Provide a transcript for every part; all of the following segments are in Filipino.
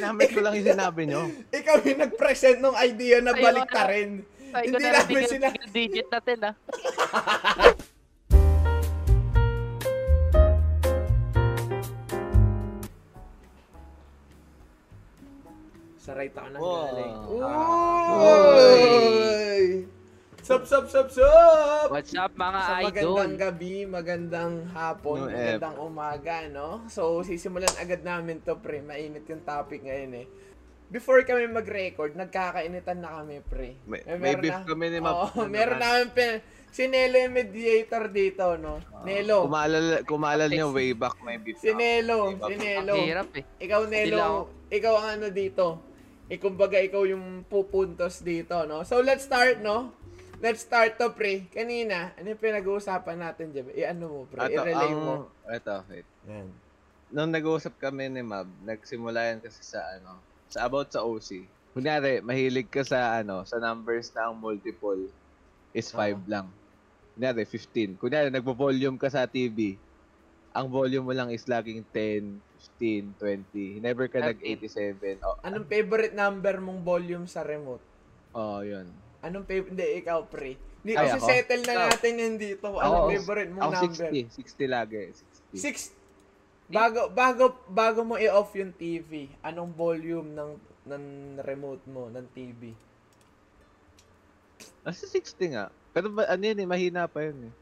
Ginamit ko lang yung sinabi nyo. Ikaw yung nag-present ng idea na balik ta rin. Hindi na namin single, sina- single digit natin ah. Sa right ako nang galing. Uy! Sup, sup, sup, sup! What's up mga So, idol? magandang gabi, magandang hapon, No, eh. magandang umaga, no? So, sisimulan agad namin to, pre. Mainit yung topic ngayon, eh. Before kami mag-record, nagkakainitan na kami, pre. May- Eh, may beef kami ni Map. Ano meron namin pin... Si Nelo yung mediator dito, no? Nelo. Kumalal, kumalal nyo way back may beef. Si Nelo, si Ang Nelo. hirap eh. Ikaw. Nelo, ikaw ang ano dito. Eh, kumbaga, ikaw yung pupuntos dito, no? So, let's start, no? Let's start to, pre. Kanina, ano yung pinag-uusapan natin dyan? I-ano mo, pre? Ito, I-relay ang, mo. ito, wait. Yan. Nung nag-uusap kami ni Mab, nagsimula yan kasi sa ano, sa about sa OC. Kunyari, mahilig ka sa ano, sa numbers na ang multiple is 5 Oo. lang. Kunyari, 15. Kunyari, nagpo-volume ka sa TV. Ang volume mo lang is laging 10, 15, 20. Never ka 13. nag-87. Oh, Anong favorite number mong volume sa remote? oh, yun. Anong favorite? Hindi, ikaw, pre. Hindi, Ay, kasi ako? settle na natin yun dito. Anong Ako, favorite mong Ako number? 60. 60 lagi. 60. Six. Bago, bago, bago mo i-off yung TV, anong volume ng ng remote mo, ng TV? Nasa 60 nga. Pero ano yun eh, mahina pa yun eh.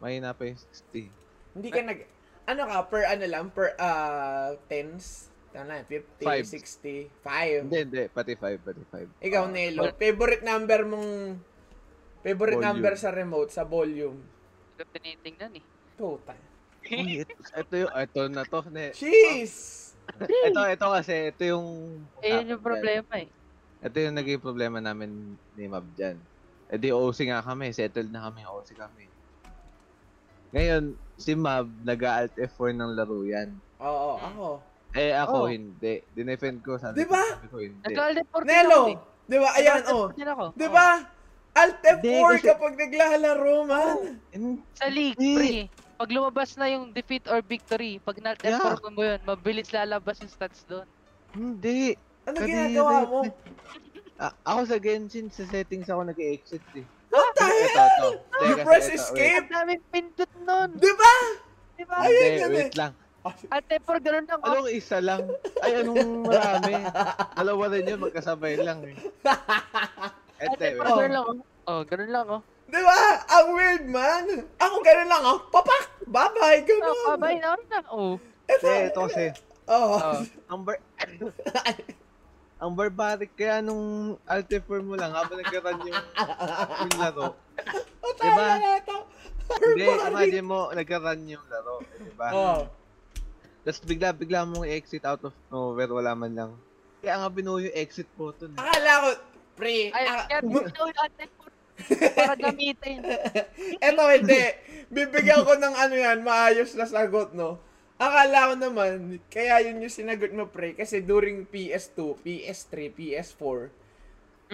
Mahina pa yung 60. Hindi ka nag... Ano ka, per ano lang, per uh, tens? Tama, 50, Five. 60, 5. Hindi, hindi. Pati 5, pati 5. Ikaw, Nelo, favorite number mong... Favorite Volume. number sa remote, sa volume? Hindi ko tinitingnan eh. Uy, ito, ito yung, ito na to. Ne, Jeez! ito, ito kasi, ito yung... Eh, yun yung problema eh. Ito yung naging problema namin ni Mab dyan. Eh di OC nga kami, settled na kami, OC kami. Ngayon, si Mab, nag-alt F4 ng laro yan. Oo, ako. Eh ako, Oh. hindi. Dinefend ko, sabi Di ba? ko, sabi ko hindi. Ako Nelo! eh. Di ba? Ayan, oh. ako. Di ba? Alt Hindi, F4 kasi- kapag naglalaro, man. In- Sa league, Hindi. pre. Pag lumabas na yung defeat or victory, pag nat Yeah. F4 mo yun, mabilis lalabas yung stats doon. Hindi. Ano Kadiri. ginagawa mo? Ah, ako sa Genshin, sa settings ako nag-exit eh. What the Ito, hell? ito. You kasi press ito, wait. escape? Ang daming pindot nun. Di ba? Di ba? Ayun yun eh. wait lang. At F4, ganun lang. Oh. Anong isa lang? Ay, anong marami? Dalawa rin yun, magkasabay lang eh. At Ete, F4, wait. ganun lang. Oh, oh ganun lang oh. Di ba? Ang weird, man. Ako ganun lang, oh. Papak! Bye-bye! Oh, Ganun. babay na na. Oh. Ito, Hindi, ito kasi. Oh. Oh. Ang bar... ang barbaric kaya nung Altifor mo lang habang nagkaroon yung, yung laro. Oh, Diba? tayo na ito. Hindi, imagine mo, nagkaroon yung laro. Diba? Oh. Tapos bigla-bigla mong exit out of nowhere, wala man lang. Kaya nga binuo yung exit button. eh. Akala ko, pre, Ay, ah, kaya binaw yung F4 para gamitin. eto hindi. Bibigyan ko ng ano yan, maayos na sagot, no? Akala ko naman, kaya yun yung sinagot mo, pre, kasi during PS2, PS3, PS4,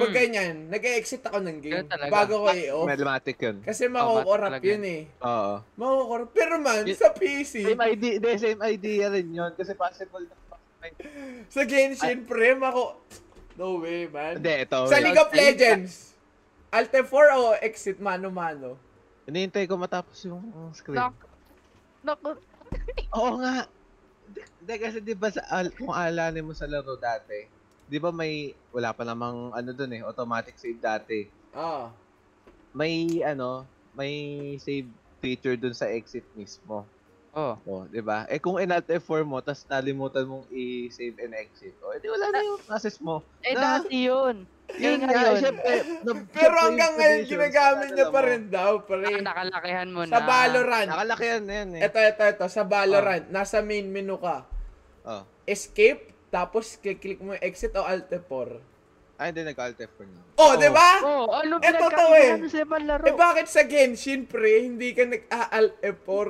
pag Mm. ganyan, nag-exit ako ng game bago ko i-off. Mathematic yun. Kasi makukorap talaga yun eh. Oo. Makukorap. Pero man, Y- sa PC, Same idea, same idea rin yun. Kasi possible na sa Genshin, pre, mako... No way, man. Hindi, ito. Sa. League of Legends, Alt F4 o exit mano-mano? Hinihintay ko matapos yung screen. Nak. Naku. Oo nga. Hindi kasi di ba sa, al- kung alanin mo sa laro dati, di ba may, wala pa namang ano dun eh, automatic save dati. Ah. May ano, may save feature dun sa exit mismo. Oh. Oh, di ba? Eh kung in Alt F4 mo, tapos nalimutan mong i-save and exit, oh, edi wala na yung process mo. Eh, Na- dati yun. Yun Eh, nga, ngayon. syempre. na- Pero hanggang ngayon, ginagamit niya pa mo. rin daw, pre. Ah, nakalakihan mo na. Sa Valorant. Nakalaki yan, yan eh. Ito, ito, ito. Sa Valorant, nasa main menu ka. Oh. Escape, tapos click mo yung exit o alt F4. Ay, hindi nag-Alt F4 na. Oh, di ba? Oh, ano Eto to eh. laro? Eh bakit sa Genshin, pre, hindi ka nag-alt F4?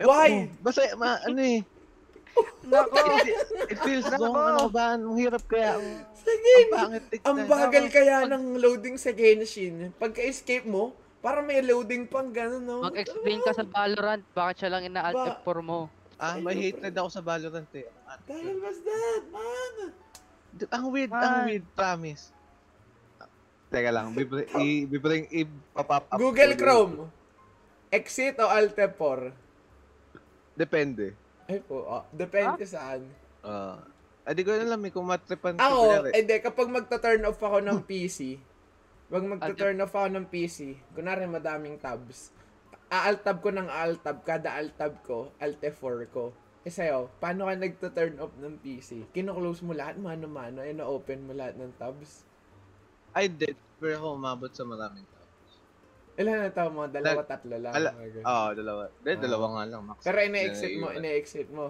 Eh, Why? oh, Basta, ma, ano eh. Nako. It feels wrong. Ano ba? Ang hirap kaya. Ang, Sa ang pangit. Ang bagal kaya ng loading sa Genshin. Pagka-escape mo, parang may loading pang gano'n, no? Mag-explain ka sa Valorant, bakit siya lang ina-alt Ba- F4 mo? Ah, Ay, may hatred ako sa Valorant eh. Dahil ko. was that, man? Ang weird, ang Man. weird, promise. Teka lang, bibring, i, bibring, i, pop up. Google Chrome. Exit o Alt F4? Depende. Ay po, ah, depende saan. Ah, uh, di ko alam eh, kung matripan ko. Ako, kunyari. hindi, kapag magta-turn off ako ng PC, pag magta-turn off ako ng PC, kunwari madaming tabs, a-alt tab ko ng alt tab, kada alt tab ko, alt F4 ko. Eh sa'yo, paano ka nagta-turn off ng PC? Kino-close mo lahat, mano-mano, eh na-open mo lahat ng tabs. I did, pero ako umabot sa maraming tao. Ilan na tao mo? Dalawa, Nag- tatlo lang. Ala. Oo, dalawa. Hindi, Ah. dalawa nga lang, max. Pero ina-exit mo, ina-exit mo.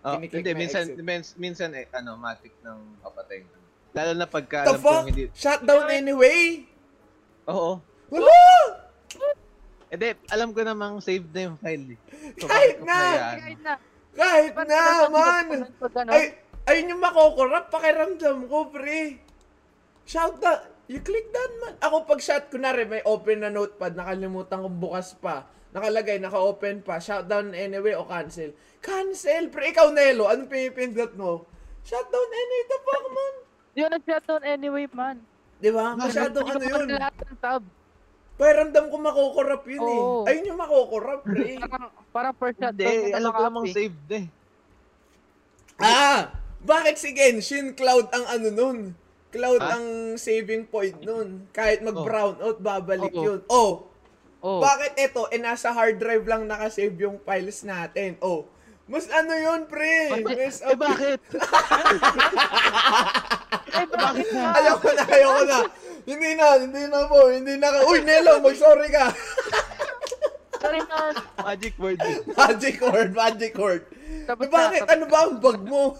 Oh, kiniklik hindi, minsan, minsan, minsan, eh, ano, matik ng papatay. Lalo na pagka The alam fuck? hindi, Shutdown anyway? oo. Wala! Hindi, alam ko namang save na yung file eh. So, Kahit bakit ko na! Kahit na. Kahit na, man! ko ano? Ay, ayun yung makokorap, pakiramdam ko, pre. Shout that. You click that, man. Ako pag shot, kunwari, may open na notepad, nakalimutan kong bukas pa. Nakalagay, naka-open pa. Shutdown anyway o cancel. Cancel! Pre, ikaw, Nelo, anong pinipindot mo? Shutdown anyway, the fuck, man? Yun, nag-shutdown anyway, man. Di ba? Masyadong ano Hindi ko yun. pa lahat ng tab. Pakiramdam ko makokorap yun eh. Oo. Ayun yung makokorap, pre. Parang, parang per shutdown. Hindi, alam ko namang app eh. eh. Ah! Bakit si Genshin Cloud ang ano nun? Cloud Ha? ang saving point nun. Kahit mag-brown out, babalik Oo. yun. Oh! Oh, Bakit ito? Eh, nasa hard drive lang nakasave yung files natin. Oh! Mas ano yun, pre? Mas, Eh, bakit? eh, bakit na? Ayoko na, ayoko na. Hindi na, hindi na po. Hindi na. ka- Uy, Nelo, mag-sorry ka. Sorry, man. Magic word eh. magic word, magic word. Tapos Eh, bakit? na, Ano ba ang bag mo?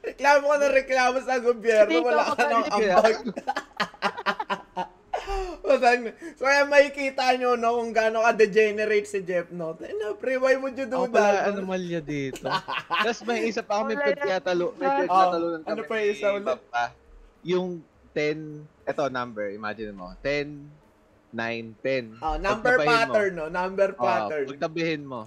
reklamo ka na reklamo sa gobyerno. Wala ka ng ambag. So kaya makikita nyo no, kung gaano ka-degenerate si Jeff, no? No, pre, why would you do Ako pala, that? anomalya dito. Tapos may isa pa kami Wala pagkatalo. May yan. pagkatalo ng ano kami pa yung isa ni ulit? Yung 10, eto number, imagine mo. 10, 9, 10. Oh, number Pagtabahin mo. pattern, no? Number Oh, pattern. pagtabihin mo.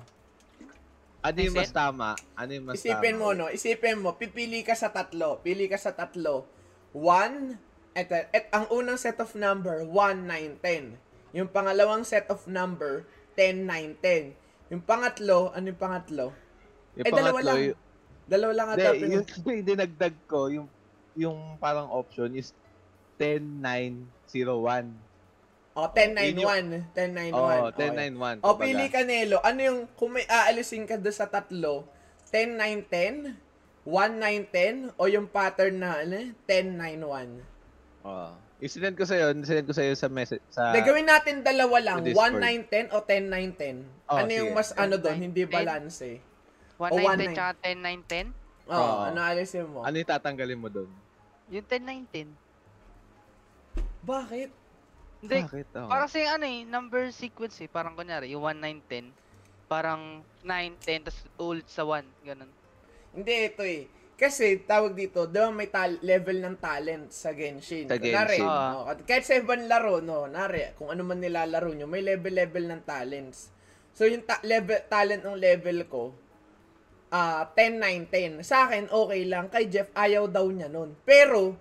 Ano yung mas tama? Ano yung mas Isipin tama? mo, no? Isipin mo, pipili ka sa tatlo. Pili ka sa tatlo. 1, et, et, ang unang set of number, 1, 9, 10. Yung pangalawang set of number, 10, 9, 10. Yung pangatlo, ano yung pangatlo? Yung eh, dalawa pangatlo, lang. yung- Dalawa lang Hindi, ata. yung, yung dinagdag ko, yung, yung parang option is 10-9-0-1. O, 10, 9, Yun yung- 1. 10, 9, 1. Oo, Okay. 10-9-1. O, pili ka, Nelo. Ano yung, kung may aalisin ka doon sa tatlo, 10, 9, 10, 1, 9, 10, o yung pattern na, ano, 10, 9, 1. Oo. Isinend ko sa'yo, isinend ko sa'yo sa message, sa... De, gawin natin dalawa lang. sa Discord. 1, 9, 10 o 10, 9, 10. Oh, ano yung mas ano doon, 9, hindi 10. balance eh. 1, 9. 190 tsaka 10, 9, 10. Oh, Oo. ano alisin mo? Ano yung tatanggalin mo doon? Yung 10, 9, 10. Bakit? Hindi, Bakit? Oo. parang kasi ano eh, number sequence eh. Parang kunyari, yung 1, 9, 10. Parang 9, 10, tapos ulit sa 1. Ganun. Hindi, ito eh. Kasi, tawag dito, di ba may tal- level ng talent sa Genshin? Sa Genshin. oh, kahit sa ibang laro, no, nari, kung ano man nilalaro nyo, may level-level ng talents. So, yung ta- level, talent ng level ko, ah 10, 9, 10. Sa akin, okay lang. Kay Jeff, ayaw daw niya nun. Pero,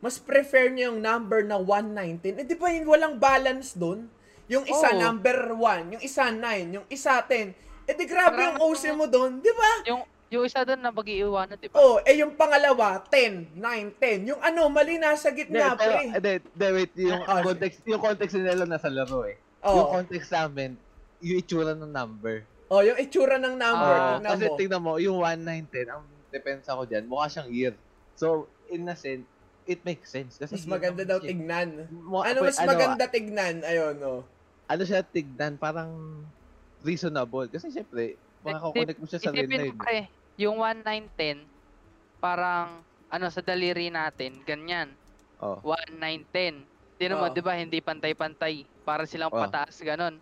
mas prefer niya yung number na 1, 9, 10. Eh, di ba yung walang balance dun? Yung isa Oo. number 1, yung isa 9, yung isa 10. Eh, di grabe Parang yung OC mo dun, di ba? Yung, yung isa doon na pag-iiwanan, di ba? Oh, eh yung pangalawa, 10, 9, 10. Yung ano, mali nasa gitna, pero, pre. hindi, hindi, wait, yung Ah, context, yung context nila nasa laro eh. Oh. Yung context namin, yung itsura ng number. Oh, yung itsura ng number, Ah, tingnan Kasi mo. tingnan mo, yung 1910, ang depensa ko dyan, mukha siyang year. So, in a sense, it makes sense. Kasi Mas maganda daw siya. tignan. Mo- Ano mas ano, maganda tignan? Ayun, oh. Ano siya tignan, parang reasonable. Kasi syempre, makakakonect mo siya sa real life. pre, yung 1, 9, 10, parang, ano, sa daliri natin, ganyan. Oh. 1, 9, 10. Tinan mo, Oo. di ba, hindi pantay-pantay. Para silang Oo. pataas, ganon.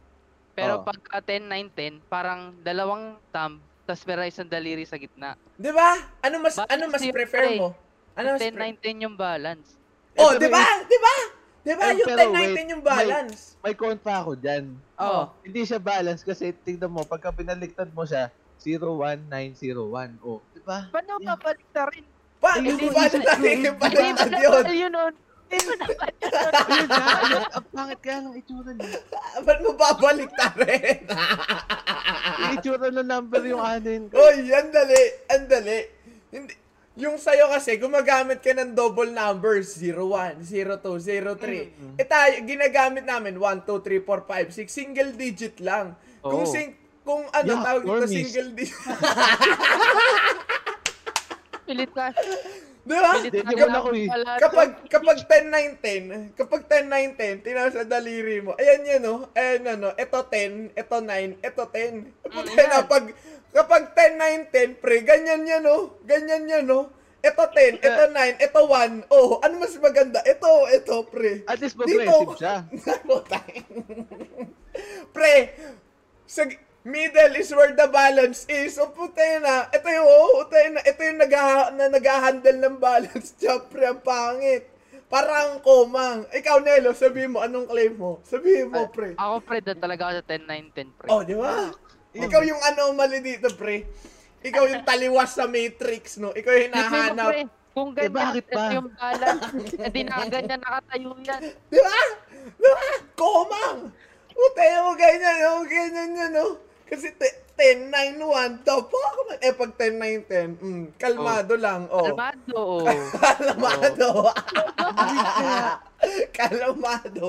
Pero Oo. pagka 10, 9, 10, parang dalawang thumb, tas meron isang daliri sa gitna. 'Di ba? Ano mas Balance ano mas prefer pre. mo? Ano mas 10, pre- 9, 10 yung balance. Oh, 'di ba? 'Di ba? Di ba? Eh, yung pero 1019 wait, yung balance. May kontra ako dyan. Oh. Hindi siya balance kasi tingnan mo, pagka pinaliktad mo siya, 01901. Oh, di ba? Paano Yeah. mabalik na rin? Pa, Eh, hindi yung ba isa- natin yung Hindi mo baliktad na yun? Hindi Ayun nga, ayun, ang pangit kaya ng itsura niya. Ba't mo babalik na rin? Yung itsura ng number yung ano yun. Uy, andali, andali. Hindi, yung sa'yo kasi, gumagamit ka ng double numbers, 01, 02, 03. Mm. Eh tayo, ginagamit namin, 1, 2, 3, 4, 5, 6, single digit lang. Kung Oo. sing, kung ano Yeah, tawag normies. single digit. Pilit ka. Di ba? Na ako eh. Kapag, kapag 10-9-10, kapag 10-9-10, tinaw sa daliri mo, ayan yan no, ayan ano, ito 10, ito 9, ito 10. Puta yan. na, pag, kapag 10-9-10, pre, ganyan yan no, ganyan yan no. Ito 10, ito 9, ito 1. Oh, ano mas maganda? Ito, ito, pre. At least Dito. progressive siya. Puta. pre, sa middle is where the balance is. So, puta na. Ito yung, oh, puta na. Ito yung nag na nag-handle ng balance dyan, pre. Ang pangit. Parang komang. Ikaw, Nelo, sabihin mo, anong claim mo? Sabihin mo, pre. Ako, pre, doon talaga ako sa 10-9-10, pre. Oh, di ba? Ikaw yung anomaly dito, pre. Ikaw yung taliwas sa Matrix, no? Ikaw yung Tignan mo, pre, hinahanap. Kung Eh, ganyan, bakit ito ba? yung balance. Hindi na ganyan nakatayo yan. Di ba? Di ba? Komang! Puta yung ganyan, yung ganyan yan, no? Kasi te- 10-9-1, daw po ako. Eh, pag 10-9-10, mm, kalmado lang, oh. Kalmado, oh. Kalmado. kalmado.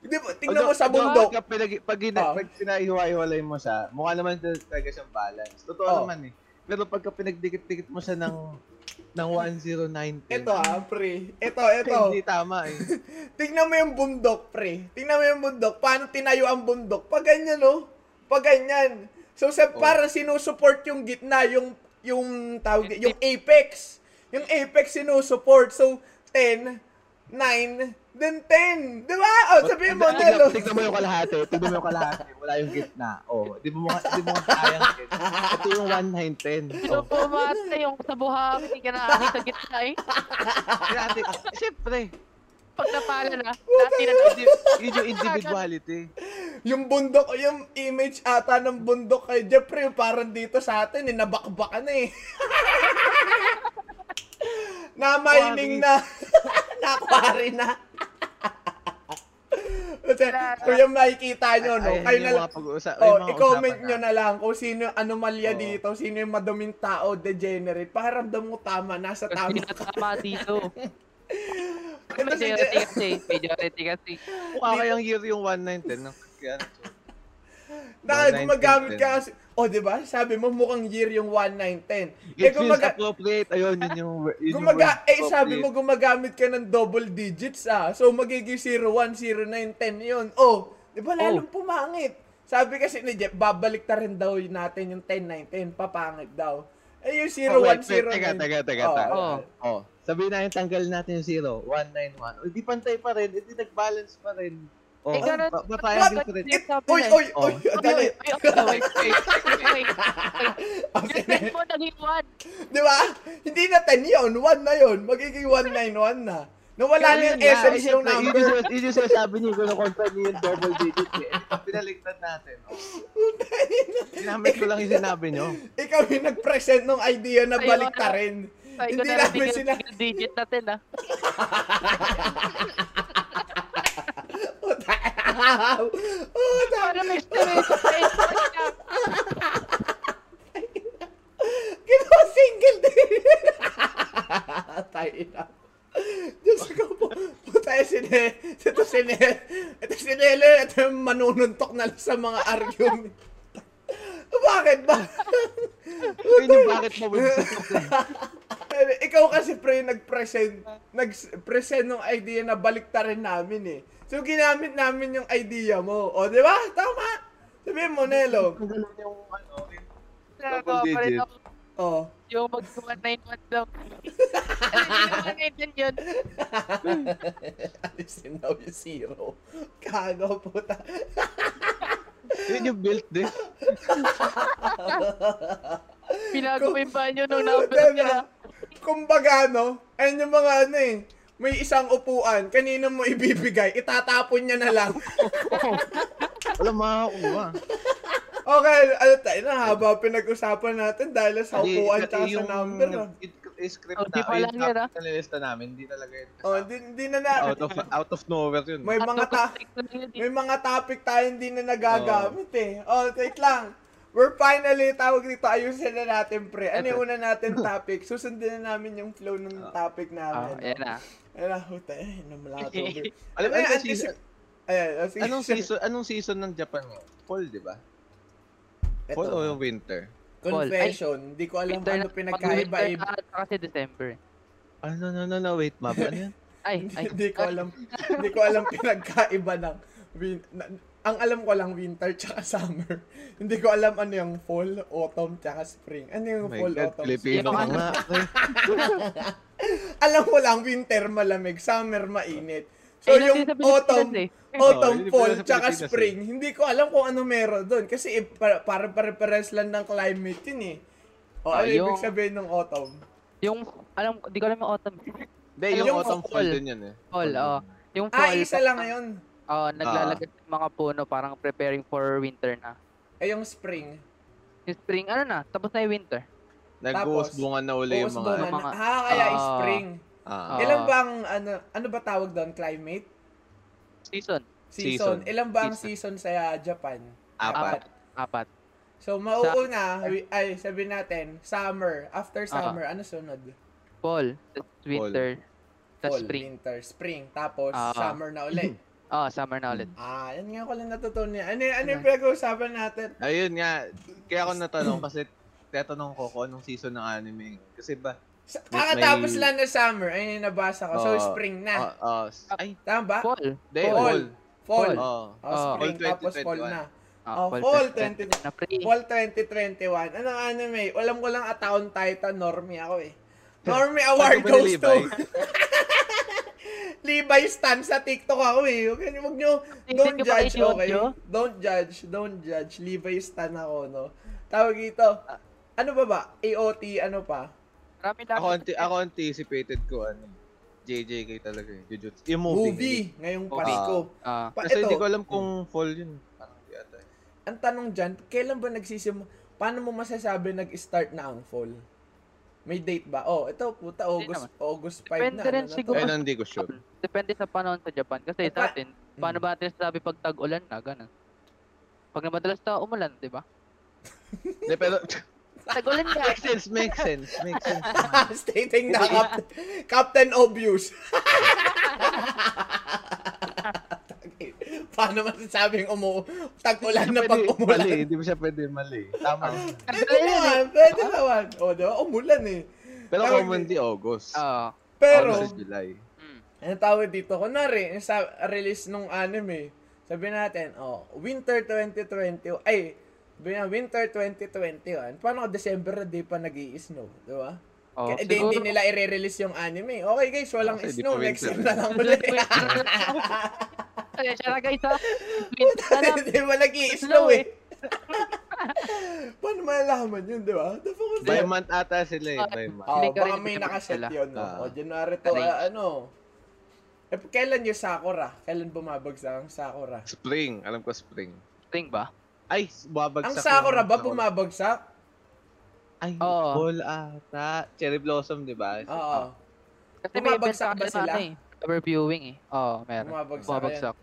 Di ba, tingnan mo sa Although, bundok. Pag, pinag, pag, gina, Oh. pag pinahiwa-hiwalay mo siya, mukha naman talaga siyang balance. Totoo Oh. naman eh. Pero pagka pinagdikit-dikit mo siya ng ng 1090. Ito ha, pre. Ito, ito. Hindi tama eh. Tingnan mo yung bundok, pre. Tingnan mo yung bundok. Paano tinayo ang bundok? Pag ganyan, no? Pag ganyan. So, sa, Oh. para sinusupport yung gitna, yung, yung, tawag, yung apex. Yung apex sinusupport. So, 10, 9, then 10. Di ba? O, sabihin mo, Nelo. Tignan mo yung kalahati. Tignan mo yung kalahati. Wala yung gitna. Oh, di mo mga di mo gitna. Ito yung 1910. Sino Oh. po mata yung sa buhangin, hindi ka nakakita sa gitna eh. Siyempre, Pag napala na, dati na yun yung individuality. Yung bundok, yung image ata ng bundok kay Jeffrey, parang dito sa atin, eh, nabakbakan na eh. Na-mining na. Na-quarry na. Kasi, kung yung makikita nyo, no, Ayan kayo yung na lang, mga pag-uusap. oh, i-comment nyo natin. na lang kung sino yung anomalya Oo. dito, sino yung maduming tao, degenerate. Pakiramdam mo tama, nasa Kasi tama. dito. Majority kasi, majority kasi. Mukha kayang year yung 1910. ng- Kaya, Dahil 1910. gumagamit ka kasi, oh, di ba? Sabi mo mukhang year yung 1910. Eh, It feels gumaga- appropriate. Ayun, yun yung... Yun Gumaga, yung eh sabi mo gumagamit ka ng double digits ah. So magiging 01, 09, 10 yun. Oh, di ba lalong pumangit? Sabi kasi ni Jeff, babalik ta rin daw natin yung 10, 9, 10, papangit daw. Eh yung 01, Oh, wait, wait, 09. Teka, teka, teka. Oh. Oh. Oh, sabihin natin tanggal natin yung 0, 191. O di pantay pa rin, hindi nag-balance pa rin. Oh, Eh, ganun- ba- ba tayo different? It, Sabi oy, oy, oy, dali. Wait, wait, wait, wait. Yung sige. 10 mo naging 1. Di ba? Hindi na 10 yun, 1 na yun. Magiging 191 na. Nawala na Yun yung essence eh, yung number. Yun yung, yun yung sinasabi niyo, kung confirm niyo yung double digit eh. Eh, Pinaliktad natin. Oh. Ginamit ko lang yung sinabi niyo. Ikaw yung nag-present ng idea na Ayun, balik ta rin. Ko Hindi na namin yung digit natin ah. oh, ta- Para may Facebook ka. Ginawa single din. Tayo na. Diyos ko po. Puta si Ne. Ito si Ne. Ito si Nele. Ito yung manununtok na sa mga argument. Bakit ba? Yun yung bakit mo Eh, Ikaw kasi pre nag-present nag-present ng idea na baliktarin namin eh. So ginamit namin yung idea mo. O, di ba? Tama. Sabihin mo, Nelo. Yung ano, yung Nagawa pa rin digit. ako Oh. yung mag-191 lang. Ano yung 191 yun? Alisin daw yung zero. Kago puta. Yun yung built din. Pinago mo yung banyo nung number nila. na. Kumbaga, no? Ayun yung mga ano eh. may isang upuan, kanino mo ibibigay? Itatapon niya na lang. Wala makakuha. Okay, ano tayo na, haba pinag-usapan natin dahil sa upuan tsaka sa number. ah. it- script Oh, di na, pa yung lang yun, ah. topic na nilista namin, hindi talaga yun. Oh, hindi, hindi na na. out of out of nowhere yun. May mga ta may mga topic tayo hindi na nagagamit eh. Oh, wait lang. We're finally, tawag dito, ayusin na natin, pre. Ano yung una natin topic? Susundin na namin yung flow ng topic Ah, namin. ayan na. Ayan na, huta, eh. Alam Ano ano, season, anticip- Ayan, oh, sige. anong season anong season ng Japan ngayon? Fall, di ba? Fall o winter? Confession, hindi ko alam Winter ano na- pinagkaiba. mag-winter na kasi December. Ano, no, no, no, wait, map. Ano yun? Ay, ay. Hindi ko alam, hindi ko alam pinagkaiba ng win, na- ang alam ko lang winter tsaka summer. hindi ko alam ano yung fall, autumn tsaka spring. Ano yung Oh fall, God, autumn, Filipino spring? ka nga. alam ko lang winter malamig, summer mainit. So yung natin sa Pilipinas autumn, eh. autumn, Oh, yung fall, sa tsaka eh. spring, hindi ko alam kung ano meron doon. Kasi eh, para, para pare-pares lang ng climate yun eh. O ano Ah, ibig yung- sabihin ng autumn? Yung, alam, di ko alam yung autumn. Hindi, Ay, yung, yung autumn fall fall. din yun eh. Fall, oo. Yung Ah, fall. isa lang ngayon. Oo, naglalagay ng mga puno, parang preparing for winter na. Eh, yung spring. Yung spring, ano na, tapos na yung winter. Nag-uusbungan na uli yung mga... na. mga- Ah, kaya Ah. spring. Ah. Ilan bang, ano, ano ba tawag doon? Climate? Season, Season. Season. Ilan ba ang Season. season sa Japan? apat. apat. So, mauuna, wi- ay, sabihin natin, summer. After summer, ano sunod? Fall, winter, Fall, spring. winter, spring. Tapos, Ah. summer na ulit. Oh, summer na ulit. ah, yan nga ko lang natutunan. Ano, ano yung pinag-uusapan natin? Ayun nga, kaya ako natanong kasi tatanong ko kung anong season ng anime. Kasi ba, Sa, kakatapos may- lang na summer, ayun yung nabasa ko. So, Oo. spring na. ah, ah, ay, Tama ba? Fall. hindi, Fall. fall. Fall. Oh. Oh, Oh. spring, Fall tapos fall 2021. na. Ah, Oh, fall 2020 na pre. Fall 2021. Anong anime? Alam ko lang Attack on Titan, Normie ako eh. Normie Award Ano goes to... Levi? Stan sa TikTok ako eh. Okay, wag nyo, Hindi don't judge, okay? Don't judge, don't judge. Levi Stan ako, no? Tawag ito. Ano ba ba? AOT, ano pa? Marami na Ako, anti- ako anticipated ko, ano, JJK talaga eh, Jujutsu. Yung movie. Movie, ngayong Movie. Pasko. Ah, Pa, Kasi ito, hindi ko alam kung fall yun. Parang di ata. eh. ang tanong dyan, kailan ba nagsisim... Paano mo masasabi nag-start na ang fall? May date ba? Oh, ito, puta, August, August 5 Depende na. rin ano na to? siguro. Ayun, hindi ko sure. depende sa panahon sa Japan. Kasi sa atin, paano ba natin sabi pag tag-ulan na, ganun. Pag na madalas na umulan, di ba? Hindi, pero, Tag-ulan nga. makes sense, makes sense, makes sense. Stating na Cap- Captain Obvious. Paano masasabing umu tag-ulan na pag umulan? Mali, hindi mo siya pwede mali. Tama. Pwede naman, pwede naman. O, di ba? Umulan eh. Pero Tawag commonly August. Oo. Pero, August is July. Mm. ano tawag dito? Kunwari, sa release nung anime, sabi natin, oh, winter 2020, ay, winter 2021, paano kung December na di pa nag snow di ba? Oh, Kaya di, hindi nila i-release yung anime. Okay guys, walang di snow. Next year na lang ulit. Ay, siya na guys ha. Na lang. Hindi ba nag-i-snow eh? Paano malalaman yun, di ba? The fuck By month ata sila eh, by month. Oh, baka may nakaset yun, no? Ah. O, January to, ah, ano? Eh, kailan yung Sakura? Kailan bumabagsak ang Sakura? Spring, alam ko spring. Spring ba? Ay, babagsak. Ang Sakura ba bumabagsak? Ay, Oo. fall ata. Cherry blossom, di ba? Oo. Kasi may Bumabagsak sa ba sila? ano eh. Cover viewing eh. Oo, meron. Bumabagsak Bumabagsak.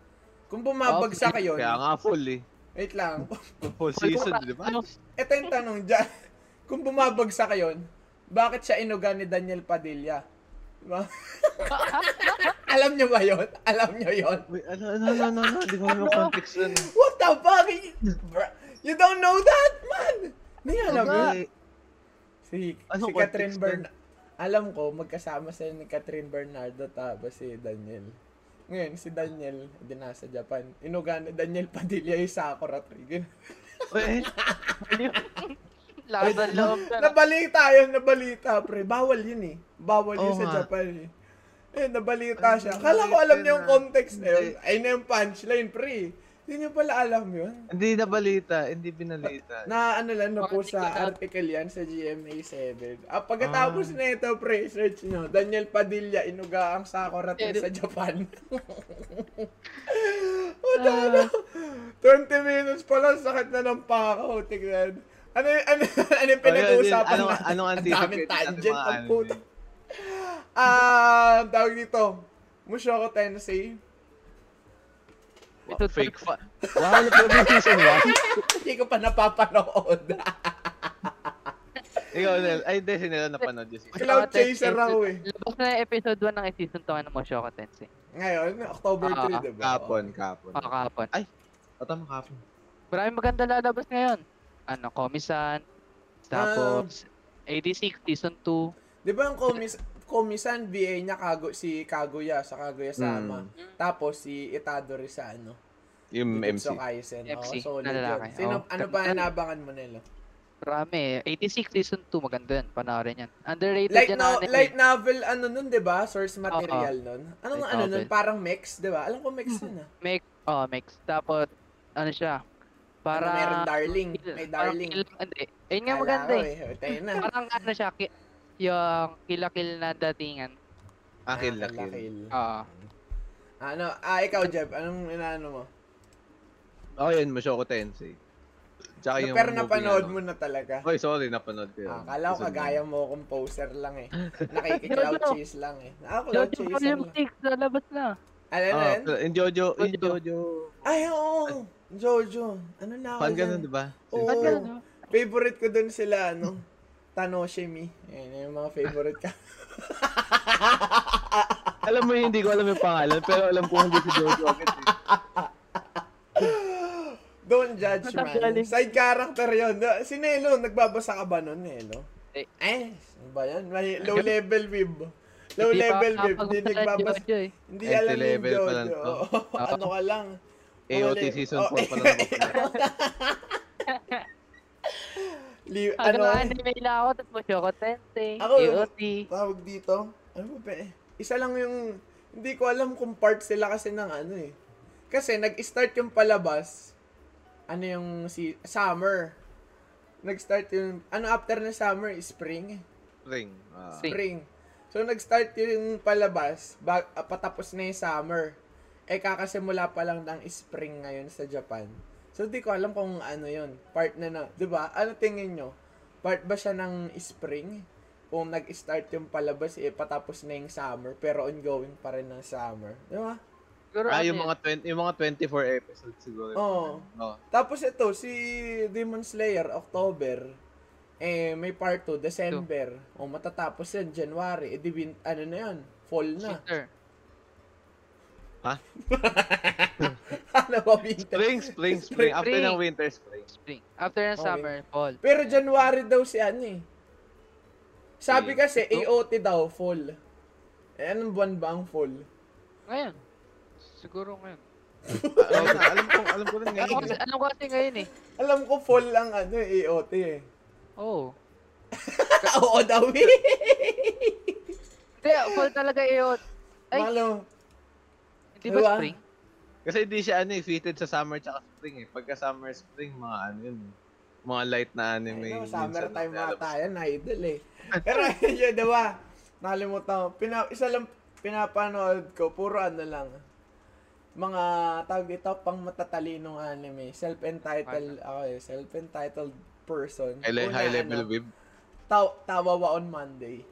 Kung bumabagsak yun, Kaya nga full eh. wait lang. Full season, di ba? Ano? Ito yung tanong dyan. Kung bumabagsak yun, bakit siya inuga ni Daniel Padilla? Diba? Alam nyo ba yun? Alam nyo yun? Wait, ano, ano, ano, ano, ano, hindi ko alam yung context nun. What the fuck? You don't know that, man! Hindi alam mo. Hindi. Si, Ano si Catherine Bernardo. Alam ko, magkasama sila ni Catherine Bernardo tapos si Daniel. Ngayon, si Daniel, hindi nasa Japan. Inuga ni Daniel Padilla yung Sakura Trigger. Wait, Lakas ng loob ka. nabalita yun, nabalita, pre. Bawal yun eh. Bawal yun Oo sa nga. Japan eh. Eh, nabalita siya. Kala ko alam niyo yung na. context na yun. Hindi. Ay na yung punchline, pre. Hindi niyo pala alam yun. Hindi na balita, hindi binalita. Na ano lang, na po sa article yan sa GMA 7. Ah, pagkatapos na ito, pre, search nyo. Daniel Padilla, inuga ang sakuratin Eh, sa Japan. o, ano? 20 minutes pa lang, sakit na ng pako. Tignan. Ano, ano, ano yung pinag-uusapan Anong- natin? anong daming natin tangent mga ang puto. Ah, tawag dito. Mushoku Tensei. Ito Fake fa. Wow, na po season 1. Hindi ko pa napapanood. Ikaw, Nel. Ay, hindi, si Nel napanood yung season. Cloud chaser ako eh. Labas na yung episode 1 ng season 2 ano mo, Shoko Tensei. Ngayon, October 3, Ah, diba? Kapon, kapon. Oh, kahapon. O, tama, kapon. Maraming maganda lalabas ngayon. Ano, Komisan, tapos 86 season 2. Di ba ang komis komisan VA niya kago si Kaguya sa Kaguya Sama. Mm. Tapos si Itadori sa ano? Yung MC. Kaisen. MC, Oo, solid yun. Sino, Oo. ano pa Ganda. nabangan mo nila? Marami. 86 season 2, maganda yun. Panoorin yan. Underrated Light, yan no, anime. light novel ano nun, di ba? Source material nun. Ano Light ano nun? novel. Parang mix, di ba? Alam ko mix yun ah. Make, oh, mix. Tapos, ano siya? Para, Para... meron darling. May darling. Hindi. Ayun nga maganda eh. eh. Tayo na. Parang ano siya, ki- yung kill-kill na datingan. Ah, akil. lakil. Oo. Ano, ah, ikaw, Jeb, anong inaano mo? Ako yun, Mushoku Tensei. Tsaka yung Pero movie, napanood ano. mo na talaga. Oy, sorry, napanood ko yun. Ah, kala ko kagaya mo composer lang eh. Nakiki-cloud Jojo. chase lang eh. Ako cloud Volume lang. 6, lalabas na. Na Ah, yun? yung Jojo, yung Jojo. Ay, oo. Jojo. Ano na ako Fan dyan? ganun, di ba? Oo. Ganun, no? Favorite ko dun sila, ano? Tanoshimi. Ayan, yung mga favorite ka. alam mo hindi ko alam yung pangalan, pero alam ko hindi si Jojo agad eh. Don't judge, man. Side character yun. Si Nelo, nagbabasa ka ba nun, Nelo? Eh. Eh, ano ba yan? May low level wib. Low Hindi pa level nakapag- Hindi nagbabasa. Jojo eh. Hindi alam yung level pa lang Jojo. to. Ano ka lang. AOT season Oh, 4 pa lang ako. Li- Ano, ano, anime lang ako, tapos mo Shoko Tensei, Ako, AOT. tawag dito? Ano ba ba eh? Isa lang yung, hindi ko alam kung part sila kasi ng ano eh. Kasi nag-start yung palabas, ano yung si summer. Nag-start yung, ano after na summer, spring. Spring. Ah. Spring. So nag-start yung palabas, bag, ah, patapos na yung summer. Eh kakasimula pa lang ng spring ngayon sa Japan. So di ko alam kung ano yon part na na, 'di ba? Ano tingin nyo? Part ba siya ng spring? Kung nag-start yung palabas, eh, patapos na yung summer, pero ongoing pa rin ng summer. Di ba? Siguro Ah, ano yung yun, mga 20, yung mga 24 episodes siguro. Oo. Oh. Tapos ito, si Demon Slayer, October, eh, may part 2, December. O, matatapos yan, January. Eh, di, win- ano na yan? Fall na. Winter. ano ba, winter? Spring, spring, spring. After Spring. ng winter, spring. Spring. After ng Okay. summer, fall. Pero January daw si ano eh. Sabi Okay. kasi? AOT daw, fall. Eh, anong buwan ba ang fall? Ngayon. Siguro ngayon. Alam, alam ko, alam ko rin Ano ngayon. kasi, eh. ano kasi ngayon eh. Alam ko fall ang ano eh, AOT eh. Oo. Oo daw eh. Hindi, fall talaga AOT. Ay, Malo. hindi ba Diba? spring? Kasi hindi siya ano eh, fitted sa summer tsaka spring eh. Pagka summer, spring, mga ano yun. eh. Mga light na anime. Ay, no, minsan summertime lalabas. ata yan, idol eh. Pero yun, diba? Nakalimutan ko. Pina, isa lang pinapanood ko, puro ano lang. Mga tawag dito, pang matatalinong anime. Self-entitled, ako eh, self-entitled person. High, Una, high level ano, web. taw- tawa wa on Monday.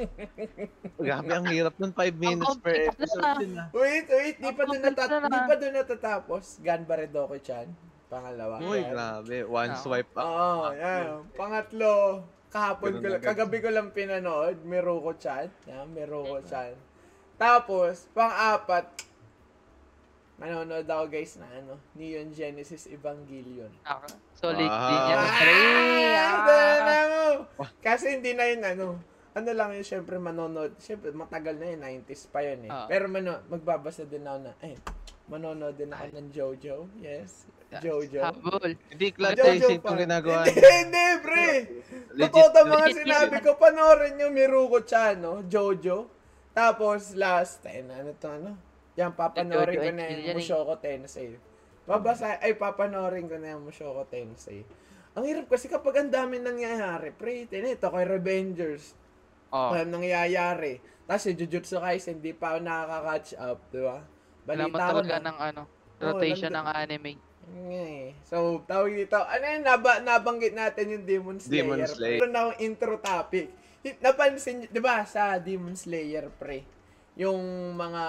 Grabe, ang hirap nun. 5 minutes per episode na. Wait, wait, di pa doon natat na na. di pa doon natatapos. Ganbare Doku-chan. Pangalawa. Uy, grabe. One swipe up. Oo, yan. Pangatlo, kahapon ko lang, kagabi ko lang pinanood, Miruko-chan. Yan, Miruko-chan. Tapos, pang-apat, manonood ako guys na ano, Neon Genesis Evangelion. Ah, solid Ah. din yan. Ah! Ah. mo! Kasi hindi na yun ano, ano lang yun, syempre manonood, syempre matagal na yun, 90s pa yun eh. Ah. Pero mano, magbabasa din ako na, ay, manonood din ako ng Jojo, yes, Jojo. Habol. Hindi clutch Jojo itong ginagawa. Hindi, hindi, pre! Totoo to mga legit sinabi ko, panoorin nyo Miruko-chan, no? Jojo. Tapos, last, ayun, ano to, ano? Yan, papanoorin ko na yung. Mushoku Tensei. Babasa, ay, papanoorin ko na yung Mushoku Tensei. Ang hirap kasi kapag ang dami nangyayari, pre, tinito kay Revengers, Oh. walang nangyayari. Tapos si Jujutsu Kaisen, hindi pa ako nakaka-catch up, di ba? Balita ko talaga na. ng ano, rotation nandun- ng anime. Nga eh. So, tawag dito, ano yun, naba, nabanggit natin yung Demon Slayer. Demon Slayer. Meron akong intro topic. Napansin nyo, di ba, sa Demon Slayer, pre, yung mga,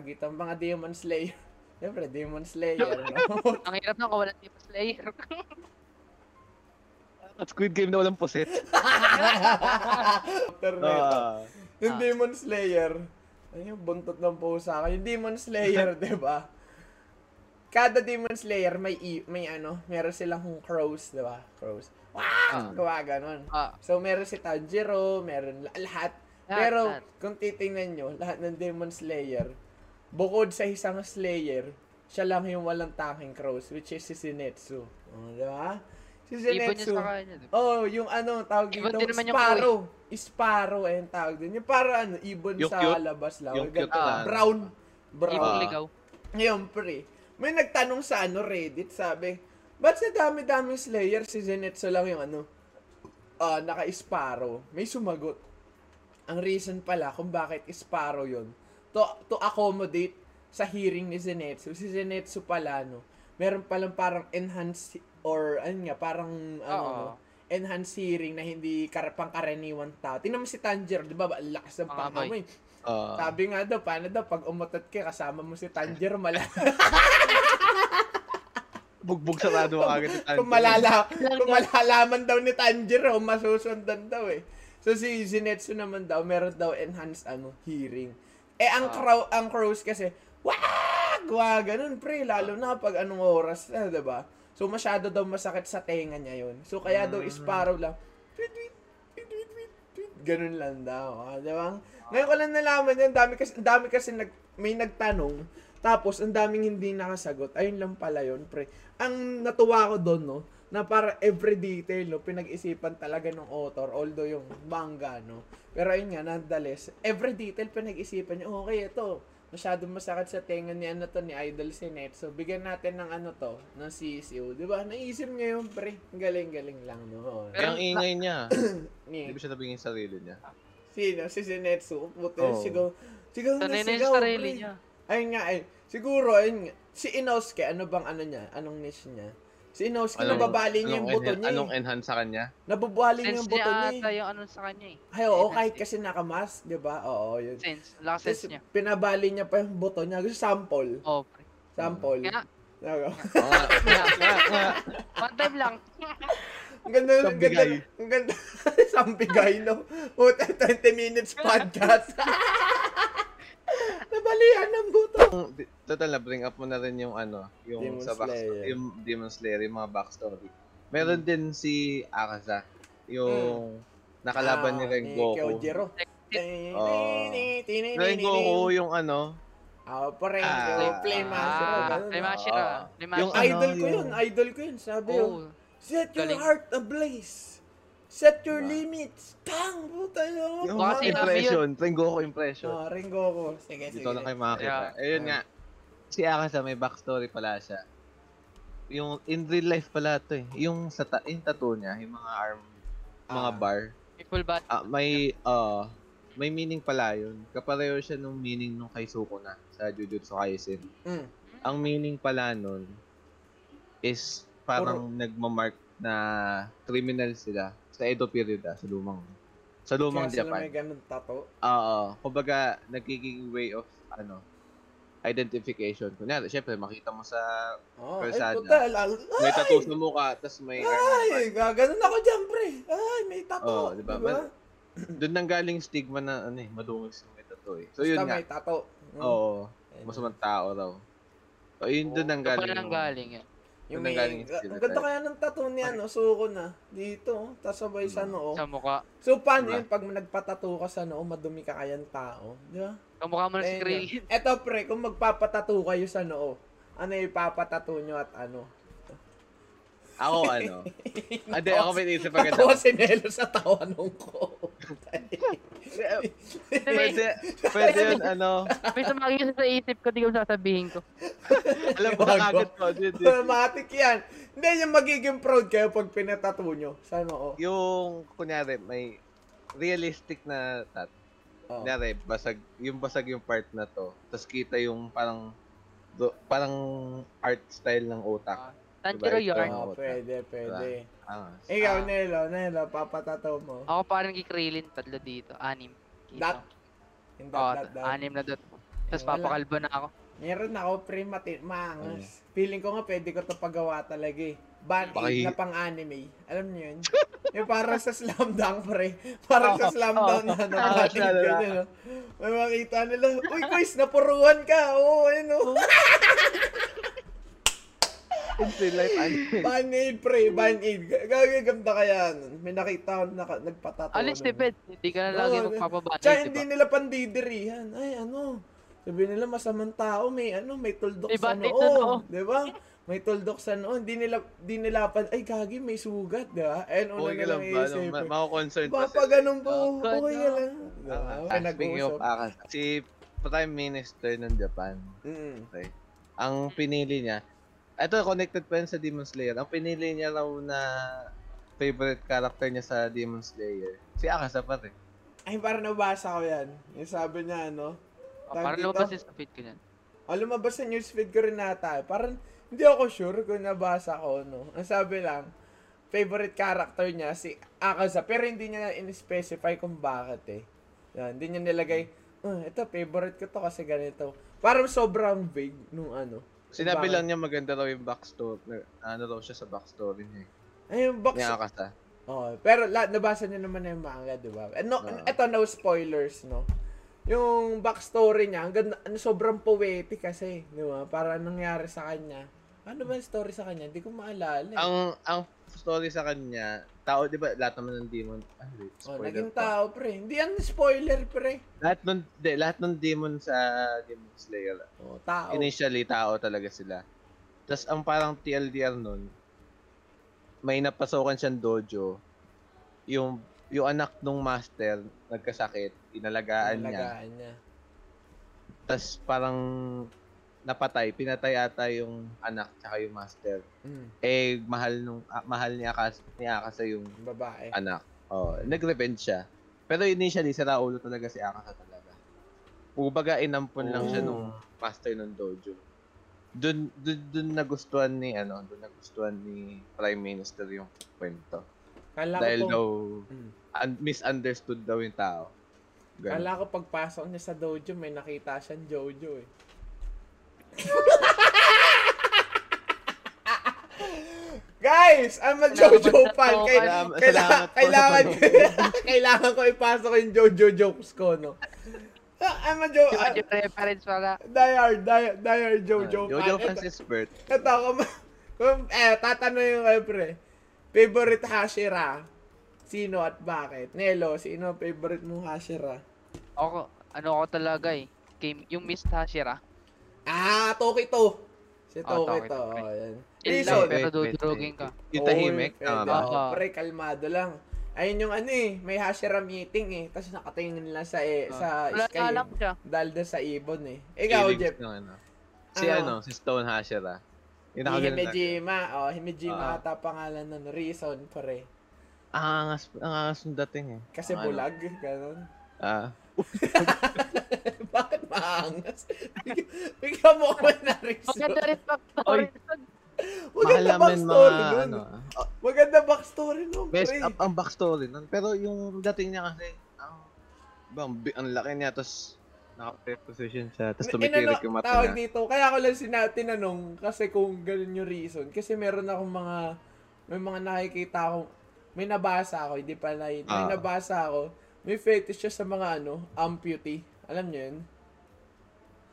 dito, mga Demon Slayer. Siyempre, Demon Slayer, no? Ang hirap nang kawalan Demon Slayer. At Squid Game na walang puset. After nito. Ah. Yung Ah. Demon Slayer, ayun yung buntot ng pusa ka. Yung Demon Slayer, di ba? Kada Demon Slayer may i- may ano, meron silang crows, di ba? Crows. Wow! Hmm. Gawa ganon. Ah, So, meron si Tanjiro, meron la- lahat. Lahat, Pero, lahat. kung titingnan nyo, lahat ng Demon Slayer, bukod sa isang Slayer, siya lang yung walang tanging crows, which is si Zenitsu. Oh, di ba? Si ibon niya Zenitsu. sa kanya. Oh, yung ano, tawag Ibon dito, din naman yung Sparrow. Sparrow, ayun tawag din. Yung para ano, ibon Yung sa cute. labas lang. Yung cute na. brown. Brown. Ibon ligaw. Ngayon, pre, may nagtanong sa ano, Reddit, sabi, ba't sa dami-daming Slayer, si Zenitsu lang yung ano, ah naka-Sparrow? May sumagot. Ang reason pala kung bakit Sparrow yon to, to accommodate sa hearing ni Zenitsu. Si Zenitsu pala, no, meron palang parang enhanced, or ano nga, parang, ano, no, enhanced hearing na hindi kar pangkaraniwan tao. Tingnan mo si Tanjiro, di ba? Lakas ng Pangamoy. pangamoy. Ah. Sabi nga daw, paano daw, pag umutot ka, kasama mo si Tanjiro, mala Bugbog sarado ka agad ni Tanjiro. kung, malala, kung malalaman daw ni Tanjiro, masusundan daw eh. So si Zenitsu naman daw, meron daw enhanced ano, hearing. Eh ang Ah. crow, ang crows kasi, wag, wag, ganun pre, lalo na pag anong oras na, 'di ba? So masyado daw masakit sa tenga niya 'yon. So kaya daw Mm. Sparrow lang, tweet, tweet, tweet, tweet, tweet, tweet, ganun lang daw, ah, 'di ba? Ngayon ko lang nalaman yan, dami kasi, dami kasi nag, may nagtanong, tapos ang daming hindi nakasagot. Ayun lang pala 'yon, pre. Ang natuwa ko doon, no, na para every detail, no, pinag-isipan talaga ng author, although yung manga, no. Pero ayun nga, nonetheless, every detail pinag-isipan niya, okay, ito, masyadong masakit sa tenga ni ano to, ni Idol Sinet. So, bigyan natin ng ano to, ng CCU. Di ba? Naisip niya yun, pre. Galing-galing lang, no. Kaya ang ingay niya. Ni, Hindi ba siya nabingin sa sarili niya? sino? Si Sinetsu. Puti, Oo. sigaw. Sigaw na yung sigaw, sarili pre. niya. Ayun nga, ay, siguro, ayun nga. Si Inosuke, ano bang ano niya? Anong niche niya? Si Inosuke, nababali niya yung anong buto niya. Anong eh. enhance sa kanya? Nababali niya Sense yung buto niya niya. ata eh. yung ano sa kanya eh. Ay, oo, kahit kasi nakamas, di ba? Oo, yun. Sense. Lakas Tapos, sense niya. pinabali niya pa yung buto niya. Gusto sample. Oh, pre. Sample. Kaya. Oo one time lang. Ang ganda, ang ganda, ang ganda. Sambigay, no? Puta, 20 minutes podcast. Nabalian ng buto. Total na bring up mo na rin yung ano, yung Demon sa back, Slayer. yung Demon Slayer, yung mga backstory. Meron din si Akaza, yung nakalaban ni Ah, Rengoku. Kyojiro. Oo. Rengoku yung ano, Ah, pa rin. Ah. Flame Master. Ah, ganun. Ah. Flame Yung. Idol ko yun. yung- Idol ko yun. Sabi yun. Oh. Set your Galing. heart ablaze. Set your Diba? limits. Tang, puta yun. yung Baka sinabi impression, Rengoku impression. Ah, Rengoku. Sige, sige. Dito na kayo makakita. Yeah. Ayun nga, si Akaza may backstory pala siya. Yung in real life pala to eh. Yung sa ta- yung tattoo niya, yung mga arm, mga Ah. bar, May full body. ah, may uh, may meaning pala yun. Kapareho siya nung meaning nung kay Sukuna sa Jujutsu Kaisen. Mm. Ang meaning pala nun is parang nagmamark na criminal sila sa Edo period ah, sa lumang sa lumang Kaya Japan. may ganun tato. Oo. Kumbaga, nagiging way of, ano, identification. Kunyari, syempre, makita mo sa, Oh, ay, Kalsada. puta. Lalo. may tattoo sa mukha, tapos may, Ay, gaganon ako dyan, pre. Ay, may tato. Oo, di ba? Diba? doon nang galing stigma na, ano eh, madungis yung may tattoo eh. So, yun Basta nga. may tato. Mm. Oo. Masamang tao raw. So, yun doon nang galing. pala nang galing eh. Yung may, ang ganda kaya ng tattoo niya, no? Suko na. Dito, oh. tapos sabay sa noo. Sa mukha. So, paano Diba? yun? Pag nagpatato ka sa noo, madumi ka kayang tao. Di ba? Kamukha mo na si yun. Eto, pre, kung magpapatato kayo sa noo, ano yung ipapatato nyo at ano? Ako, ano. Ade, ako may isip agad ako. si Nelo sa tawanon ko. pwede, pwede yun, ano, May sumagi sa isip ko, di ko sasabihin ko. alam mo na agad ko, dude. Automatic yan. Hindi, yung magiging proud kayo pag pinatato nyo. Sana oo. Yung, kunyari, may realistic na tat. Oh. Kunyari, basag, yung basag yung part na to. Tapos kita yung parang, do, parang art style ng utak. Tanjiro Diba, yarn. Oh, pwede, pwede. Ah, Ikaw, Ah. Nelo, Nelo, papatato mo. Ako parang kikrilin, tatlo dito, anim. Dito. Dot? Yung Oo, dot, dot, dot. anim na dot. Tapos Wala. papakalbo na ako. Meron ako pre mati maangas. Feeling ko nga pwede ko to pagawa talaga eh. Aid hi- na pang anime. Alam niyo yun? yung parang sa slam dunk pre. Parang sa slam dunk na ano. Diba? ganyan, no? May makita nila, Uy, quiz, napuruan ka. Oo, ayun o. Instant life anime. Band aid pre, band aid. Gagaganda kaya nun. May nakita ko na nagpatato. Alis tipid, hindi ka na lagi Oo, magpapabati, Tsaka di hindi ba? nila pandidirihan. Ay, ano. Sabi nila masamang tao, may ano, may tuldok May sa band-aid noo. noo. Di ba? May tuldok sa noo. Hindi nila, di nila pan, ay gagi, may sugat, di ba? Ayun, una Okay ka nilang iisipin. Ma- Mako-concern pa ganun po, Oh, okay ka no. lang. Ah, speaking of. Akas, si Prime Minister ng Japan, Mm. okay, ang pinili niya, ito connected pa yun sa Demon Slayer, ang pinili niya raw na favorite character niya sa Demon Slayer, si Akasa pa rin. Ay, parang nabasa ko yan. Yung sabi niya, ano, Oh, Parang lumabas sa feed ko niyan. Oh, lumabas sa newsfeed ko rin nata. Parang, hindi ako sure kung nabasa ko, no. Ang sabi lang, favorite character niya, si Akaza. Pero hindi niya in-specify kung bakit eh. Yan, hindi niya nilagay, oh, ito, favorite ko to kasi ganito. Parang sobrang vague nung ano. Sinabi Bakit? lang niya maganda raw yung backstory, ano raw siya sa backstory niya. eh. Ay, yung box. Ni Akasa. Oh, pero la, nabasa niyo naman na yung manga, di ba? Eh, No, Ah. ito, no spoilers, no? Yung backstory niya, ang ganda, ano, sobrang poetic kasi, di ba? Para nangyari sa kanya. Ano ba yung story sa kanya? Hindi ko maalala. eh. Ang ang story sa kanya, tao, di ba, lahat naman ng demon, ah, wait, oh, spoiler naging pa. tao, pre. Hindi yan spoiler, pre. Lahat ng, di, lahat ng demon sa Demon Slayer, Oh, tao. initially tao talaga sila. Tapos ang parang TLDR nun, may napasokan siyang dojo. Yung yung anak nung master nagkasakit, inalagaan niya. Alagaan niya. Tapos parang napatay, pinatay ata yung anak tsaka yung master. Mm, Eh mahal nung ah, mahal ni Akas ni Akasa yung babae. anak. Oh, nag-revenge siya. Pero initially sira ulo talaga si Akasa talaga. Kumbaga inampun lang siya Oh. nung master ng dojo. Dun, dun, dun nagustuhan ni ano, dun nagustuhan ni Prime Minister yung kwento. Kala Dahil ko, daw Mm. un- misunderstood daw yung tao. Ganun. kala ko pagpasok niya sa dojo, may nakita siyang Jojo eh. Guys, I'm a Jojo Salamat fan. Kay, Salamat- kaila- salamat kailangan, kailangan ko ipasok yung Jojo jokes ko, no? Ah, I'm a Jo... Di ba ah, yung reference pala? Die hard, die, die hard Jojo Ah, Jojo fan. Francis Bert. Ito, kung, kung, eh, tatanong yung kayo, pre. Favorite Hashira? Sino at bakit? Nelo, sino favorite mong Hashira? Ako, ano ako talaga eh. Game, yung Miss Hashira. Ah, Toki to. Si Oh, Toki to. to, pre. Oh, Reason. lang, pero dudurugin ka. Yung tahimik. Ba? Oo, Oo. pre, kalmado lang. Ayun yung ano eh, may Hashira meeting eh. Tapos nakatingin lang sa eh, sa Wala sky. eh. lang siya. Dahil doon sa ibon eh. Ikaw, Feelings Jeff. ng ano. Si Ano? ano, si Stone Hashira. Yung lang. Himejima. Oh, Himejima Ah. ata pangalan nun. Reason, pre. Ang angas, ang angas ng dating eh. Kasi Ang ano. bulag. Ganon. Ah, Bakit maangas? Bigyan- mo ko na reason. Maganda rin backstory. mahal Maganda namin backstory mga nun. ano. ah, Maganda backstory nun, Best pre. up ang backstory nun. Pero yung dating niya kasi, ang, bang, ang laki niya, tapos naka-position siya, tapos tumikirik yung mata tawag niya. dito. Kaya ako lang sina tinanong kasi kung ganun yung reason. Kasi meron akong mga, may mga nakikita ako, may nabasa ako, hindi pa na, may Ah. nabasa ako, may fetish siya sa mga ano, amputee. Alam niyo yun?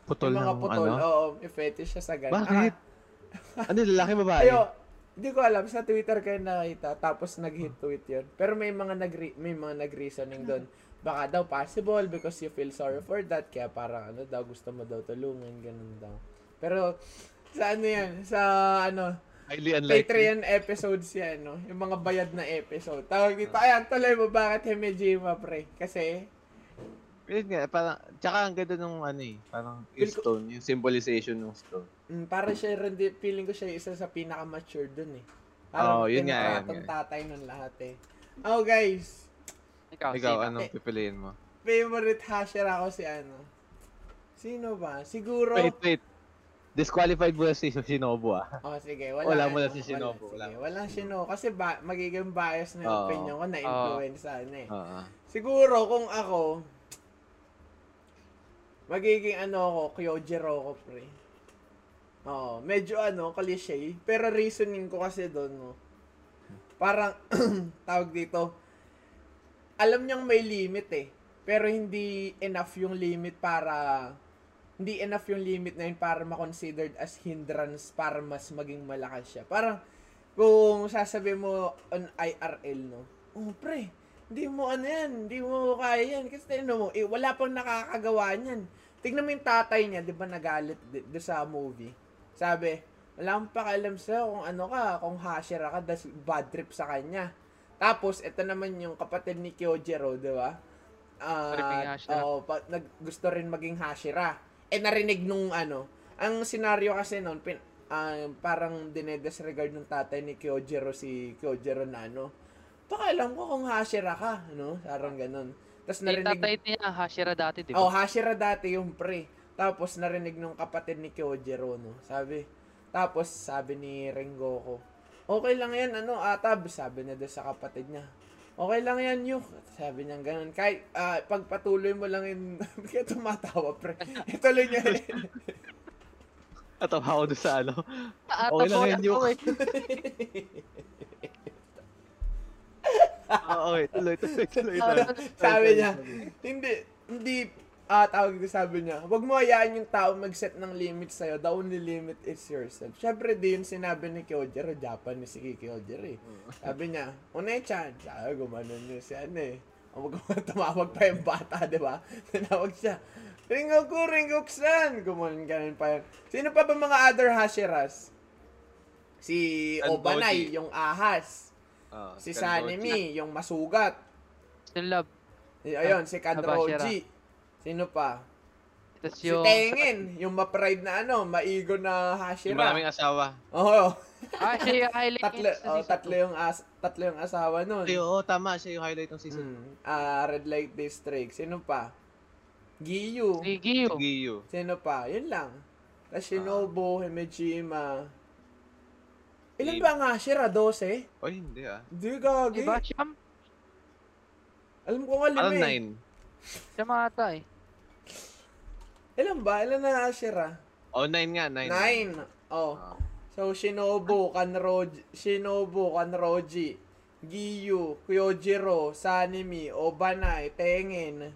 Putol yung mga ng putol, ano. oo, may fetish siya sa ganun. Bakit? ano, lalaki babae? Ayo, hindi ko alam sa Twitter kayo nakita tapos nag-hit tweet 'yon. Pero may mga nag may mga nag-reasoning doon. Baka daw possible because you feel sorry for that kaya parang ano daw gusto mo daw tulungan ganun daw. Pero sa ano 'yan, sa ano Highly unlikely. Patreon episodes yan, no? Yung mga bayad na episode. Tawag dito, ayan, tuloy mo, bakit Himejima, pre? Kasi, Yun nga, parang, tsaka ang ganda nung ano eh, parang yung stone, yung symbolization ng stone. mm, para siya rin, feeling ko siya isa sa pinaka-mature dun, eh. Oo, yun nga, yun nga. tatay ng lahat, eh. Oh, guys, Ikaw, Ikaw, sino? anong Eh, pipiliin mo? favorite Hashira ko si ano? Sino ba? Siguro, Wait, wait. Disqualified mo na si Shinobu ah. Oh, sige. Wala, Wala mo na si Shinobu, Wala, wala. sige. wala Shinobu. Kasi ba, magiging bias na yung Oo. opinion ko, na-influence ano eh. Oo. Siguro, kung ako, magiging ano ako, Kyojiro ko, pre. Oo, medyo ano, cliche. Pero reasoning ko kasi doon, no. Parang, tawag dito, alam niyang may limit eh. Pero hindi enough yung limit para, hindi enough yung limit na yun para ma-considered as hindrance para mas maging malakas siya. Parang, kung sasabi mo on IRL, no? Oh, pre, hindi mo ano yan, hindi mo kaya yan. Kasi ano mo, eh, wala pang nakakagawa niyan. Tignan mo yung tatay niya, di ba nagalit di- doon sa movie. Sabi, wala akong pakialam sa'yo kung ano ka, kung hashira ka, das bad trip sa kanya. Tapos, ito naman yung kapatid ni Kyojiro, di ba? Ah, hashira. oo, pa, nag, gusto rin maging hashira. Eh, narinig nung ano, ang senaryo kasi noon, pin, ah, parang dinedisregard ng tatay ni Kyojiro si Kyojiro na ano, pakialam ko kung hashira ka, no? Parang ganun. Tapos Yung narinig, tatay niya, Hashira dati, di oh, ba? hashira dati yung pre. Tapos narinig nung kapatid ni Kyojiro, no? Sabi, tapos sabi ni Rengoku, okay lang yan, ano, atab, sabi niya doon sa kapatid niya. Okay lang yan, Yuk. Sabi niya ganun. Kahit ah, pagpatuloy mo lang yung... Kaya tumatawa, pre. Ituloy niya rin. Atawa ako doon sa ano. Okay lang yan, Yuk. Oo, okay. Tuloy, tuloy, tuloy. Ah, tuloy. sabi niya, hindi, hindi, ah, tawag ko sabi niya, wag mo hayaan yung tao mag-set ng limit sa'yo. The only limit is yourself. Siyempre, di yun sinabi ni Kyojiro, Japanese si Kyojiro eh. Sabi niya, Une-chan, sabi, gumanon niya si ano eh. Tumawag pa yung bata, di ba? Tinawag siya, Ringoku, Ringoku-san! Gumanon ganun pa yun. Sino pa ba mga other Hashiras? Si. Obanay, yung ahas. Oo, Si. Sanemi, yung masugat. Yung love. Ayun, si. Kadroji. Sino pa? Tapos Si yung... Tengen, yung ma-pride na ano, maigo na Yung Hashira. maraming asawa. Oo. Ah, siya yung highlight tatlo, oh, tatlo yung as, tatlo yung asawa nun. Ay, oo, tama. Siya yung highlight ng season. Mm, ah, Red Light District. Sino pa? Giyu. Si Giyu. Giyu. Sino pa? Yun lang. Tapos Shinobu, Himejima. Ilan ba ang Hashira? 12? Oy, hindi ah. Hindi, gagi. Diba? Siyam? Alam ko nga lima Parang eh. nine. Siya mga ata eh. Ilan ba? Ilan na Hashira? Oh, nine nga, nine. Nine. Oh. Ah. So, Shinobu, Kanroji, Shinobu, Kanroji, Giyu, Kyojiro, Sanemi, Obanai, Tengen,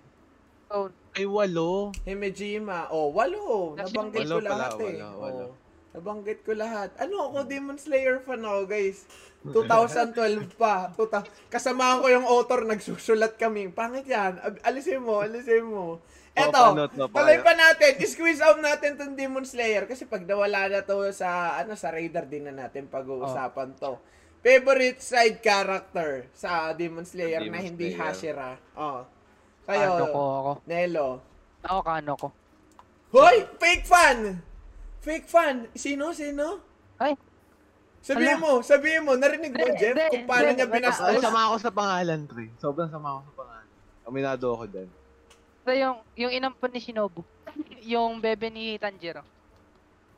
Oh, Ay, walo. Himejima. Oh, walo. Nabanggit ko Walo pala, lahat eh. walo, walo. Oh, nabanggit ko lahat. Ano ako, Demon Slayer fan ako, guys. 2012 pa. Tuta Kasamahan ko yung author, nagsusulat kami. Pangit yan. Alisin mo, alisin mo. Eto, Papanot na pa tuloy pa natin. I-squeeze out natin tong Demon Slayer kasi pag nawala na to sa ano sa radar din na natin pag-uusapan to. Favorite side character sa Demon Slayer na Demon hindi Slayer. Hashira. Oh. kano ko Kayo, ako. Nelo. Ako kano ko. Hoy, fake fan. Fake fan. Sino sino? Ay, Sabihin mo, sabihin mo, narinig mo, Hindi, Jeff, hindi, kung paano hindi. niya Ay, binastos? sama ako sa pangalan, pre. Sobrang sama ako sa pangalan. Aminado ako din. ito yung, yung inampun ni Shinobu. yung bebe ni Tanjiro.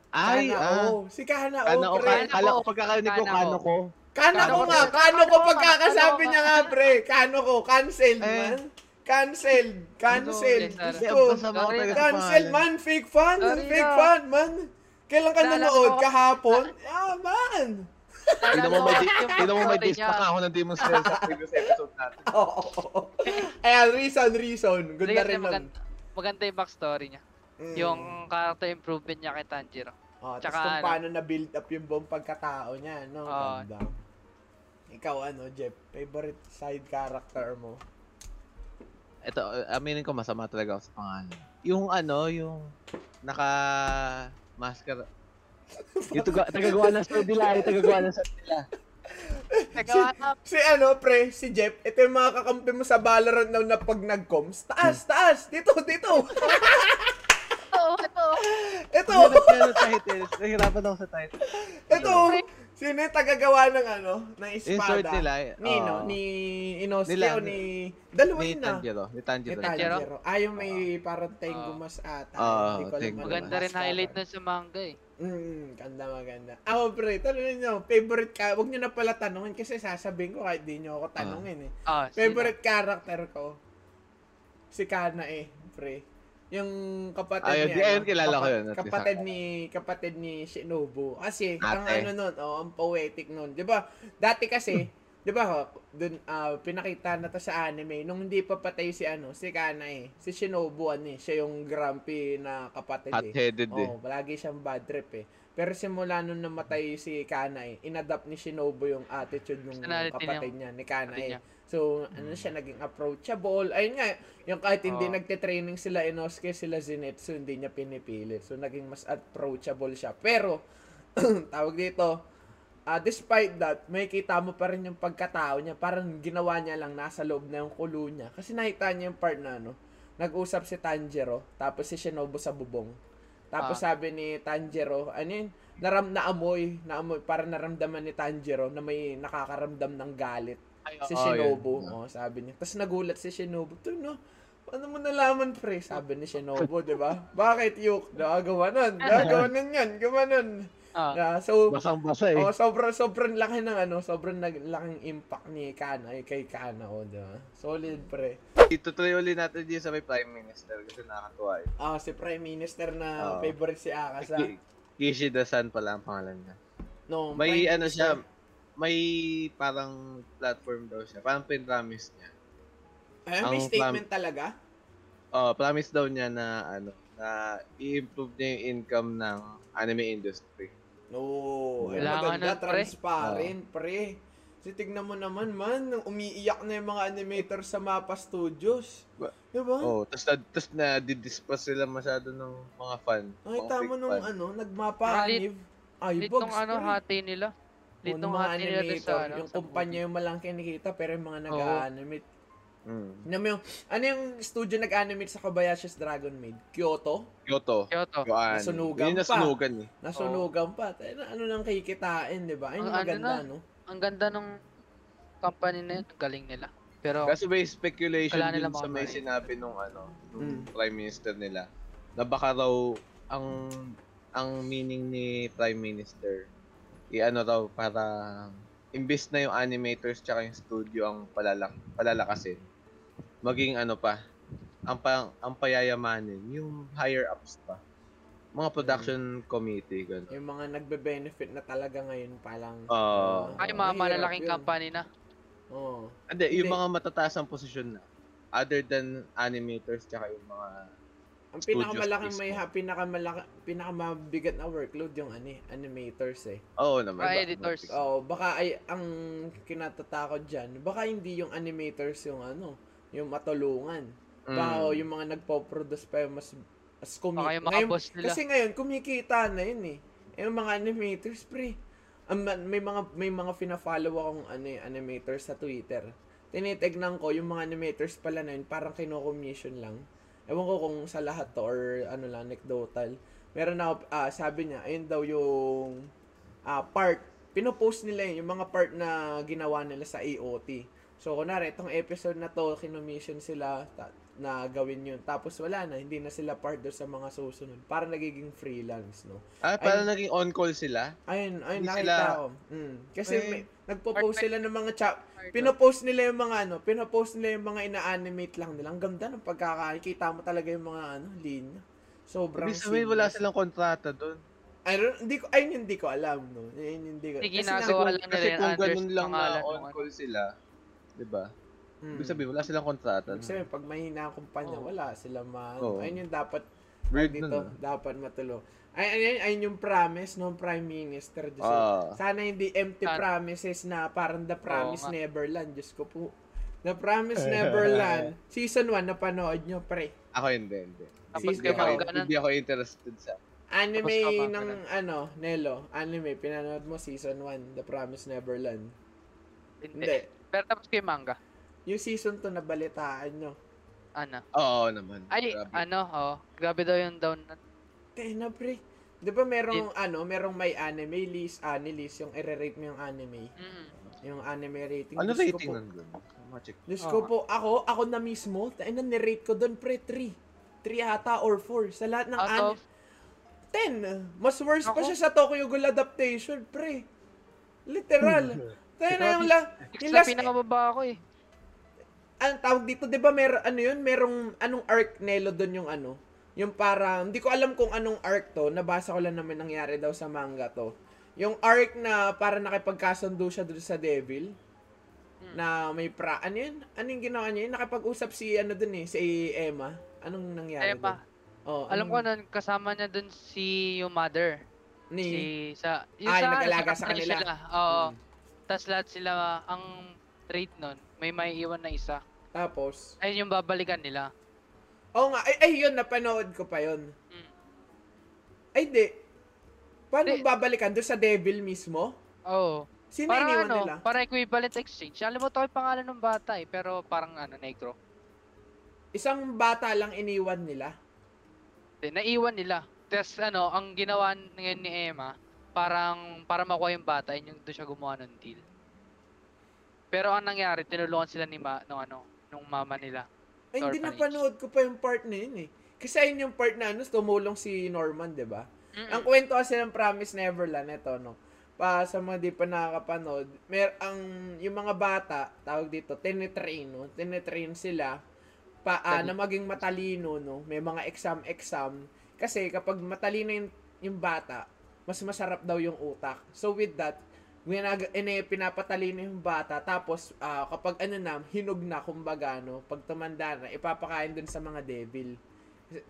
Ay, Kana, ah. oh. Si Kana, Kano oh, pre. Kana kala ko ko. pagkakarinig ko, Kana kano ko. Kana Kano ko nga, kano ko pagkakasabi niya nga, pre. Kano ko, cancelled, Eh. man. Cancelled, cancelled. Talaga na. sa Cancelled, man. Fake fan. Fake na. fan, man. Kailan ka nanood? Kahapon? Ah, man. Tignan mo may, tignan mo may pa ako ng Demon Slayer sa previous episode natin. Oo. Ayan, reason, reason. Ganda Kasi rin nun. maganda, yung backstory niya. Mm. Yung character improvement niya kay Tanjiro. Oh, Tsaka kung ano- paano na-build up yung buong pagkatao niya, no? Oo. Ganda. Ikaw ano, Jeff? Favorite side character mo? Ito, aminin ko masama talaga ako sa pangalan. Yung ano, yung naka maskara Yung tuga, tagagawa ng sound nila, yung tagagawa ng sound nila. Na. Si ano, pre, si Jeff, ito yung mga kakampi mo sa Valorant na, na pag nag-coms. Taas, taas! Dito, dito! Ito, ito. Ito! Hirap nga ng title. Nahirapan ako sa title. Ito! Sino yung tagagawa ng ano? Ng Yung sword espada? nila, Ni, no? oo. Ni Inosuke Nila, o ni... Dalawa Ni yun na. Tanjiro. Ni Ni Tanjiro. Tanjiro. Ah, yung may parang Tengumas ata. Oo, Hindi ko alam Tengumas. Maganda rin highlight na sa manga eh. Mm, ganda maganda. Ako pre, tanongin nyo, favorite ka, wag nyo na pala tanongin kasi sasabihin ko kahit di nyo ako tanongin eh. Ah, Favorite character ko, si Kana eh, pre. Yung kapatid Ayun, niya. ayun, ano, kilala ko kapa- yun, Kapatid ni, kapatid ni Shinobu. Kasi, ang Ate. ano nun, oh, ang poetic nun. Di ba, dati kasi, di ba, dun, ah, pinakita na to sa anime, nung hindi pa patay si ano, si Kana eh. Si Shinobu, ano eh, siya yung grumpy na kapatid eh. Hot-headed eh. Oo, palagi siyang bad trip eh. Pero simula nung namatay si Kana eh, inadapt ni Shinobu yung attitude ng Personality kapatid niya, ni Kana eh. niya. So, ano siya, naging approachable. Ayun nga, yung kahit hindi Oo. nagte-training sila Inosuke, sila Zenitsu, hindi niya pinipilit. So, naging mas approachable siya. Pero, tawag dito, ah despite that, may kita mo pa rin yung pagkatao niya. Parang ginawa niya lang, nasa loob na yung kulo niya. Kasi nakita niya yung part na, ano, nag-usap si Tanjiro, tapos si Shinobu sa bubong. Tapos Ah. sabi ni Tanjiro, ano yun, naram na amoy, na amoy, parang naramdaman ni Tanjiro na may nakakaramdam ng galit Ay, si Shinobu. yun. Oh, sabi niya. Tapos nagulat si Shinobu. Ito no, paano mo nalaman pre? Sabi ni Shinobu, di ba? Bakit Yuk? Nakagawa nun. Nakagawa nun yan. Gawa nun. Ah, Yeah, so, Basang-basa eh. oh, sobrang, sobrang laki ng ano, sobrang laking impact ni Kana, eh, kay Kana, oh, di ba? Solid pre. Itutuloy ulit natin dito sa may Prime Minister kasi nakakatuwa eh. Ah, si Prime Minister na Oo. favorite si Akasa. Ki- Kishida-san pala ang pangalan niya. No, May Prime ano Minister. siya, may parang platform daw siya. Parang pinramis niya. Ay, may ang statement talaga? Oh, promise daw niya na ano, na i-improve niya yung income ng anime industry. No, ay Kailangan maganda, nun, pre. transparent, pre. Kasi tignan mo naman, man, nang umiiyak na yung mga animator sa Mapa Studios. Ba- Diba? Oh, tapos na, tapos na didiscuss sila masyado ng mga fan. Nakita mga mo fake nung fan. ano, nagmapa Lit- anib. Ay, litong ano, hati nila. Litong Litong mga animator, sa ano. yung kumpanya yung malang kinikita, pero yung mga nag-animate. Mm. Mo yung, ano yung studio nag-animate sa Kobayashi's Dragon Maid? Kyoto? Kyoto. Kyoto. Yoan. Nasunugan pa. nasunugan eh. Nasunugan pa. Ano nang kikitain, di ba? Ayun yung Ang ano maganda, na. no? Ang ganda nung company na yun. Galing nila. Pero, Kasi may speculation din sa may sinabi nung ano, nung Mm. prime minister nila na baka raw ang ang meaning ni prime minister i-ano raw para imbis na yung animators tsaka yung studio ang palalak palalakasin maging ano pa ang pa, ang payayamanin yung higher ups pa mga production committee ganun. Yung mga nagbe-benefit na talaga ngayon palang. Oo. ay, mahirap mga malalaking yun. company na. Oo. Hindi, yung Hindi. mga matataas ang posisyon na other than animators tsaka yung mga Ang pinakamalaking may ha, pinakamalaki, pinakamabigat na workload yung ano, eh, animators eh. Oo naman. Mga ba- editors. ba- Oo, baka ay ang kinatatakot diyan, baka hindi yung animators yung ano, yung matulungan. Baka Mm. yung mga nagpo-produce pa yung mas as kumi- mga ngayon- nila. Kasi ngayon kumikita na yun eh. Eh, yung mga animators pre. Ma- may mga may mga fina-follow akong ano, eh, animators sa Twitter. Tinitignan ko yung mga animators pala na yun, parang kino-commission lang. Ewan ko kung sa lahat to or ano lang, anecdotal. Meron ako, ah, sabi niya, ayun daw yung ah, part. Pinopost nila yun, yung mga part na ginawa nila sa AOT. So, kunwari, itong episode na to, kinommission sila ta- na gawin yun. Tapos wala na, hindi na sila part doon sa mga susunod. Parang nagiging freelance, no? Ah, parang naging on-call sila? Ayun, ayun, Hindi nakita sila- ko. Mm. Kasi Eh, may, nagpo-post sila ng mga chat. Pinopost nila yung mga ano, pinopost nila yung mga ina-animate lang nila. Ang ganda ng pagkakakita mo talaga yung mga ano, linya. Sobrang Ibig sabihin wala silang kontrata doon. I don't, hindi ko, ayun hindi ko alam, no? Ayun hindi ko. Hindi kasi ginagawa na- lang nila Kasi yung kung under ganun lang na on-call sila, di ba? Mm. Ibig sabihin wala silang kontrata. Ibig sabihin, pag mahina ang kumpanya, Oo. wala sila ma... Oo. Ayun yung dapat Weird dito, nun. ah. dapat matulo. Ay, ayun, ayun yung promise ng Prime Minister. Diyos. Ah. Sana hindi empty Sana- promises na parang The Promise nga. Neverland. Diyos ko po. The Promise Neverland. Season 1, napanood nyo, pre. Ako hindi, hindi. Tapos Season Hindi kay ako, hindi ako interested sa Anime ng ganun? ano, Nelo, anime, pinanood mo season 1, The Promised Neverland. Hindi. Hindi. Pero tapos ko yung manga. Yung season 2 na balitaan nyo. Ano? Oo naman. Ay, Grabe. ano, oh. Grabe daw yung down. Tena pre. Di ba merong ano, merong may anime list, anilist, yung i-rate mo yung anime. Mm. Yung anime rating. Ano Diyos rating po. nun dun? Ma-check. Diyos Oo ko po, ako, ako na mismo, tayo na nirate ko doon pre, 3. 3 ata or 4. Sa lahat ng anime. of, 10. Mas worse pa Ako? siya sa Tokyo Ghoul adaptation, pre. Literal. Tayo na yung, la, yung sa last, pinakababa ako eh. Ang tawag dito, 'di ba mer ano 'yun, merong anong arc Nelo doon yung ano, yung parang hindi ko alam kung anong arc to, nabasa ko lang naman nangyari daw sa manga to. Yung arc na para nakipagkasundo siya doon sa Devil Hmm. na may pra ano yun? Anong ginawa niya? Yun? Nakipag-usap si ano dun eh, si Emma. Anong nangyari Emma. dun? Oh, Alam ko nun, kasama niya dun si yung mother. ni Si, sa, Ah, yung sa- nag-alaga sa company kanila. Sila. Oo. Mm. Tapos lahat sila, ang trait nun, may may iwan na isa. Tapos, Ayun yung babalikan nila. Oo nga, ay, ay yun, napanood ko pa yun. Mm. Ay, di. Paano Di. babalikan? Doon sa Devil mismo? Oo. Sino Parang iniwan ano, nila? parang equivalent exchange. Alam mo to yung pangalan ng bata eh, pero parang ano, negro. Isang bata lang iniwan nila. Hindi, naiwan nila. Tapos ano, ang ginawa ngayon ni Emma, parang para makuha yung bata, yun yung doon siya gumawa ng deal. Pero ang nangyari, tinulungan sila ni ma, nung ano, nung mama nila. Ay, hindi napanood ko pa yung part na yun eh. Kasi ayun yung part na ano, tumulong si Norman, di ba? Mm-mm. Ang kwento kasi ng Promise Neverland, ito no. Pa sa mga di pa nakakapanood, mer ang yung mga bata, tawag dito, tinetrain, no? Tinetrain sila pa ah, na maging matalino, no? May mga exam-exam. Kasi kapag matalino yung, yung bata, mas masarap daw yung utak. So with that, winag ine pinapatalino yung bata tapos ah, kapag ano na hinog na kumbaga no pag tumanda na ipapakain dun sa mga devil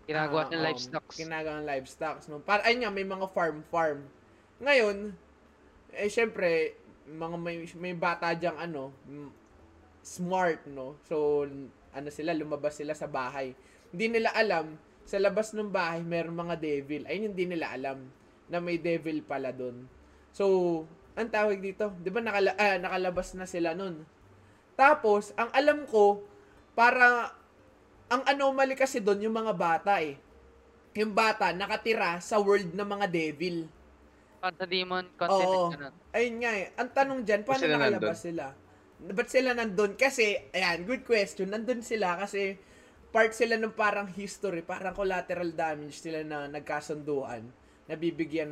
Ginagawa Ah, ng um, livestock. Ginagawa ng livestock. No? Para, ayun nga, may mga farm-farm. Ngayon, eh, syempre, mga may, may bata diyang ano, smart, no? So, ano sila, lumabas sila sa bahay. Hindi nila alam, sa labas ng bahay, meron mga devil. Ayun, hindi nila alam na may devil pala doon. So, ang tawag dito, di ba nakala, ah, nakalabas na sila nun. Tapos, ang alam ko, para ang anomaly kasi doon yung mga bata eh. Yung bata nakatira sa world ng mga devil. Para sa demon continent Oo. ganun. Ayun nga eh. Ang tanong dyan, paano sila nakalabas sila? Ba't sila nandun? Kasi, ayan, good question. Nandun sila kasi part sila ng parang history, parang collateral damage sila na nagkasunduan na bibigyan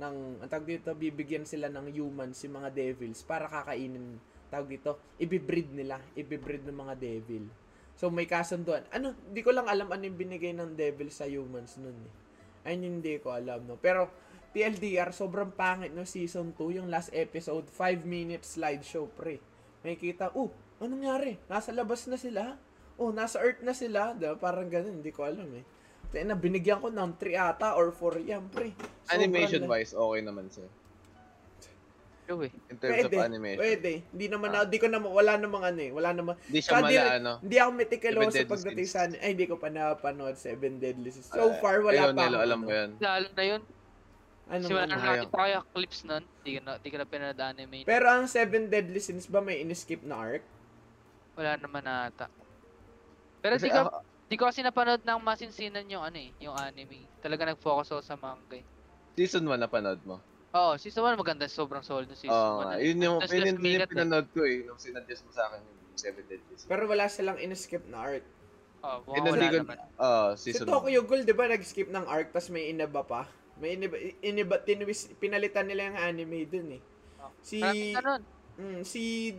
ng, ang tawag dito, bibigyan sila ng humans, yung mga devils, para kakainin, tawag dito, ibibreed nila, ibibreed ng mga devil. So, may kasunduan. Ano, di ko lang alam ano yung binigay ng devil sa humans nun eh. Ayun hindi ko alam, no. Pero, TLDR, sobrang pangit no season 2, yung last episode, 5 minutes slideshow, pre. May kita, oh, anong nangyari? Nasa labas na sila? Oh, nasa Earth na sila? Diba? Parang ganun, hindi ko alam eh. Kaya na, binigyan ko ng 3 ata or 4 yan, pre. Sobrang Animation la- wise, okay naman siya. True eh. In terms Pwede, of animation. pwede. Hindi naman, Ah. na, di ko na, wala namang ano eh. Wala namang, Hindi siya mala, di- ano. hindi ako Seven Deadly pagdating sa, ay, hindi ko pa napanood Seven Deadly Sins. So far, wala Ayaw pa akong alam ano. mo yan. Lalo na yun. Ano ano. na ayaw. nakita kaya clips nun. Di ka na, di ka na pinanood anime. Pero ang Seven Deadly Sins ba may in-skip na arc? Wala naman ata. Pero Kasi di ko, ako- di ko kasi napanood ng masinsinan yung ano eh, yung anime. Talaga nag-focus ako sa manga eh. season 1 napanood mo. Oo, season 1 maganda, sobrang solid ng season 1. Oo nga. Yun yung, Tas yun, yung, minute yung pinanood ko eh. Nung sinadjust mo sa akin yung Seven Deadly Sins. Pero wala silang in-skip na arc. Oo, Eh, wala hindi ko, naman. Si season Tokyo Ghoul, di ba, nag-skip ng arc, tas may inaba pa. May iniba, iniba tinwis, pinalitan nila yung anime dun eh. Oh. Si, mm, si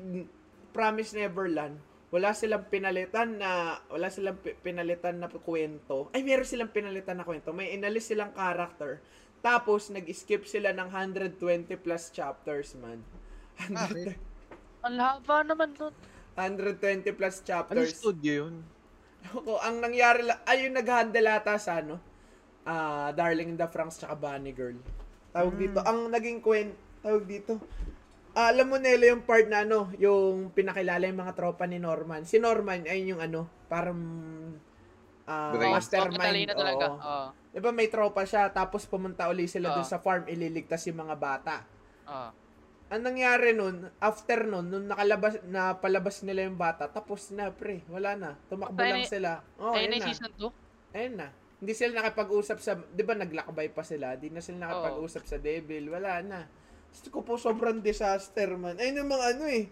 Promise Neverland, wala silang pinalitan na, wala silang pi- pinalitan na kwento. Ay, meron silang pinalitan na kwento. May inalis silang character. Tapos, nag-skip sila ng 120 plus chapters, man. 100, Ang haba naman nun. 120 plus Ano chapters. studio yun? Ako, ang nangyari la, ay yung nag-handle ata sa ano, ah, Darling in the Franxx tsaka Bunny Girl. Tawag dito, ang naging kwen, tawag dito, alam mo nila yung part na ano, yung pinakilala yung mga tropa ni Norman. Si Norman ay yung ano, parang, Brain. mastermind. matalino talaga. oo. Oo. Di ba may tropa siya, tapos pumunta uli sila Oo. dun sa farm, ililigtas yung mga bata. Oo. Ang nangyari nun, after nun, nung nakalabas, napalabas nila yung bata, tapos na, pre. Wala na. Tumakbo Tayo lang na- sila. Oh, Ayun ayun na yung na. season 2. Ayun na. Hindi sila nakipag-usap sa, di ba naglakbay pa sila? Di na sila nakipag-usap sa Devil. Wala na. Gusto ko po sobrang disaster, man. Ayun yung mga ano eh.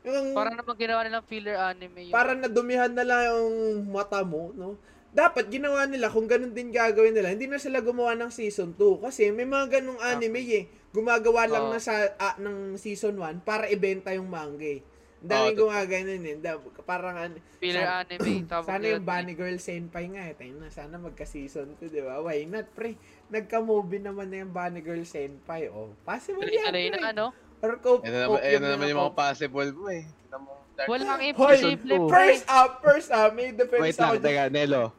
Yung, Parang naman ginawa nilang filler anime. Yung, parang nadumihan na lang yung mata mo, no? Dapat ginawa nila kung ganun din gagawin nila. Hindi na sila gumawa ng season 2 kasi may mga ganung anime eh. Gumagawa lang Oo. na sa ah, ng season 1 para ibenta yung manga. eh. Ang daming Oo, gumaganon eh. Da- Parang ano, filler sana- anime. sana yung. Bunny Girl Senpai nga eh. Tayo na, sana magka-season 2, di ba? Why not, pre? Nagka-movie naman na yung Bunny Girl Senpai. Oh, possible Tuloy yan, pre. na ano? Or cope, Yan na yan na na naman ng yung mga possible mo eh. Walang imposible. First up, first up, may defense Wait ako lang, teka, Nelo.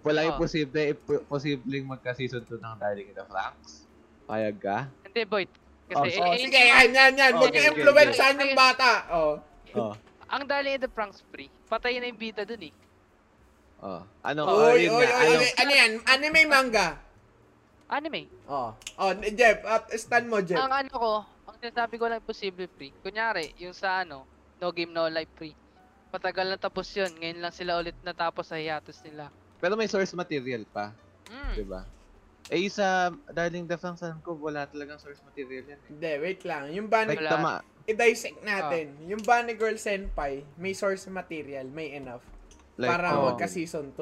Walang Oh. imposible, imp- posibleng magka-season 2 ng Darling in the Franks. Payag ka? Hindi, Boy. Kasi, Oh, Oh, eh, sige, yan, yan, yan. Huwag okay, okay. yung bata. Oh. Oh. ang in the Franxx pre, patay na yung bida dun eh. Oh. Ano? Oy, oh, oy, yun oy, ano? oy. Ano yan? Anime manga? Anime. Oh. Oh, Jeff, at stand mo, Jeff. Ang ano ko, ang sinasabi ko lang imposible pre. Kunyari, yung sa ano, No Game No Life pre. Patagal na tapos yun. Ngayon lang sila ulit natapos sa hiatus nila. Pero may source material pa, Mm. di ba? Eh, sa Darling the Franks, alam ko, wala talagang source material yan eh. Hindi, wait lang. Yung Bunny, Like, tama. i-dissect natin. Yung Bunny Girl Senpai, may source material, may enough. Like, para oh. magka-season 2.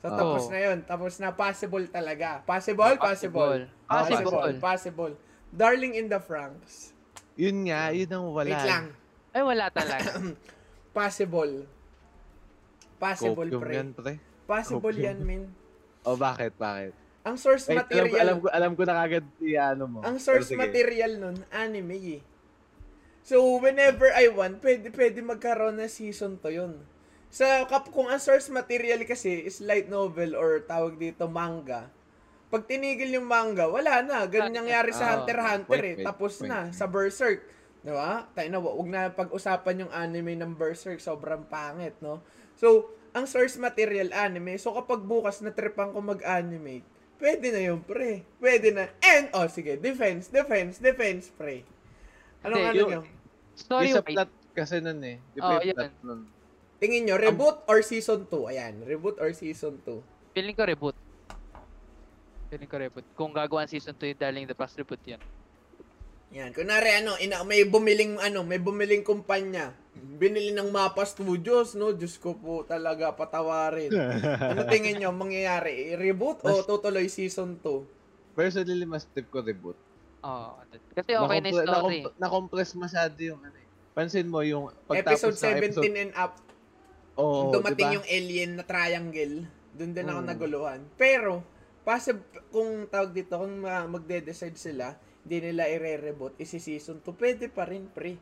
So, Oh. tapos na yun. Tapos na possible talaga. Possible? Possible. Possible. Possible. Possible. Darling in the Franks. Yun nga, yun ang wala. Wait lang. Ay, wala talaga. Possible. Possible, Copium pre. yan, pre. Possible Copium. yan, min. O, bakit, bakit? Ang source Wait, alam, ko, material, alam ko, alam ko na kagad si ano mo. ang source Pero sige. material nun, anime eh. So, whenever I want, pwede, pwede magkaroon ng season to yun. Sa, kap, kung ang source material kasi is light novel or tawag dito manga, pag tinigil yung manga, wala na. Ganun nangyari sa Ah, Hunter x Hunter wait, eh. wait, Tapos wait. na, sa Berserk. Di ba? Tayo na, wag na pag-usapan yung anime ng Berserk. Sobrang pangit, no? So, ang source material anime. So, kapag bukas na tripan ko mag-animate, pwede na yun, pre. Pwede na. And, oh, sige, defense, defense, defense, pre. Anong Hindi, ano yung- nyo? Story Yung sa wise. plot kasi nun eh. Di Oh, yung yun. plot nun? Tingin nyo, reboot or season 2? Ayan, reboot or season 2? Feeling ko reboot. Feeling ko reboot. Kung gagawa ang season 2 yung Darling in the Franxx, reboot yan. Yan, kunwari ano, ina, may bumiling ano, may bumiling kumpanya. Binili ng Mapa Studios, no? Diyos ko po talaga patawarin. ano tingin nyo mangyayari? Reboot o tutuloy season 2? Personally, mas tip ko reboot. Oo. kasi okay na story. nakomp- Na-compress masyado yung ano eh. Pansin mo yung Episode pagtapos ng 17 episode. and up, Oo, dumating diba? yung alien na triangle. Doon din ako Mm. naguluhan. Pero, possible, kung tawag dito, kung ma- magde-decide sila, hindi nila i-re-reboot, isi-season 2, pwede pa rin, pre.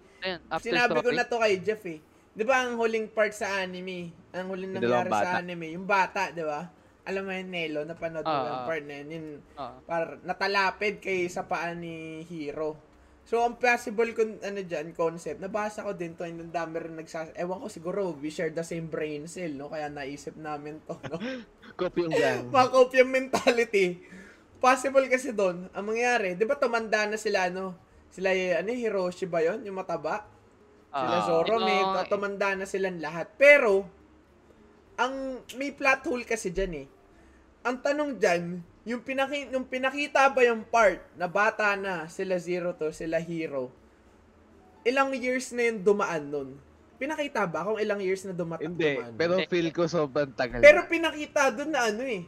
After Sinabi ko na to kay Jeff eh. 'Di ba ang huling part sa anime, ang huling Yung nangyari sa anime, yung bata, 'di ba? Alam mo yun, Nelo, napanood mo Ah, yung ah. part na yun, yung Oo. par, natalapid kay sa paa ni Hero. So, ang possible kun, ano dyan, concept, nabasa ko din to, and ang dami rin nagsas... Ewan ko siguro, we share the same brain cell, no? Kaya naisip namin to, no? Copy yung gang. Makopya mentality. Possible kasi doon, ang mangyari, di ba tumanda na sila, ano? Sila, ano, Hiroshi ba yun? Yung mataba? Sila Ah, Zoro, may tumanda na silang lahat. Pero, ang may plot hole kasi dyan eh. Ang tanong dyan, yung, pinaki, yung pinakita ba yung part na bata na sila Zero to, sila Hero, ilang years na yung dumaan nun? Pinakita ba kung ilang years na dumata, Hindi, dumaan? pero feel ko sobrang tagal. Pero pinakita doon na ano eh.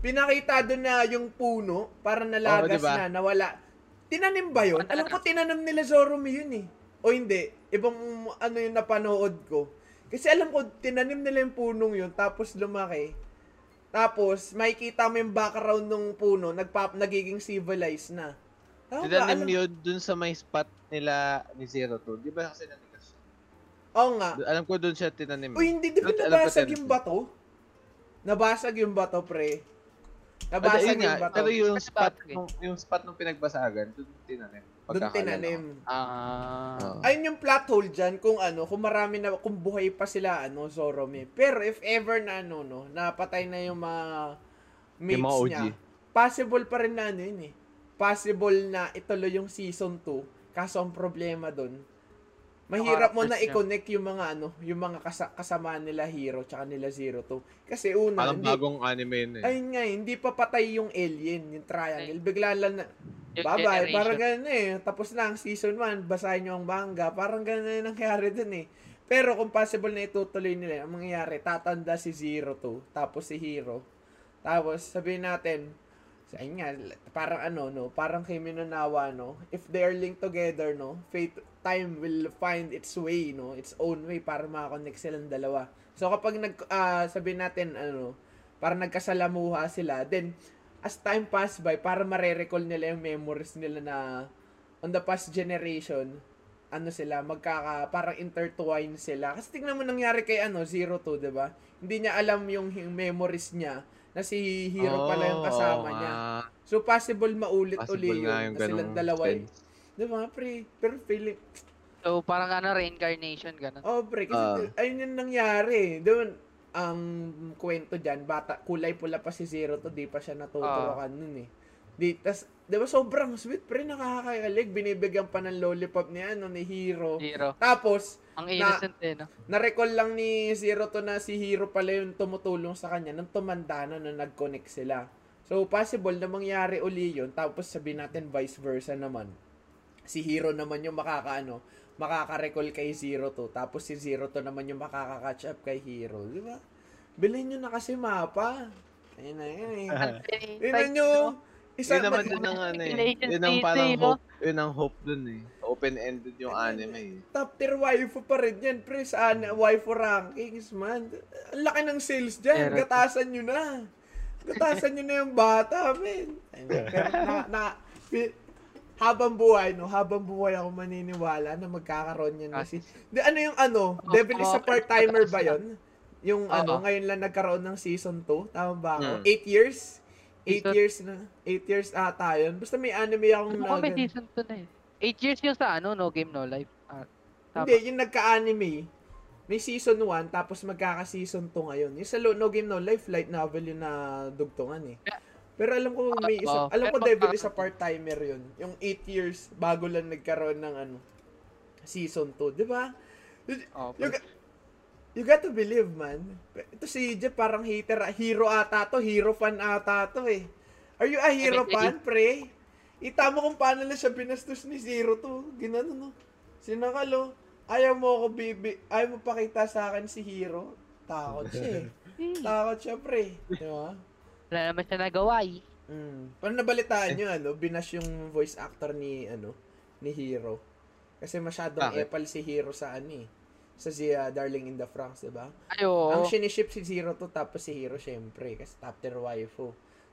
Pinakita doon na yung puno, para nalagas Oo, diba? na, nawala. Tinanim ba yun? Alam ko tinanim nila Zoromi yun eh. O hindi, ibang ano yung napanood ko. Kasi alam ko, tinanim nila yung punong yun, tapos lumaki. Tapos, makikita mo yung background ng puno, nagpa, nagiging civilized na. Tama ba? Tinanim Alam- yun dun sa may spot nila ni Zero to. Di ba kasi nanigas? Oo nga. Alam ko dun siya tinanim. Uy, hindi, di ba nabasag yung bato? Nabasag yung bato, pre. Nabasa niyo ba pero yung Kasi spot, basag eh. nung, yung spot nung pinagbasagan, doon tinanim. Doon tinanim. Ah. Oo. Ayun yung plot hole dyan kung ano, kung marami na, kung buhay pa sila, ano, Zorome. Pero if ever na, ano, no, napatay na yung mga mates Yung mga OG. niya, possible pa rin na, ano yun eh. Possible na ituloy yung season 2. Kaso ang problema doon, mahirap mo na i-connect yung mga, ano, yung mga kasa- kasama nila Hero tsaka nila Zero 2. Kasi una, Parang hindi, bagong anime yun eh. ayun nga, eh, hindi pa patay yung alien, yung triangle. Bigla lang na, Yung Bye-bye. Parang ganun eh. Tapos na ang season 1. Basahin nyo ang manga. Parang ganun na yung nangyari dun eh. Pero kung possible na itutuloy nila, ang mangyayari, tatanda si Zero to, tapos si Hero. Tapos sabihin natin, sa nga, parang ano, no, parang kay Minonawa, no, if they are linked together, no, fate, time will find its way, no, its own way para makakonect silang dalawa. So kapag nag, ah, sabihin natin, ano, parang nagkasalamuha sila, then, as time pass by, para mare-recall nila yung memories nila na on the past generation, ano sila, magkaka, parang intertwine sila. Kasi tingnan mo nangyari kay ano, Zero to, 'di ba? Hindi niya alam yung, yung memories niya na si Hero pala yung kasama Oo niya. nga. So possible maulit Possible uli yun na silang dalawa. eh. sense. 'Di ba, pre? Pero feeling, So, parang ano, reincarnation, ganun. oh pre, kasi Ah. ayun yung nangyari. Doon, ang kwento dyan, bata, kulay pula pa si Zero to, di pa siya natuturokan nun eh. Di, tas, di ba sobrang sweet, pre, nakakakilig, binibigyan pa ng lollipop niya, ano, ni Hero. Hero. Tapos, Ang innocent eh, no? na-recall lang ni Zero to na si Hero pala yung tumutulong sa kanya nung tumanda na na nag-connect sila. So, possible na mangyari uli yun. Tapos, sabihin natin vice versa naman. Si Hero naman yung makakaano, makaka-recall kay Zero to. Tapos si Zero to naman yung makaka-catch up kay Hero. Di ba? Bilhin nyo na kasi mapa. Ayun na yun eh. Tingnan nyo. Isa, Yun naman din ang ano eh. Yun ang parang eh, no? hope, yun ang hope dun eh. Open-ended yung anime eh. top tier waifu pa rin yan, pre, sa an- waifu rankings, man. Ang laki ng sales dyan. Gatasan nyo na. Gatasan nyo na yung bata, men. Pero na, na, habang buhay, no? Habang buhay ako maniniwala na magkakaroon yan na si... Di, ano yung ano? Oh, Devil is a oh, part-timer ba yon? Yung Oo. ano, ngayon lang nagkaroon ng season 2. Tama ba ako? Hmm. 8 years? 8 Season- years na. 8 years ata yun. Basta may anime akong Ano may nagan- season 2 na eh. 8 years yung sa ano, No Game No Life. Ah, tama. Hindi, yung nagka-anime, may season 1, tapos magkaka-season 2 ngayon. Yung sa Lo- No Game No Life, light novel yung nadugtungan eh. Pero alam ko may isa, alam ko Devil is a part-timer yun. Yung 8 years bago lang nagkaroon ng ano, season 2, di ba? Oh, You, got- you got to believe, man. Ito si Jeff parang hater, hero ata to, hero fan ata to eh. Are you a hero fan, pre? Ita mo kung paano lang siya binastos ni Zero to. Ginano, no? Sinakalo. Ayaw mo ako, bibi. Ayaw mo pakita sa akin si Hero. Takot siya eh. Takot siya, pre. Di ba? Wala naman siya nagawa eh. Mm. Paano nabalitaan nyo, ano? Binash yung voice actor ni, ano, ni Hero. Kasi masyadong Bakit? epal si Hero sa, ano eh. Sa si ah, Darling in the Franxx, di ba? Ayo. Ang siniship si Zero to, tapos si Hero, syempre. Kasi top tier waifu.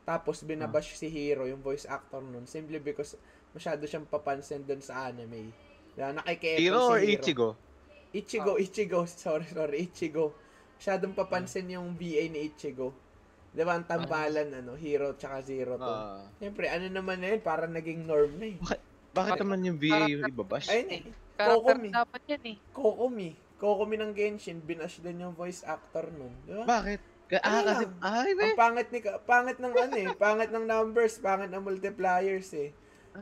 Tapos binabash si Hero, yung voice actor nun. Simply because masyado siyang papansin dun sa anime. Diba? Nakikieto Hero si or Hero. Ichigo? Ichigo, Ichigo. Sorry, sorry. Ichigo. Masyadong papansin yung VA ni Ichigo. Diba, ang tambalan, ano, Hero tsaka Zero to. Ah. Siyempre, ano naman na yun, parang naging norm na eh. bakit naman yung VA yung ibabash? Ayun eh. Character Kokomi. dapat yan eh. Kokomi. Kokomi ng Genshin, binash din yung voice actor nun. Diba? Bakit? Ka- ah, Ano kasi, ay, Ang pangit ni pangit ng ano eh, pangit ng numbers, pangit ng multipliers eh.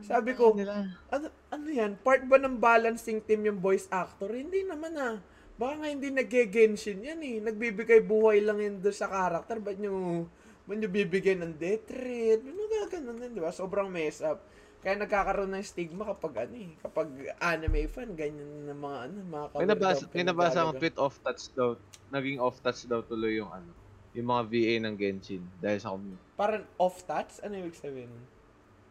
Sabi ko, nila. ano, ano yan? Part ba ng balancing team yung voice actor? Hindi naman ah. Baka nga hindi nag-genshin yan eh. Nagbibigay buhay lang yun doon sa character. Ba't nyo, ba't nyo bibigyan ng death rate? Ano gaganon din, di ba? Sobrang mess up. Kaya nagkakaroon ng stigma kapag ano eh, kapag anime fan, ganyan ng mga ano, mga May nabasa, may nabasa akong tweet off touch daw. Naging off touch daw tuloy yung ano. Yung mga VA ng Genshin. Dahil sa community. Parang off touch? Ano yung sabihin?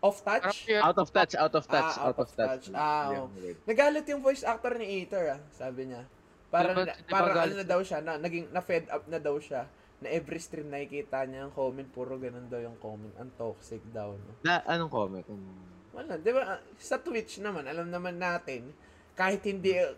Off touch? Out of touch, out of touch, Ah, out, of touch. Ah, Yung oh. Nagalit yung voice actor ni Ether ah, sabi niya. Para Di ba- di ba para galit? ano na daw siya, na naging na fed up na daw siya. Na every stream nakikita niya ang comment puro ganun daw yung comment, ang toxic daw no. Na, anong comment? Um, Wala, 'di ba? ah, Sa Twitch naman, alam naman natin kahit hindi eh,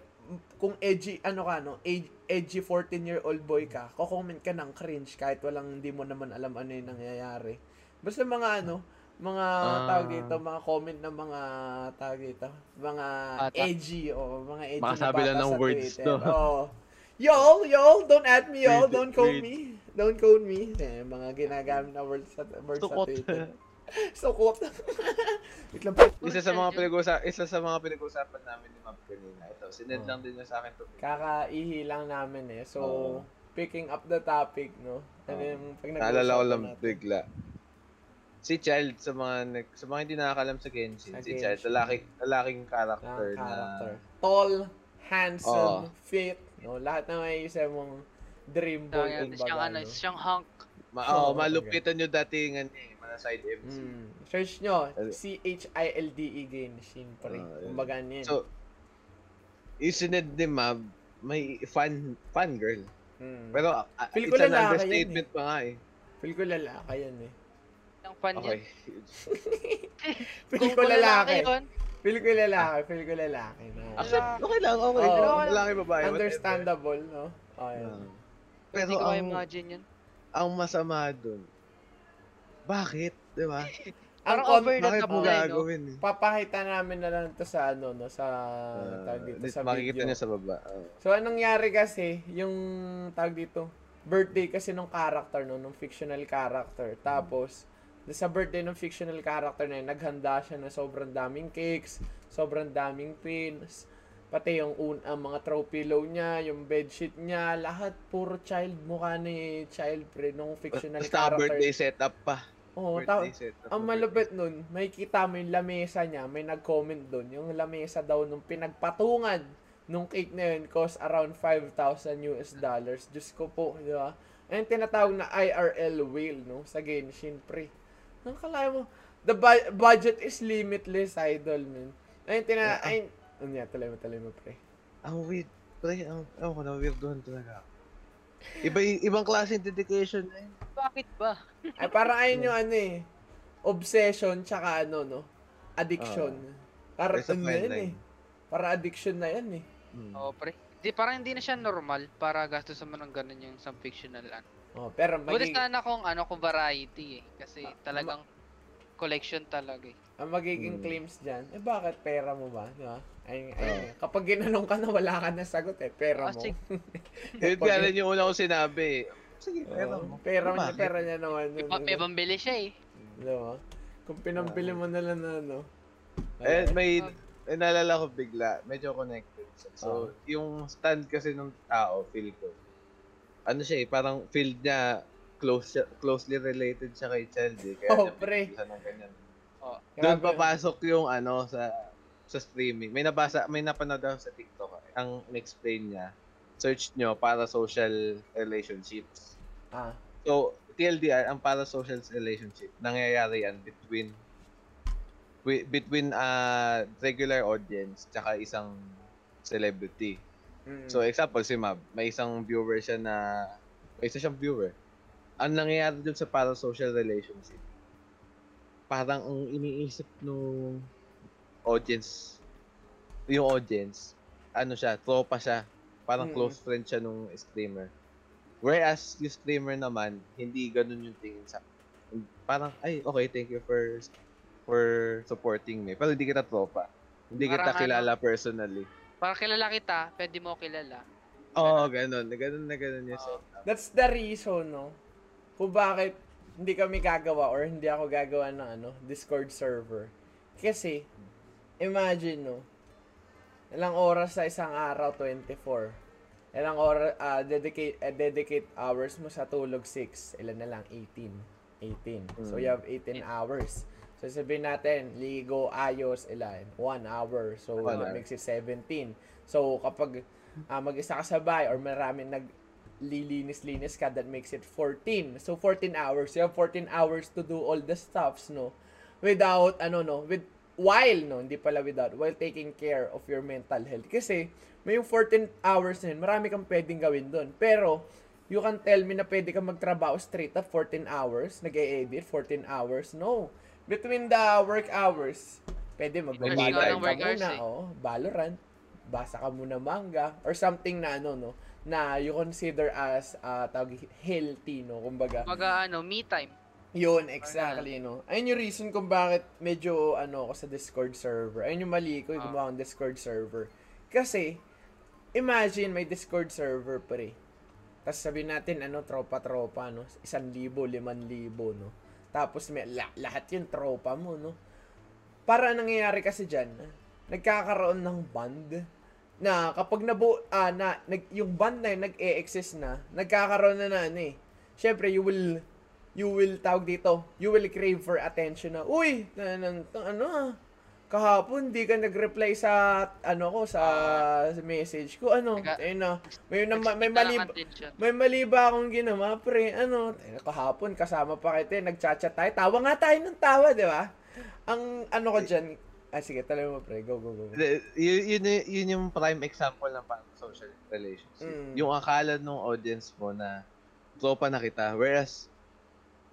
kung edgy ano ka no, ed- edgy 14 year old boy ka, ko-comment ka ng cringe kahit walang hindi mo naman alam ano yung nangyayari. Basta mga ano, mga Ah. tawag dito, mga comment ng mga tawag dito, mga Bata. edgy o mga edgy Baka na sabi lang ng sa words, Twitter. no? Oo. Y'all, y'all, don't at me, y'all. Don't read. me. Don't quote me. Eh, mga ginagamit na words sa, words sa Sukot. Twitter. Sukot. Wait lang po. Isa sa mga pinag-usapan, isa sa mga pinag-usapan namin ni Ma'am kanina. Ito, sinend Oh. lang din niya sa akin to. Kakaihi lang namin eh. So, Oo. picking up the topic, no? Ano Oo. yung pag Naalala ko lang natin. bigla. Si Child sa mga nag- sa mga hindi nakakalam sa Genshin, Sa si Child, Genshin. lalaki, lalaking Ang character, character. na Tall, handsome, Oo. fit, no? Lahat na may isa mong dream boy, Siyang, kumbaga, siyang, ano, no? siyang hunk. ma Oo, oh, malupitan yung datingan niya, eh, mga side MC. Mm. Search nyo, C-H-I-L-D-E Genshin pre. Ah, yun. kumbaga niyan. So, yung sinend ni Mab, may fan fan girl. Mm. Pero uh, uh, Feel ko it's an lalaki yan understatement pa nga eh. Feel ko lalaki yan eh. Okay. niya. Feel ko lalaki. yun, Feel ko lalaki. Feel ko lalaki. No? Actually, okay lang, okay. Oo. Pero lalaki babae. whatever. Understandable, no? Oh, yun. Ah. Pero hindi ko ang, imagine yun. ang masama dun, bakit? Di ba? Ang Parang con- over the Bakit top mo na yun, no? gagawin eh? papakita namin na lang to sa ano no sa Ah, tag dito di- sa makikita video. niya sa baba. Oh. So anong nangyari kasi yung tag dito birthday kasi nung character no nung fictional character tapos sa birthday ng fictional character na yun, naghanda siya na sobrang daming cakes, sobrang daming pins, pati yung un ang mga throw pillow niya, yung bedsheet niya, lahat puro child mukha ni child pre nung fictional Basta character. birthday setup pa. Oo, ta- setup. ang ng malupit nun, may kita mo yung lamesa niya, may nag-comment dun, yung lamesa daw nung pinagpatungan nung cake na yun cost around 5,000 US dollars. Diyos ko po, di ba? Ayun tinatawag na IRL whale, no? Sa Genshin, pre. Ang kalaya mo, the bu- budget is limitless, idol, man. Ayun, tina... Yeah. Ayun, ano yan, tuloy mo, tuloy mo, pre. Ang weird. Pre, ang, ewan ko na, weirdohan talaga. Iba, ibang klase dedication na yun. Bakit ba? Ay, parang ayun yung ano eh, obsession, tsaka ano, no? Addiction. Parang There's a ano yan eh. line. Para addiction na yan eh. Hmm. Oo, pre. Di, parang hindi na siya normal para gastos mo ng ganun yung sa fictional ano. Oh, pero Buti magig- sana kung ano, kung variety eh. Kasi talagang collection talaga eh. ang magiging Hmm. claims dyan, eh bakit pera mo ba? Di ba? Ay, ay, Oo. kapag ginanong ka na wala ka na sagot eh, pera Ah, mo. Yun rin yung una ko sinabi. eh. Sige, pera mo. pera mo, pera niya naman. May, pa- may pambili siya eh. Di ba? Kung pinampili mo na lang na ano. Eh, may, eh, naalala ko bigla, medyo connected. So, Oo. yung stand kasi ng tao, feel ko, ano siya eh, parang field niya, close closely related siya kay child eh. Kaya Oh, pre. ng ganyan. Oh. Doon papasok yung ano sa sa streaming. May nabasa, may napanood ako sa TikTok. Ang explain niya, search nyo para social relationships. Ah, So, TLDR, ang para social relationship, nangyayari yan between between a regular audience tsaka isang celebrity. So, example, si Mab, may isang viewer siya na, may isa siyang viewer. Ang nangyayari dun sa parasocial relationship, parang ang iniisip nung audience, yung audience, ano siya, tropa siya. Parang Mm. close friend siya nung streamer. Whereas, yung streamer naman, hindi ganun yung tingin sa, parang, ay, okay, thank you for for supporting me. Pero hindi kita tropa. Hindi kita Parang kilala personally. Para kilala kita, pwede mo kilala. Oo, oh, ganun. Ganun na ganun yung setup. That's the reason, no? Kung bakit hindi kami gagawa or hindi ako gagawa ng ano, Discord server. Kasi, imagine, no? Ilang oras sa isang araw, 24. Ilang oras, ah, dedicate, eh, dedicate hours mo sa tulog, 6. Ilan na lang? 18. 18. So, Mm. you have 18 hours. So, sabihin natin, ligo, ayos, ilan? 1 hour. So, One that hour. makes it 17. So, kapag ah, mag-isa ka sa bahay or maraming nag lilinis-linis ka, that makes it 14. So, 14 hours. You have 14 hours to do all the stuffs, no? Without, ano, no? With, while, no? Hindi pala without. While taking care of your mental health. Kasi, may yung 14 hours na yun, marami kang pwedeng gawin doon. Pero, you can tell me na pwede kang magtrabaho straight up 14 hours, nag-e-edit 14 hours. No. Between the work hours, pwede ikaw ka ng work muna. eh. Oh, Valorant. Basa ka muna manga. Or something na ano, no? Na you consider as, uh, tawag, healthy, no? Kumbaga. Mga ano, me time. Yun, exactly, no? Ayun yung reason kung bakit medyo, ano, ako sa Discord server. Ayun yung mali ko, yung Ah. gumawa akong Discord server. Kasi, imagine may Discord server, pre. Tapos sabihin natin, ano, tropa-tropa, no? Isang libo, liman libo, no? Tapos may, la- lahat yung tropa mo, no? Para ang nangyayari kasi dyan, nagkakaroon ng band na kapag nabu ah, na nag, yung band na yun nag-e-exist na, nagkakaroon na na ano eh. Syempre, you will you will tawag dito, you will crave for attention na, uy, na, na, na- ano ah, kahapon di ka nag-reply sa ano ko sa, sa message ko. Ano ayun na. May na, may mali ng may mali ba akong ginawa pre? Ano eh, kahapon kasama pa kita eh, nagchat-chat tayo. Tawa nga tayo ng tawa di ba? Ang ano ko diyan ah sige tuloy mo pre. Go go go. Y- yun, yun, yun yung prime example ng parang social relationship. Mm. Yung akala nung audience mo na tropa na kita, whereas,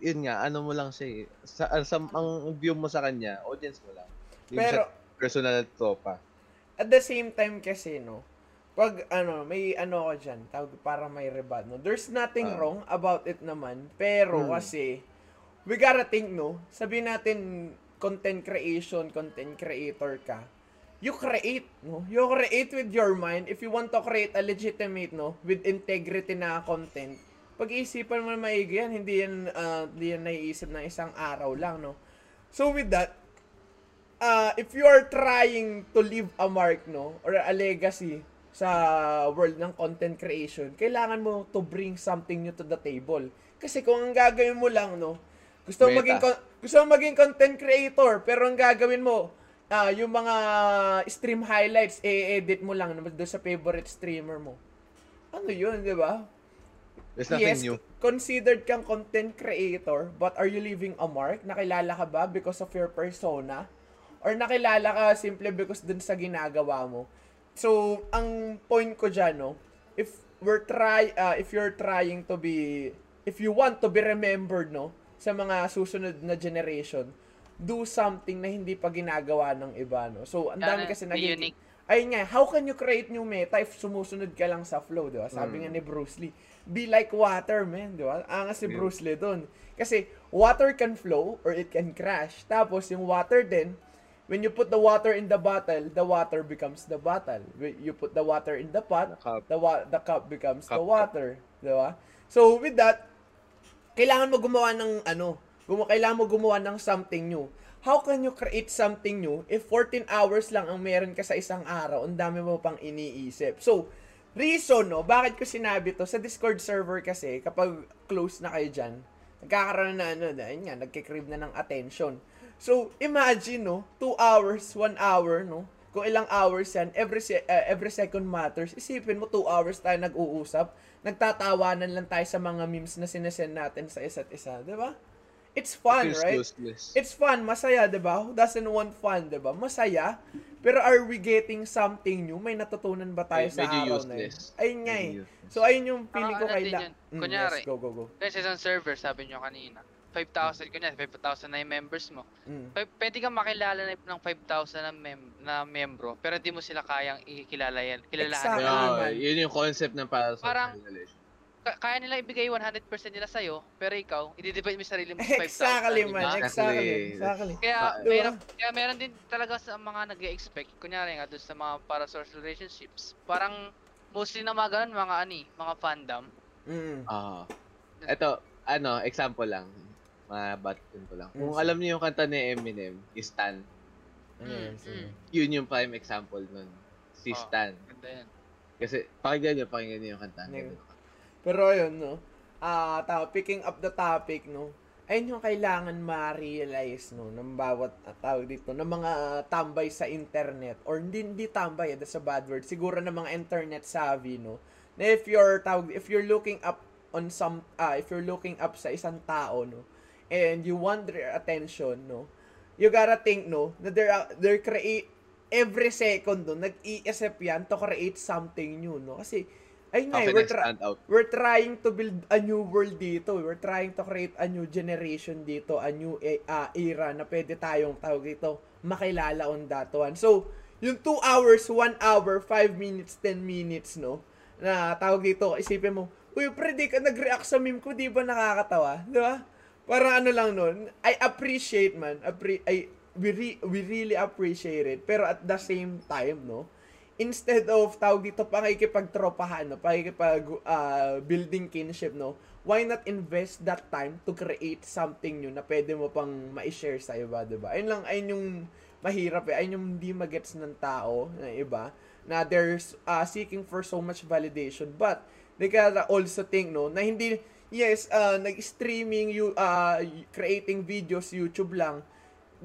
yun nga, ano mo lang siya eh. Sa, sa, ang view mo sa kanya, audience mo lang. Pero personal tropa. at the same time kasi no pag ano may ano ko diyan tawag para may rebut no there's nothing Ah. wrong about it naman pero Hmm. kasi we gotta think no sabihin natin content creation content creator ka you create no you create with your mind if you want to create a legitimate no with integrity na content pag-iisipan mo na maigi yan hindi yan ah, hindi yan naiisip ng isang araw lang no so with that uh, if you are trying to leave a mark, no, or a legacy sa world ng content creation, kailangan mo to bring something new to the table. Kasi kung ang gagawin mo lang, no, gusto mo maging gusto mo maging content creator, pero ang gagawin mo, ah, yung mga stream highlights, i-edit mo lang doon sa favorite streamer mo. Ano yun, di ba? There's nothing yes, new. considered kang content creator, but are you leaving a mark? Nakilala ka ba because of your persona? Or nakilala ka simple because dun sa ginagawa mo? So, ang point ko dyan, no, if we're try, uh, if you're trying to be, if you want to be remembered, no, sa mga susunod na generation, do something na hindi pa ginagawa ng iba, no. So, ang dami kasi naging, unique. ayun nga, how can you create new meta if sumusunod ka lang sa flow, di ba? Sabi nga ni Bruce Lee, be like water, man, di ba? Angas si Yeah. Bruce Lee doon. Kasi, water can flow or it can crash. Tapos, yung water din, when you put the water in the bottle, the water becomes the bottle. When you put the water in the pot, The cup. the, wa- the cup becomes the Cup, cup. water. Di ba? So, with that, kailangan mo gumawa ng ano, gumawa, kailangan mo gumawa ng something new. How can you create something new if 14 hours lang ang meron ka sa isang araw, ang dami mo pang iniisip. So, reason, no, bakit ko sinabi to, sa Discord server kasi, kapag close na kayo dyan, nagkakaroon na ano, na, yun nga, nagkikrib na ng attention. So, imagine, no, 2 hours, 1 hour, no, kung ilang hours yan, every, se- uh, every second matters. Isipin mo, 2 hours tayo nag-uusap, nagtatawanan lang tayo sa mga memes na sinesend natin sa isa't isa, di ba? It's fun, Feels right? useless. It's fun, masaya, 'di ba? Who doesn't want fun, 'di ba? Masaya. Pero are we getting something new? May natutunan ba tayo Med- sa araw na yun? useless. Ayun nga eh. Useless. So ayun yung feeling ko ano din kaila. yun? Mm, Kunyari. yes, go go go. Kasi sa server, sabi nyo kanina, 5,000, kunyari, 5,000 na yung members mo. Mm. P- pwede kang makilala na ng 5,000 na, mem- na membro, pero di mo sila kayang ikilala yan. Kilalahan Exactly. Yeah, yun yung concept ng para sa Parang-. Ka- kaya nila ibigay 100% nila sa'yo, pero ikaw, i-divide mo sarili mo sa 5,000. Exactly, man. ba? Exactly. Exactly. Exactly. Kaya, Ah, diba? meron, kaya meron din talaga sa mga nag expect kunyari nga doon sa mga para social relationships, parang mostly na mga ganun, mga ani, mga fandom. Mm. Ah. Ito, ano, example lang. Mga batin ko lang. Kung Mm, alam niyo yung kanta ni Eminem, Stan, Ano yun, Mm, sige. mm. yun yung prime example nun. Si Oh. Stan. Ganda yan. Kasi, pakinggan niyo, pakinggan niyo yung kanta. Neg- Pero ayun, no. Ah, ta picking up the topic, no. Ayun yung kailangan ma-realize, no, ng bawat uh, tawag dito, ng mga ah, tambay sa internet or hindi, hindi tambay, eh, that's a bad word. Siguro ng mga internet savvy, no. Na if you're tawag, if you're looking up on some ah, if you're looking up sa isang tao, no, and you want their attention, no, you gotta think, no, na they're, uh, they're create every second, no, nag-iisip yan to create something new, no. Kasi, ayun nga, eh, we're, I tra- we're trying to build a new world dito. We're trying to create a new generation dito, a new ah, era na pwede tayong tawag dito makilala on that one. So, yung 2 hours, 1 hour, 5 minutes, 10 minutes, no? Na tawag dito, isipin mo, Uy, pre, di ka nag-react sa meme ko, di ba nakakatawa? Di ba? Parang ano lang nun, I appreciate man, appre- I, we, re- we really appreciate it. Pero at the same time, no, instead of tawag dito pakikipagtropahan, no, pakikipag uh, building kinship, no, why not invest that time to create something new na pwede mo pang ma-share sa iba, diba? Ayun lang, ayun yung mahirap eh. Ayun yung hindi magets ng tao na iba na they're uh, seeking for so much validation. But, they gotta also think, no, na hindi, yes, uh, nag-streaming, you, uh, creating videos, YouTube lang,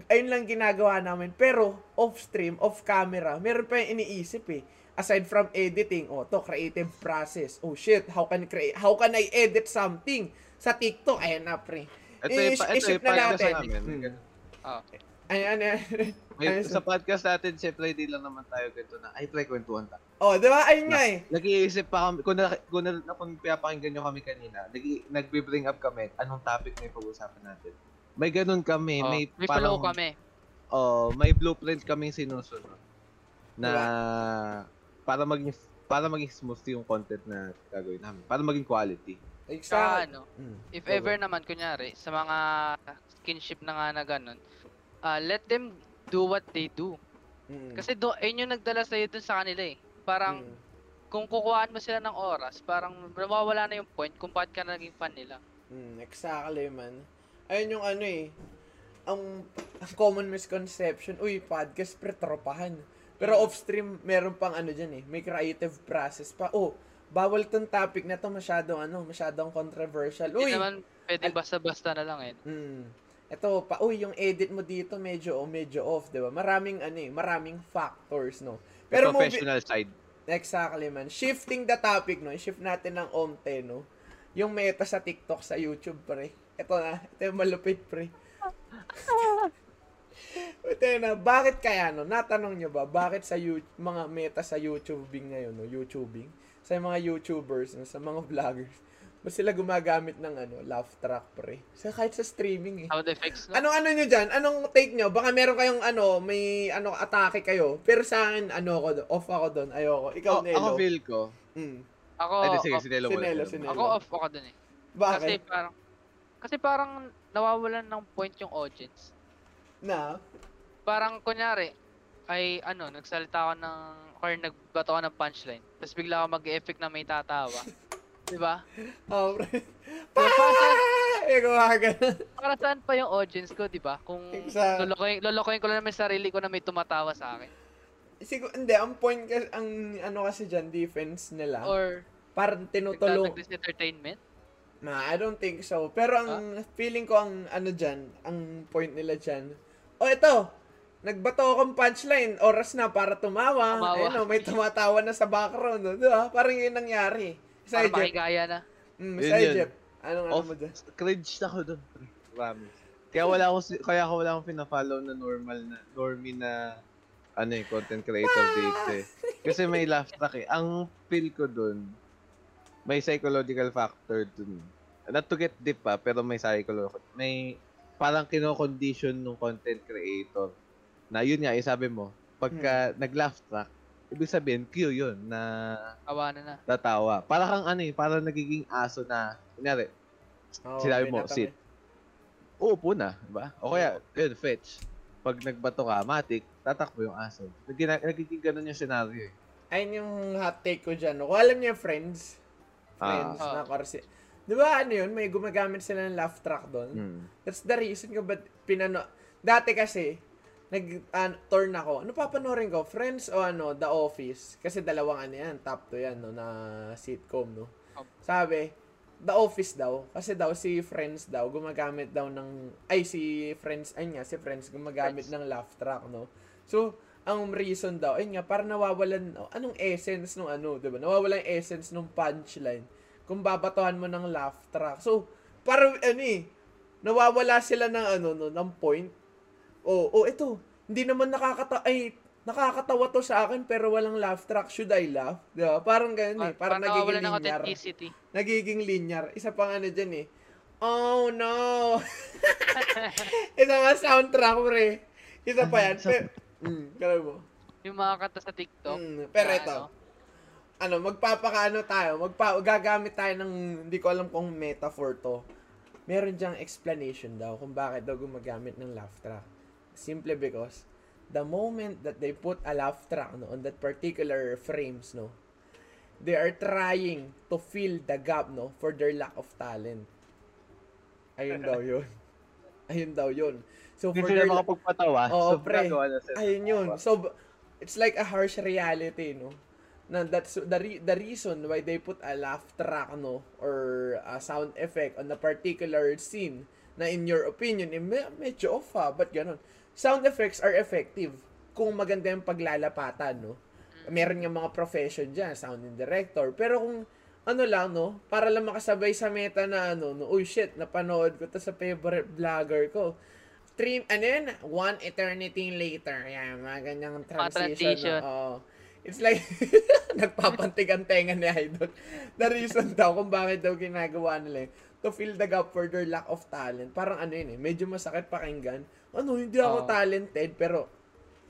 ayun lang ginagawa namin. Pero, off-stream, off-camera, meron pa yung iniisip eh. Aside from editing, oh, to creative process. Oh shit, how can create how can I edit something sa TikTok? Ayan na, pre. Ito yung, Is- ito na podcast natin. namin. Hmm. Ah, okay. Ayan, ayan. May, Ayun, sa podcast natin, siyempre, di lang naman tayo ganito na, ay, pre, kwentuhan tayo. Oh, di ba? Ayun nga eh. Nag-iisip pa kami, kung, na, kung, na, kung pinapakinggan nyo kami kanina, nag, nagbe-bring up kami, anong topic na yung pag-usapan natin. May ganun kami, Oh, may, may parang, follow kami. Oh, may blueprint kaming sinusunod. Na, Diba? para maging, para maging smooth yung content na gagawin namin. Para maging quality. Exactly. ano, Mm. if go. ever naman, kunyari, sa mga skinship na nga na ganun, ah, let them do what they do. Mm. Kasi do, ayun yung nagdala sa'yo dun sa kanila eh. Parang, Mm. kung kukuhaan mo sila ng oras, parang nawawala na yung point kung bakit ka naging fan nila. Mm, exactly, man. Ayun yung ano eh. Ang, ang common misconception, uy, podcast pre, tropahan. Pero Mm. off-stream, meron pang ano dyan eh. May creative process pa. Oh, bawal tong topic na to masyadong ano, masyadong controversial. Hindi Uy, naman pwedeng basta-basta na lang eh. Mm. Ito pa, uy, yung edit mo dito medyo o medyo off, 'di ba? Maraming ano eh, maraming factors, no. Pero movie, professional side. exactly man. Shifting the topic, no. Shift natin ng onte, no. Yung meta sa TikTok sa YouTube, pre. Ito na, ito yung malupit, pre. Ito na, bakit kaya, no? Natanong nyo ba, bakit sa you, mga meta sa YouTubing ngayon, no? YouTubing? Sa mga YouTubers, no? sa mga vloggers, ba sila gumagamit ng ano, laugh track, pre? Sa, kahit sa streaming, eh. Sound effects, no? Anong ano nyo dyan? Anong take nyo? Baka meron kayong ano, may ano atake kayo. Pero sa akin, ano ako doon, off ako doon, ayoko. Ikaw, Oh, Nelo. ako feel ko. Mm. Ako, Ay, sige, off, si Nelo si. Nelo. Nelo. ako off ako dun eh. Bakit? Kasi parang, kasi parang nawawalan ng point yung audience. na? Parang kunyari, ay ano, nagsalita ako ng, or nagbato ako ng punchline, tapos bigla ako mag-effect na may tatawa. Di ba? Oh, pre. Saan, Eh, gumagan. para saan pa yung audience ko, di ba? Kung Exact. lolokohin, lolokohin ko lang naman yung sarili ko na may tumatawa sa akin. Siguro, hindi, ang point kasi, ang ano kasi dyan, defense nila, Or, parang tinutulong. entertainment. Na, I don't think so. Pero ang feeling ko ang ano dyan, ang point nila dyan, oh, ito, nagbato akong punchline, oras na para tumawa. Tumawa. Ayun, oh, may tumatawa na sa background. Oh, di ba? Parang yun nangyari. Sa Para makigaya na. Mm, sa yun. Jeff. Anong ano mo dyan? cringe na ako doon. Promise. Kaya wala ako si- kaya ako wala akong pina-follow na normal na normie na ano eh, content creator dito eh. Kasi may laugh track eh. Ang feel ko doon, may psychological factor dun. Not to get deep pa, pero may psychological. May parang kino-condition ng content creator. Na yun nga, eh, sabi mo, pagka nag-laugh track, ibig sabihin, cue yun na Awanan na. tatawa. Para kang ano eh, parang nagiging aso na, kunyari, Oh, Sinabi mo, sit. uupo na, di ba? O kaya, yun, fetch. Pag nagbato ka, matik, tatakbo yung aso. Nagina- nagiging ganun yung scenario eh. Ayun yung hot take ko dyan. No? Kung alam niyo Friends, Friends Ah. na kasi, di ba ano yun, may gumagamit sila ng laugh track doon. Hmm. That's the reason ko ba't pinano... Dati kasi, nag uh, turn ako. Ano papanorin ko? Friends o ano, The Office? Kasi dalawang ano yan, top 2 yan, no, na sitcom, no? Oh. Sabi, The Office daw. Kasi daw, si Friends daw, gumagamit daw ng... Ay, si Friends, ay nga, si Friends gumagamit Friends. ng laugh track, no? So, ang reason daw, ayun nga, para nawawalan, anong essence nung ano, di ba? Nawawalan yung essence nung punchline kung babatuhan mo ng laugh track. So, para ano eh, nawawala sila ng ano, no, ng point. Oh, oh, ito, hindi naman nakakata ay nakakatawa to sa akin pero walang laugh track. Should I laugh? Di ba? Parang ganun eh. Parang nagiging nawawalan ng linear. authenticity. Nagiging linear. Isa pang ano dyan eh. Oh, no! Isa nga soundtrack, pre. Isa pa yan. Pero, mm, kala mo. Yung mga kanta sa TikTok. Mm, pero ito, ano, ano, magpapakaano tayo, magpa gagamit tayo ng, hindi ko alam kung metaphor to. meron diyang explanation daw kung bakit daw gumagamit ng laugh track. Simply because the moment that they put a laugh track no, on that particular frames, no, they are trying to fill the gap no for their lack of talent. Ayun daw yun. Ayun daw yun. So Hindi for sila their makapagpatawa. Oo, so, pre. Ayun yun. So, it's like a harsh reality, no? Na that's the re- the reason why they put a laugh track, no, or a sound effect on a particular scene na in your opinion, eh, me- medyo off ha, but ganun. Sound effects are effective kung maganda yung paglalapatan, no? Meron nga mga profession dyan, sound and director. Pero kung ano lang, no, para lang makasabay sa meta na ano, no, oh shit, napanood ko to sa favorite vlogger ko three, ano yun? One eternity later. Yan, mga ganyang transition. transition. no? Oo. It's like, nagpapantig ang tenga ni Idol. The reason daw kung bakit daw ginagawa nila to fill the gap for their lack of talent. Parang ano yun eh, medyo masakit pakinggan. Ano, hindi ako Oo. talented, pero,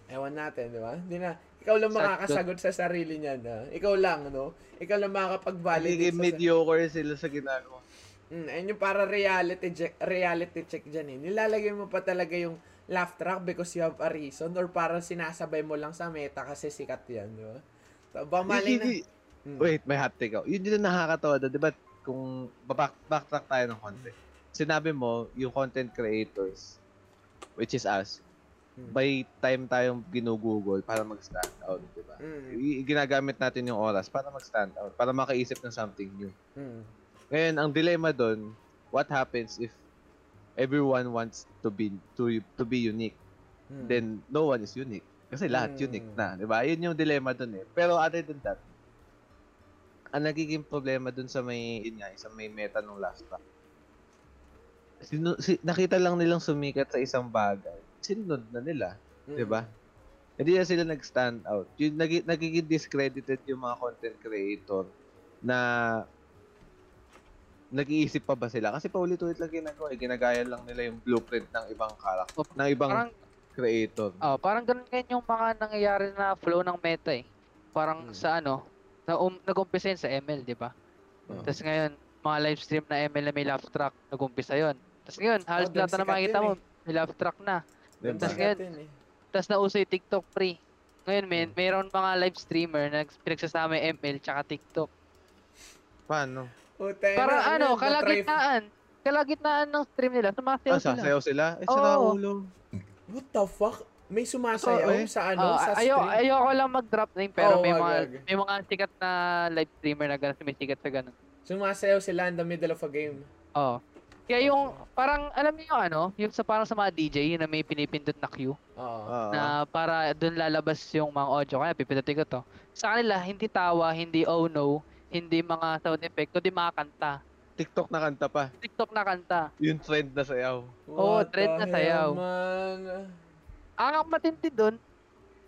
ewan natin, di ba? Hindi na, ikaw lang Sakto. makakasagot sa sarili niya na. Ikaw lang, ano? Ikaw lang makakapag-validate Nagiging sa- mediocre sila sa ginagawa. Mm, ayun yung para reality check, reality check dyan eh. Nilalagay mo pa talaga yung laugh track because you have a reason or para sinasabay mo lang sa meta kasi sikat yan, di ba? So, ba malay na. Hindi- Mm. Wait, may hot take ako. Yun din ang nakakatawa doon, di ba? Kung back, backtrack tayo ng konti. Sinabi mo, yung content creators, which is us, Mm. by time tayong ginugugol para mag-stand out, di ba? Mm, I- Ginagamit natin yung oras para mag-stand out, para makaisip ng something new. mm, Ngayon, ang dilemma doon, what happens if everyone wants to be to to be unique? mm. Then no one is unique. Kasi lahat Mm. unique na, 'di ba? Yun yung dilemma doon eh. Pero other than that, ang nagiging problema doon sa may yun nga, sa may meta ng last track. Sino, si, nakita lang nilang sumikat sa isang bagay. Sinunod na nila, mm. 'di ba? Hindi na sila nag-stand out. Yung nagi, nagiging discredited yung mga content creator na nag-iisip pa ba sila? Kasi paulit-ulit lang ginagawa. eh. Ginagaya lang nila yung blueprint ng ibang karakter, ng ibang Parang, creator. oh, parang ganun ngayon yung mga nangyayari na flow ng meta eh. Parang Hmm. sa ano, na um, nag-umpisa yun sa ML, di ba? Oh. Tapos ngayon, mga live stream na ML na may laugh track, nag-umpisa yun. Tapos ngayon, halos Oh, lahat na sikat makikita yun mo, may laugh track na. Diba? Sikat ngayon, eh. Tapos nauso yung TikTok free. Ngayon, may, Hmm. mayroon mga live streamer na nags- pinagsasama yung ML tsaka TikTok. Paano? Puta, Para na- ano, na- kalagitnaan. Kalagitnaan ng stream nila, sumasayaw Ah, sila. sasayaw sila? Eh, sira Oo. ulo. What the fuck? May sumasayaw Oo, eh. sa ano, Oh, sa ayo stream? ayoko lang mag-drop name pero Oo, may mga wag. may mga sikat na live streamer na ganun sumisikat sa ganun. Sumasayaw sila in the middle of a game. Oo. Kaya yung parang alam niyo yung ano, yung sa parang sa mga DJ na may pinipindot na queue Oo. Na para doon lalabas yung mga audio kaya pipindutin ko to. Sa kanila hindi tawa, hindi oh no, hindi mga sound effect, kundi mga kanta. TikTok na kanta pa. TikTok na kanta. Yung trend na sayaw. Oo, What trend na sayaw. man? Ang matindi doon,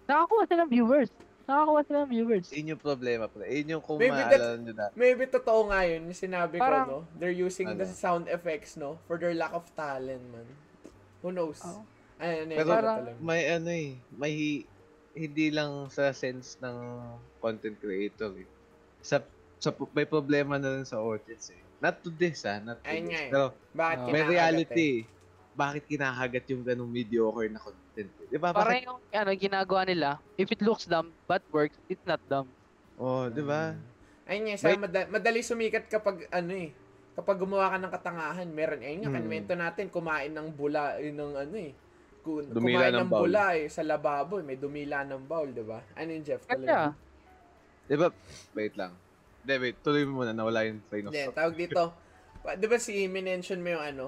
nakakuha sila ng viewers. Nakakuha sila ng viewers. Yun yung problema, pre. Yun yung kung Maybe maalala nyo na. Maybe totoo nga yun, yung sinabi Parang- ko, no? They're using the Ano? sound effects, no? For their lack of talent, man. Who knows? Oo. Ay, ano, Pero parang-. May ano eh, may hindi lang sa sense ng content creator eh. Sa, sa may problema na rin sa audience eh. Not to this ah, not to Ayun this. nga eh. Pero Bakit Oo. may reality eh? Eh. Bakit kinakagat yung ganung mediocre na content? eh? Di ba? Bakit? yung ano, ginagawa nila, if it looks dumb but works, it's not dumb. Oh, di ba? Ayun nga, sa mada- madali sumikat kapag, ano eh, kapag gumawa ka ng katangahan, meron, ayun nga, Hmm. kanwento natin, kumain ng bula, yun ng ano eh, Ku- Dumila kumain ng ng bula eh, sa lababo, eh, may dumila ng bowl, di ba? Ano yun, Jeff? Kaya. Di ba? Wait lang. Hindi, wait. Tuloy mo muna. Nawala yung train of Hindi, thought. tawag dito, pa- di ba si, minention mo yung ano,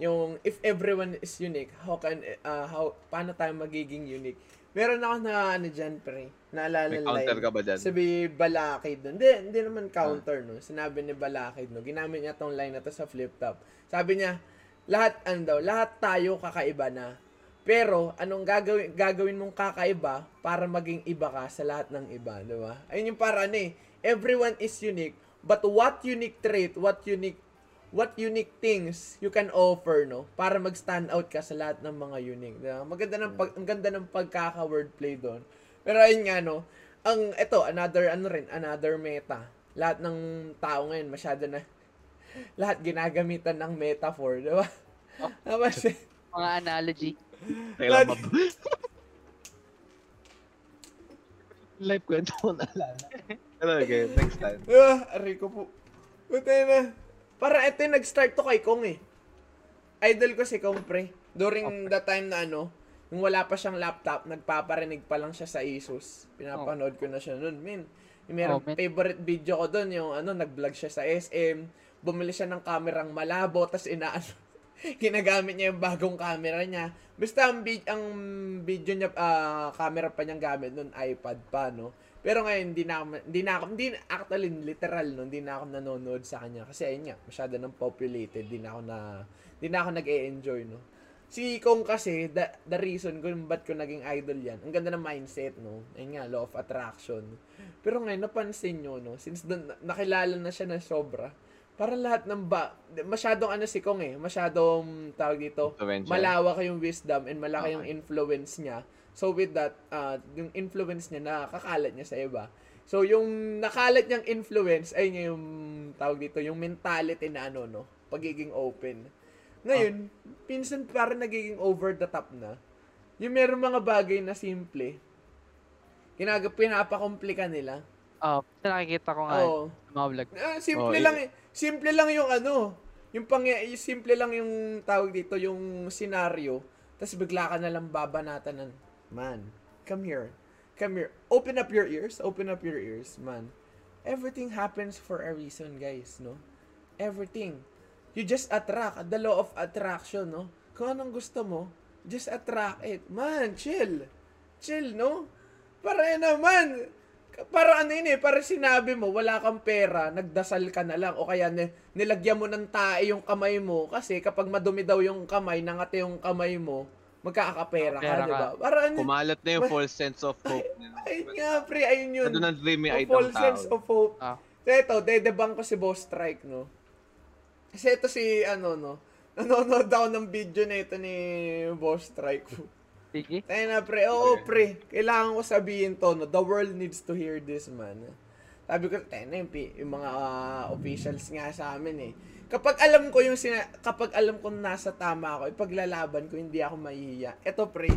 yung if everyone is unique, how can, uh, how, paano tayo magiging unique? Meron ako na ano dyan, pre, naalala May counter ka ba dyan? Sabi Balakid nun. Hindi, hindi naman counter no. Sinabi ni Balakid no. Ginamit niya tong line na to sa flip top. Sabi niya, lahat ano daw, lahat tayo kakaiba na. Pero anong gagawin gagawin mong kakaiba para maging iba ka sa lahat ng iba, di ba? Ayun yung para ano eh. Everyone is unique, but what unique trait, what unique what unique things you can offer no para mag-stand out ka sa lahat ng mga unique. Di ba? Maganda ng pag, ang ganda ng pagkaka-wordplay doon. Pero ayun nga no, ang ito another ano rin, another meta. Lahat ng tao ngayon masyado na lahat ginagamitan ng metaphor, di ba? Tapos, Mga analogy. Mab... Live kwento ko na alala. Pero okay, next time. di ba? Aray ko po. Puta na. Para ito yung nag-start to kay Kong eh. Idol ko si Kong pre. During the time na ano, yung wala pa siyang laptop, nagpaparinig pa lang siya sa Asus. Pinapanood ko na siya noon, min. Yung merong Oh, favorite video ko doon, yung ano, nag-vlog siya sa SM. Bumili siya ng kamerang malabo, tas inaano, ginagamit niya yung bagong camera niya. Basta ang, vid- ang video niya, ah, camera pa niyang gamit noon, iPad pa, no? Pero ngayon, hindi na ako, hindi na ako, hindi, actually, literal, no, hindi na ako nanonood sa kanya. Kasi ayun nga, masyado nang populated, hindi na ako na, hindi na ako nag-e-enjoy, no? Si Kong kasi, the, the reason kung ba't ko naging idol yan, ang ganda ng mindset, no? Ayun nga, law of attraction. Pero ngayon, napansin nyo, no? Since dun, nakilala na siya na sobra, para lahat ng ba, masyadong ano si Kong eh, masyadong tawag dito, malawak yung wisdom and malaki yung Okay. influence niya. So with that, uh, yung influence niya nakakalat niya sa iba. So yung nakalat niyang influence ay yung tawag dito, yung mentality na ano no, pagiging open. Ngayon, pinsan parang nagiging over the top na. Yung meron mga bagay na simple, ginagap pinapakomplika nila. Oh, nakikita ko nga Oo. sa mga vlog. Ah, simple Oh, lang eh. Simple lang yung ano, yung pang yung simple lang yung tawag dito, yung scenario. Tapos bigla ka na lang babanatan ng, man, come here. Come here. Open up your ears. Open up your ears, man. Everything happens for a reason, guys, no? Everything. You just attract. The law of attraction, no? Kung anong gusto mo, just attract it. Man, chill. Chill, no? Para naman. Para ano yun eh, para sinabi mo, wala kang pera, nagdasal ka na lang. O kaya ni- nilagyan mo ng tae yung kamay mo. Kasi kapag madumi daw yung kamay, nangate yung kamay mo, magkakapera ka, Pera di ba? ka. Para ano, Kumalat na yung false sense of hope. ayun nga, pre, ayun yun. Ano ng dreamy A eye false sense of hope. Ah. So ito, dedebang ko si Boss Strike, no? Kasi ito si, ano, no? Nanonood ako ng video na ito ni Boss Strike. Sige. Tayo na, pre. Oo, pre. Kailangan ko sabihin to, no? The world needs to hear this, man. Sabi ko, tayo na yung, yung mga ah, officials nga sa amin, eh. Kapag alam ko yung sina- kapag alam ko nasa tama ako, ipaglalaban ko, hindi ako mahihiya. Ito, pre.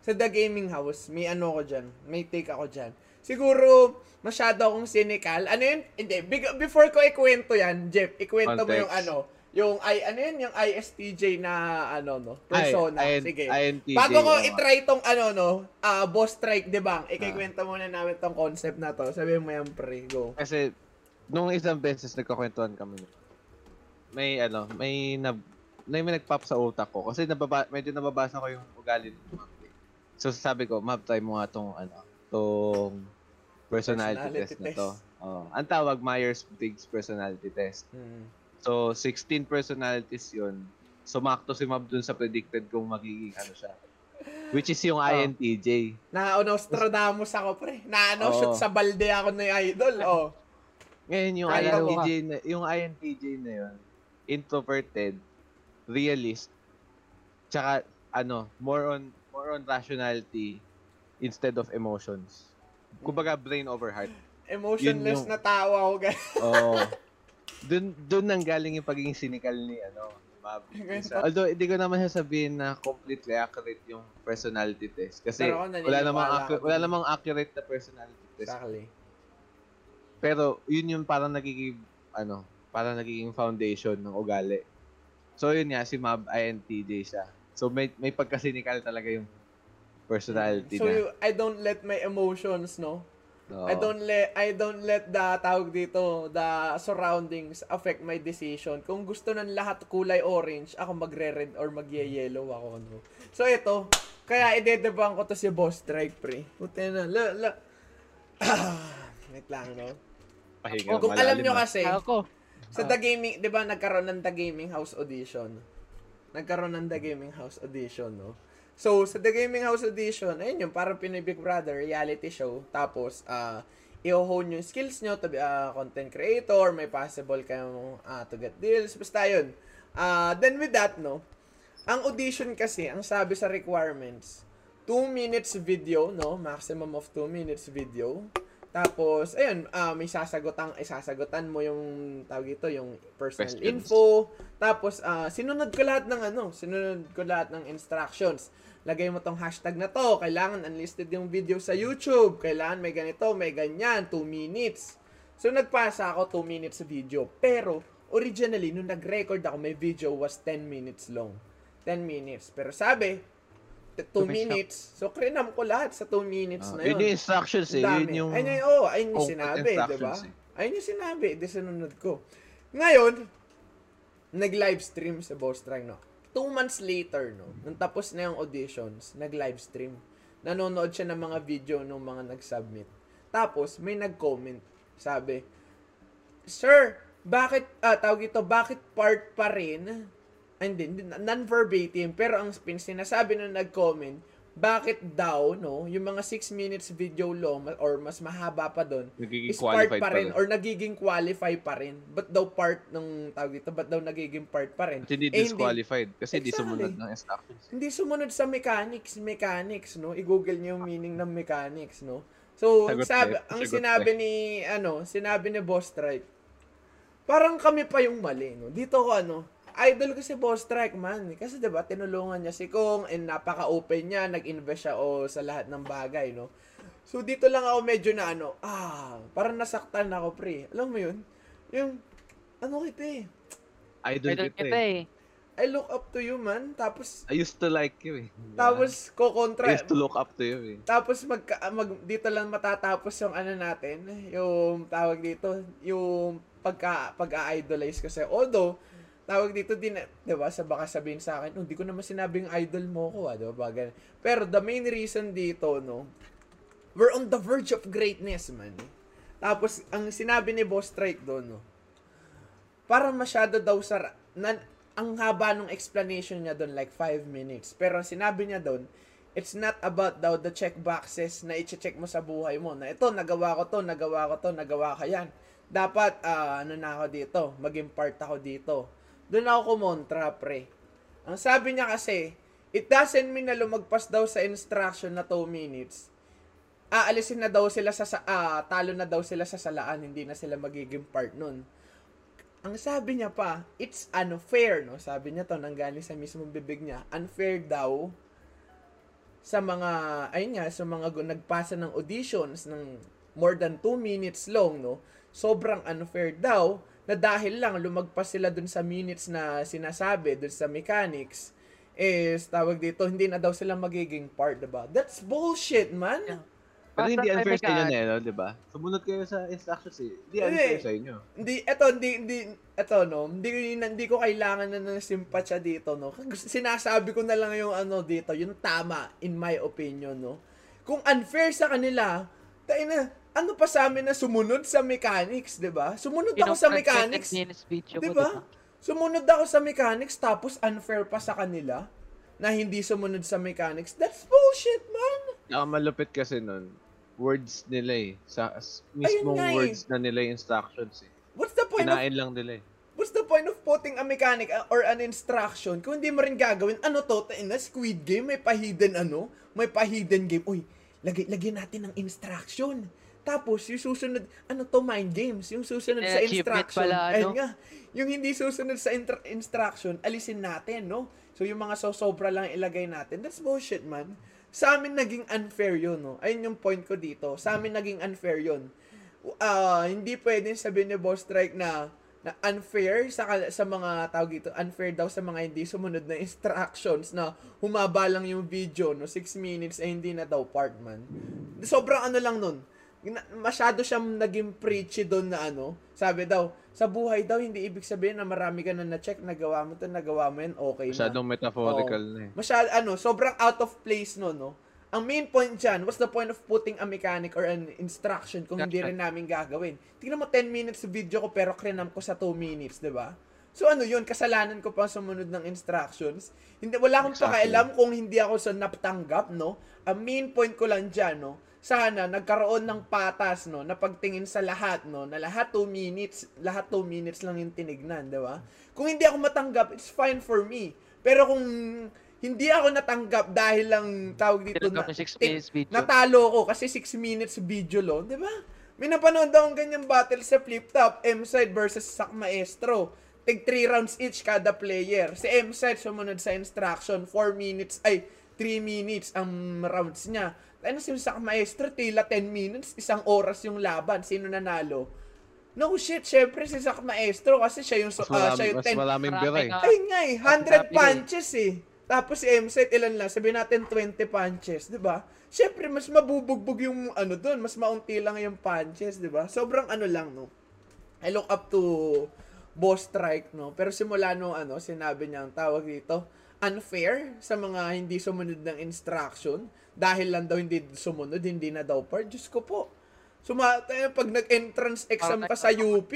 Sa The Gaming House, may ano ko dyan. May take ako dyan. Siguro, masyado akong cynical. Ano yun? Hindi. Before ko ikwento yan, Jeff, ikwento mo yung Context. ano, yung I ano yun, yung ISTJ na ano no, persona. Ay, Sige. INTJ, Bago ko oo. i-try tong ano no, ah boss strike, 'di ba? Ikikwento muna namin tong concept na to. Sabihin mo yan, pre, go. Kasi, nung isang beses nagkakwentuhan kami, may ano, may na, may, may nagpop sa utak ko. Kasi nababa, medyo nababasa ko yung ugali ng map. eh. So sabi ko, map, try mo nga tong ano, tong personality, Personality test, na test. to. Oh, ang tawag Myers-Briggs personality test. Hmm. So 16 personalities 'yun. Sumakto si Mab dun sa predicted kung magiging ano siya. Which is yung Oh. INTJ. Na Nostradamus ako, pre. Na ano, Oo. shoot sa balde ako na yung idol. Oh. Ngayon yung Ay, laro INTJ na, yung INTJ na 'yun, introverted, realist, tsaka ano, more on more on rationality instead of emotions. Kumbaga brain over heart. Emotionless Yun yung- na tao ako, guys. Oo. dun dun nang galing yung pagiging cynical ni ano, Mab. Isa- Although hindi ko naman sasabihin na completely accurate yung personality test kasi wala namang accu- wala namang accurate na personality test. Exactly. Pero yun yung parang nagiging ano, parang nagiging foundation ng ugali. So yun nga si Mab INTJ siya. So may may pagka-cynical talaga yung personality So, niya. you- I don't let my emotions, no? Oo. I don't let I don't let the tawag dito, the surroundings affect my decision. Kung gusto ng lahat kulay orange, ako magre-red or magye-yellow ako no. So ito, kaya idedebang ko to si Boss Strike pre. Puti na. La, la. Wait lang, no? Pahinga Kung alam malalim nyo kasi, Ako. Sa The Gaming, 'di ba nagkaroon ng The Gaming House audition? Nagkaroon ng The Gaming House audition, no? So, sa The Gaming House audition, ayun yung parang Pinoy Big Brother reality show. Tapos, ah i-hone yung skills nyo to be a content creator, may possible kayong ah, to get deals, basta yun. Ah, then with that, no, ang audition kasi, ang sabi sa requirements, 2 minutes video, no, maximum of 2 minutes video, Tapos, ayun, ah, may sasagutan, eh, sasagutan mo yung, tawag ito, yung personal Questions. info. Tapos, ah, sinunod ko lahat ng ano, sinunod ko lahat ng instructions. Lagay mo tong hashtag na to. Kailangan unlisted yung video sa YouTube. Kailangan may ganito, may ganyan. 2 minutes. So, nagpasa ako 2 minutes sa video. Pero, originally, nung nag-record ako, my video was 10 minutes long. 10 minutes. Pero sabi, 2 Two minutes. So, krinam ko lahat sa 2 minutes na Ah, yun yun. yung instructions eh. Yun yung... Ayun yung, oh, ayun yung sinabi, di ba? eh. Ayun yung sinabi, di sinunod ko. Ngayon, nag-livestream sa Boss Try, no? Two months later, no? Nung tapos na yung auditions, nag-livestream. Nanonood siya ng mga video ng mga nag-submit. Tapos, may nag-comment. Sabi, Sir, bakit, ah, tawag ito, bakit part pa rin? Ay, Hindi, hindi, non-verbatim, pero ang spin, sinasabi nung nag-comment, bakit daw, no, yung mga 6 minutes video long or mas mahaba pa doon, is part pa rin rin. or nagiging qualify pa rin. But daw part ng tawag dito, but daw nagiging part pa rin. At hindi Eh, disqualified. Kasi di Exactly. sumunod ng instructions. Hindi sumunod sa mechanics, mechanics, no? I-google niyo yung meaning ng mechanics, no? So, Sagot sabi, eh. ang Sagot sinabi ni, ano, sinabi ni Boss Strike, parang kami pa yung mali, no? Dito ko, ano, idol ko si Boss Strike, man. Kasi, di ba, tinulungan niya si Kong, and napaka-open niya, nag-invest siya, o, sa lahat ng bagay, no? So, dito lang ako medyo na, ano, ah, parang nasaktan ako, pre. Alam mo yun? Yung, ano kita eh, Idol Idol kita kita eh. eh. I look up to you, man. Tapos, I used to like you eh. tapos, kokontra. I used to look up to you eh. Tapos mag, mag dito lang matatapos yung ano natin, yung tawag dito, yung pagka pag-idolize kasi although tawag dito din, 'di ba? Sa baka sabihin sa akin, oh, hindi ko naman sinabing idol mo ko, ah, 'di ba? Ganun. Pero the main reason dito, no, we're on the verge of greatness, man. Tapos ang sinabi ni Boss Strike doon, no, parang masyado daw sa nan, ang haba ng explanation niya doon like 5 minutes. Pero ang sinabi niya doon, it's not about daw the check boxes na i-check mo sa buhay mo. Na ito, nagawa ko to, nagawa ko to, nagawa ka yan. Dapat, ah, ano na ako dito, maging part ako dito. Doon ako kumontra, pre. Ang sabi niya kasi, it doesn't mean na lumagpas daw sa instruction na 2 minutes. Aalisin na daw sila sa, ah, talo na daw sila sa salaan, hindi na sila magiging part nun ang sabi niya pa, it's unfair, no? Sabi niya to, nanggaling sa mismong bibig niya, unfair daw sa mga, ayun nga, sa mga nagpasa ng auditions ng more than 2 minutes long, no? Sobrang unfair daw na dahil lang lumagpas sila dun sa minutes na sinasabi, dun sa mechanics, is, tawag dito, hindi na daw sila magiging part, diba? That's bullshit, man! Yeah. Pero hindi unfair sa inyo na no, di ba? Sumunod kayo sa instructions eh. Hindi unfair sa inyo. Hindi, eto, hindi, hindi, eto, no, hindi, hindi ko kailangan na ng simpatya dito, no. Sinasabi ko na lang yung ano dito, yung tama, in my opinion, no. Kung unfair sa kanila, tayo na, ano pa sa amin na sumunod sa mechanics, di ba? Sumunod ako sa mechanics, di ba? Sumunod ako sa mechanics, tapos unfair pa sa kanila na hindi sumunod sa mechanics. That's bullshit, man! Ang malupit kasi nun, words nila eh. Sa mismong eh. words na nila yung instructions eh. What's the point of Kinain lang nila eh. What's the point of putting a mechanic uh, or an instruction kung hindi mo rin gagawin? Ano to? Na Squid Game, may pa-hidden ano? May pa-hidden game. Uy, lagay, lagyan natin ng instruction. Tapos, yung susunod, ano to, mind games. Yung susunod Eh, sa instruction. pala? Ayun nga. Yung hindi susunod sa intra- instruction, alisin natin, no? So, yung mga so-sobra lang ilagay natin. That's bullshit, man. Sa amin naging unfair yun, no? Ayun yung point ko dito. Sa amin naging unfair yun. Ah, hindi pwedeng sabihin ni Boss Strike na na unfair sa sa mga tawag dito, unfair daw sa mga hindi sumunod na instructions na humaba lang yung video no 6 minutes eh hindi na daw part man. Sobrang ano lang nun. Masyado siyang naging preachy doon na ano. Sabi daw, sa buhay daw hindi ibig sabihin na marami ka na na-check, nagawa mo to, nagawa mo yan, okay na. Masyadong metaphorical Oo. na eh. Masyado, ano, sobrang out of place no, no? Ang main point dyan, what's the point of putting a mechanic or an instruction kung hindi rin namin gagawin? Tingnan mo 10 minutes video ko pero krinam ko sa 2 minutes, di ba? So ano yun, kasalanan ko pa sumunod ng instructions. Hindi, wala akong Exactly. pakialam kung hindi ako sa naptanggap, no? Ang main point ko lang dyan, no? Sana nagkaroon ng patas, no? Na pagtingin sa lahat, no? Na lahat 2 minutes, lahat 2 minutes lang yung tinignan, di ba? Kung hindi ako matanggap, it's fine for me. Pero kung hindi ako natanggap dahil lang tawag dito na, Tinanggap ng 6 tin- minutes video. natalo ko kasi 6 minutes video long, di ba? May napanood akong ganyang battle sa flip-top, M-side versus Sak Maestro. Tig 3 rounds each kada player. Si M-side sumunod sa instruction, 4 minutes, ay, 3 minutes ang rounds niya. Ano si Sak Maestro, tila 10 minutes, isang oras yung laban. Sino nanalo? No shit, syempre si Sak Maestro kasi siya yung, Mas, ah, marami, siya yung mas 10 maraming Marami biray. nga. ay nga eh, 100 Grabe punches eh. Tapos si MSET ilan lang, sabihin natin 20 punches, 'di ba? Syempre mas mabubugbog yung ano doon, mas maunti lang yung punches, 'di ba? Sobrang ano lang no. I look up to Boss Strike no, pero simula no ano, sinabi niya ang tawag dito, unfair sa mga hindi sumunod ng instruction dahil lang daw hindi sumunod, hindi na daw part. Diyos ko po. Suma tayo pag nag-entrance exam ka sa UP,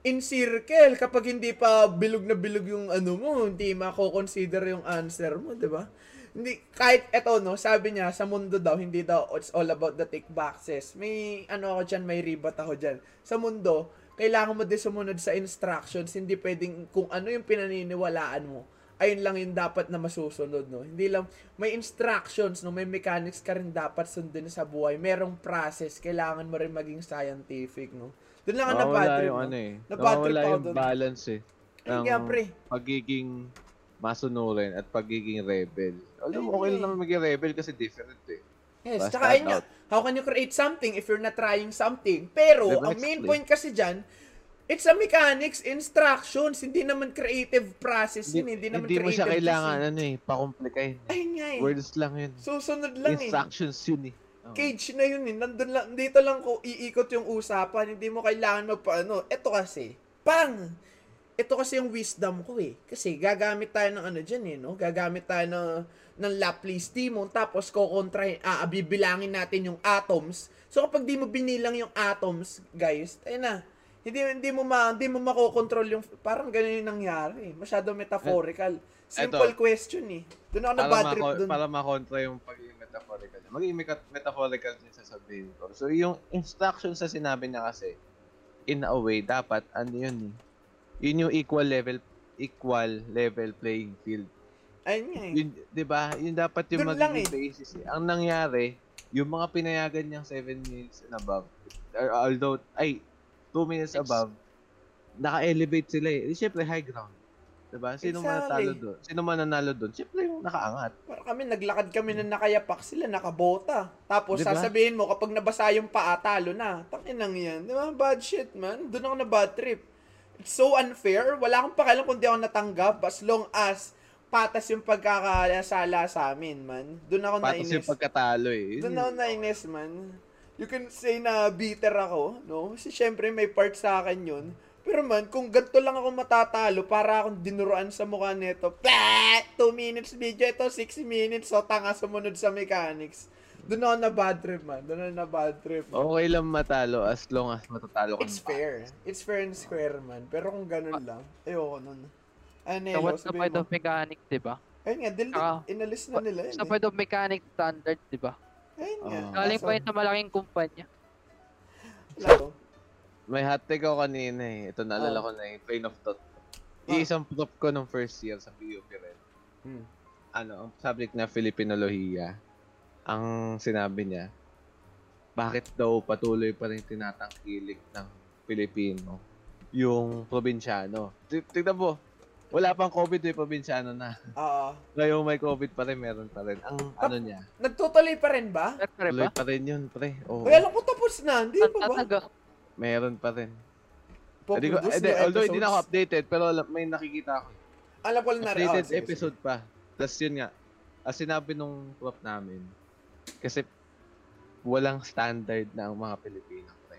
in circle kapag hindi pa bilog na bilog yung ano mo, hindi mako-consider yung answer mo, 'di ba? Hindi kahit eto no, sabi niya sa mundo daw hindi daw it's all about the tick boxes. May ano ako diyan, may ribat ako diyan. Sa mundo, kailangan mo din sumunod sa instructions, hindi pwedeng kung ano yung pinaniniwalaan mo. Ayun lang yung dapat na masusunod, no? Hindi lang, may instructions, no? May mechanics ka rin dapat sundin sa buhay. Merong process, kailangan mo rin maging scientific, no? Doon lang ako na bad Nawawala trip, yung no? ano eh. Na bad trip Nawawala ako yung dun. balance eh. Ay, ng nga, pre. pagiging masunurin at pagiging rebel. Alam mo, okay lang naman maging rebel kasi different eh. Yes, Basta tsaka ayun nga, how can you create something if you're not trying something? Pero, ang main explain. point kasi dyan, it's a mechanics, instructions, hindi naman creative process yun, hindi, naman hindi mo creative siya kailangan design. ano eh, pakomplikahin. Ayun nga eh. Words lang yun. Susunod lang eh. Instructions yun eh. Oo. Cage na yun eh. Nandun lang, dito lang ko iikot yung usapan. Hindi mo kailangan magpaano. Ito kasi, pang! Ito kasi yung wisdom ko eh. Kasi gagamit tayo ng ano dyan eh, no? Gagamit tayo ng, ng Laplace Demon, tapos kukontra, ah, bibilangin natin yung atoms. So kapag di mo binilang yung atoms, guys, ayun na. Hindi hindi mo ma hindi mo makokontrol yung parang ganun yung nangyari. Masyado metaphorical. Simple Eto. question eh. Doon ako na bad trip mako- doon. para makontra yung pagiging metaphorical. Magiging metaphorical din sasabihin ko. So, yung instructions na sinabi niya kasi, in a way, dapat, ano yun eh, yun yung equal level, equal level playing field. Ayun nga eh. Yun, di ba? Yun dapat yung lang magiging basis eh. Ang nangyari, yung mga pinayagan niyang 7 minutes and above, although, ay, 2 minutes Six. above, naka-elevate sila eh. Di, Siyempre, high ground. Diba? Sino man Exactly. natalo doon? Sino man nanalo doon? Siyempre, yung nakaangat. Para kami, naglakad kami na nakayapak sila, nakabota. Tapos Diba? sasabihin mo, kapag nabasa yung paa, talo na. Tangin lang yan. Di ba? Bad shit, man. Doon ako na bad trip. It's so unfair. Wala akong pakialam kung di ako natanggap as long as patas yung pagkakasala sa amin, man. Doon ako Patas nainis. yung pagkatalo eh. Doon ako nainis, man. You can say na bitter ako, no? Kasi syempre may part sa akin yun. Pero man, kung ganito lang ako matatalo, para akong dinuruan sa mukha nito, pa 2 minutes video, ito 6 minutes, so tanga sumunod sa mechanics. Doon ako na bad trip, man. Doon ako na bad trip. man. Okay lang matalo as long as matatalo ka. It's fair. It's fair and square, man. Pero kung ganun lang, ayoko nun. Ano, So what's the point mo. of mechanics, di ba? Ayun nga, delete. Ah. Inalis na nila yun. Sa eh. point of mechanics standard, di ba? Ayun nga. Galing pa yun sa malaking kumpanya. wala to. May hot take ako kanina eh. Ito naalala Oh. ko na yung train of thought. Ah. Iisang prop ko nung first year sa PUP rin. Hmm. Ano, ang subject na Filipinolohiya. Ang sinabi niya, bakit daw patuloy pa rin tinatangkilik ng Pilipino yung probinsyano. Tignan mo, wala pang COVID, may probinsyano na. Oo. Ngayon may COVID pa rin, meron pa rin. Ang ano niya, Nagtutuloy pa rin ba? Pero pa rin yun, pre. Oo, Uy, alam ko tapos na. Hindi pa ba? tataga. meron pa rin. Hindi ko, hindi, although hindi na ako updated, pero alam- may nakikita ako. Alam ko lang na rin. Updated Oh, sige, episode pa. Tapos yun nga, as sinabi nung prop namin, kasi walang standard na ang mga Pilipino. Pre.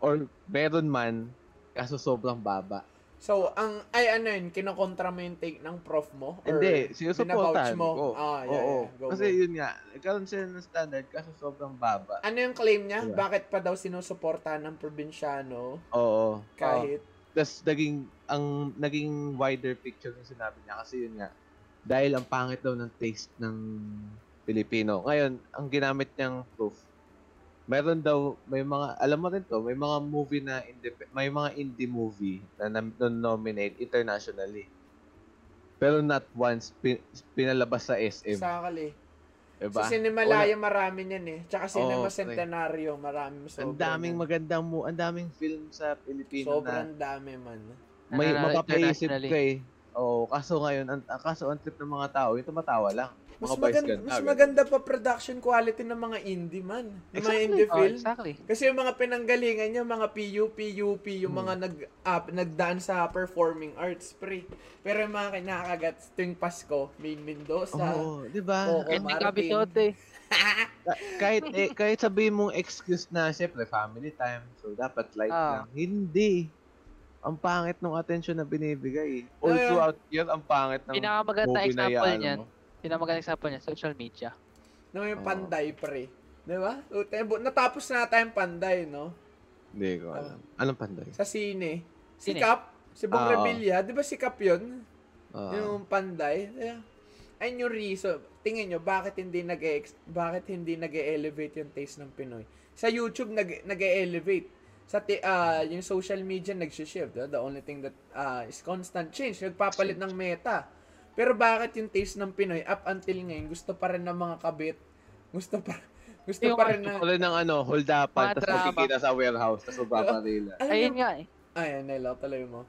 Or meron man, kaso sobrang baba. So, ang, ay ano yun, kinokontra mo yung take ng prof mo? Or Hindi, mo? ko. Ah, yeah, Oo. yeah. Go, Kasi go. yun nga, nagkaroon sila ng standard kaso sobrang baba. Ano yung claim niya? Diba? Bakit pa daw sinusuportahan ng probinsyano Oo. kahit Tapos naging, ang naging wider picture yung sinabi niya kasi yun nga, dahil ang pangit daw ng taste ng Pilipino. Ngayon, ang ginamit niyang proof, meron daw, may mga, alam mo rin to, may mga movie na, indep- may mga indie movie na nominate internationally. Pero not once, pin- pinalabas sa SM. sakali? Diba? Sa Cinemalaya marami niyan eh. Tsaka Cinema pre. Centenario, marami Wala- sobrang. Ang daming magandang mo, ang daming film sa Pilipino Sobrang na dami man. may Nananalo mapapaisip ka eh. Oo, kaso ngayon, ang, ang- kaso ang trip ng mga tao, yung tumatawa lang. Mas Mga maganda, ganda. mas ganun. maganda pa production quality ng mga indie man. Yung mga Exactly. indie Oh, film. exactly. Kasi yung mga pinanggalingan niya, mga PUP, UP, yung Hmm. mga nag, up, nagdaan sa performing arts, pre. Pero yung mga kinakagat tuwing Pasko, Main Mendoza. Oo, di ba? Martin. kabisote. Ka- kahit eh, kahit sabihin mong excuse na syempre family time, so dapat light Ah. lang. Hindi. Ang pangit ng attention na binibigay. All Eh. throughout year, ang pangit ng Pinakamaganda movie na example yan, niyan. Mo. Pinakamaganda example niyan, social media. No, yung Oo. Panday, pre. Di ba? O, tebo- Natapos na tayong Panday, no? Hindi ko alam. Anong panday? Sa sine. Si Sine. Cap, si Bong oo. Revilla, di ba si Cap yun? Ah. yung Panday. Yeah. Ayun yung reason. Tingin nyo, bakit hindi nag bakit hindi nag-elevate yung taste ng Pinoy? Sa YouTube, nag- nag-elevate. Sa ti- ah, yung social media, nag-shift. The only thing that ah, is constant change. Nagpapalit ng meta. Pero bakit yung taste ng Pinoy, up until ngayon, gusto pa rin ng mga kabit, gusto pa, gusto Yung pa rin na, Tuloy ng ano, hold Mga tapos magkikita sa warehouse, tapos magpaparila. alam Ayun nga eh. ayun, Nelo, tuloy mo.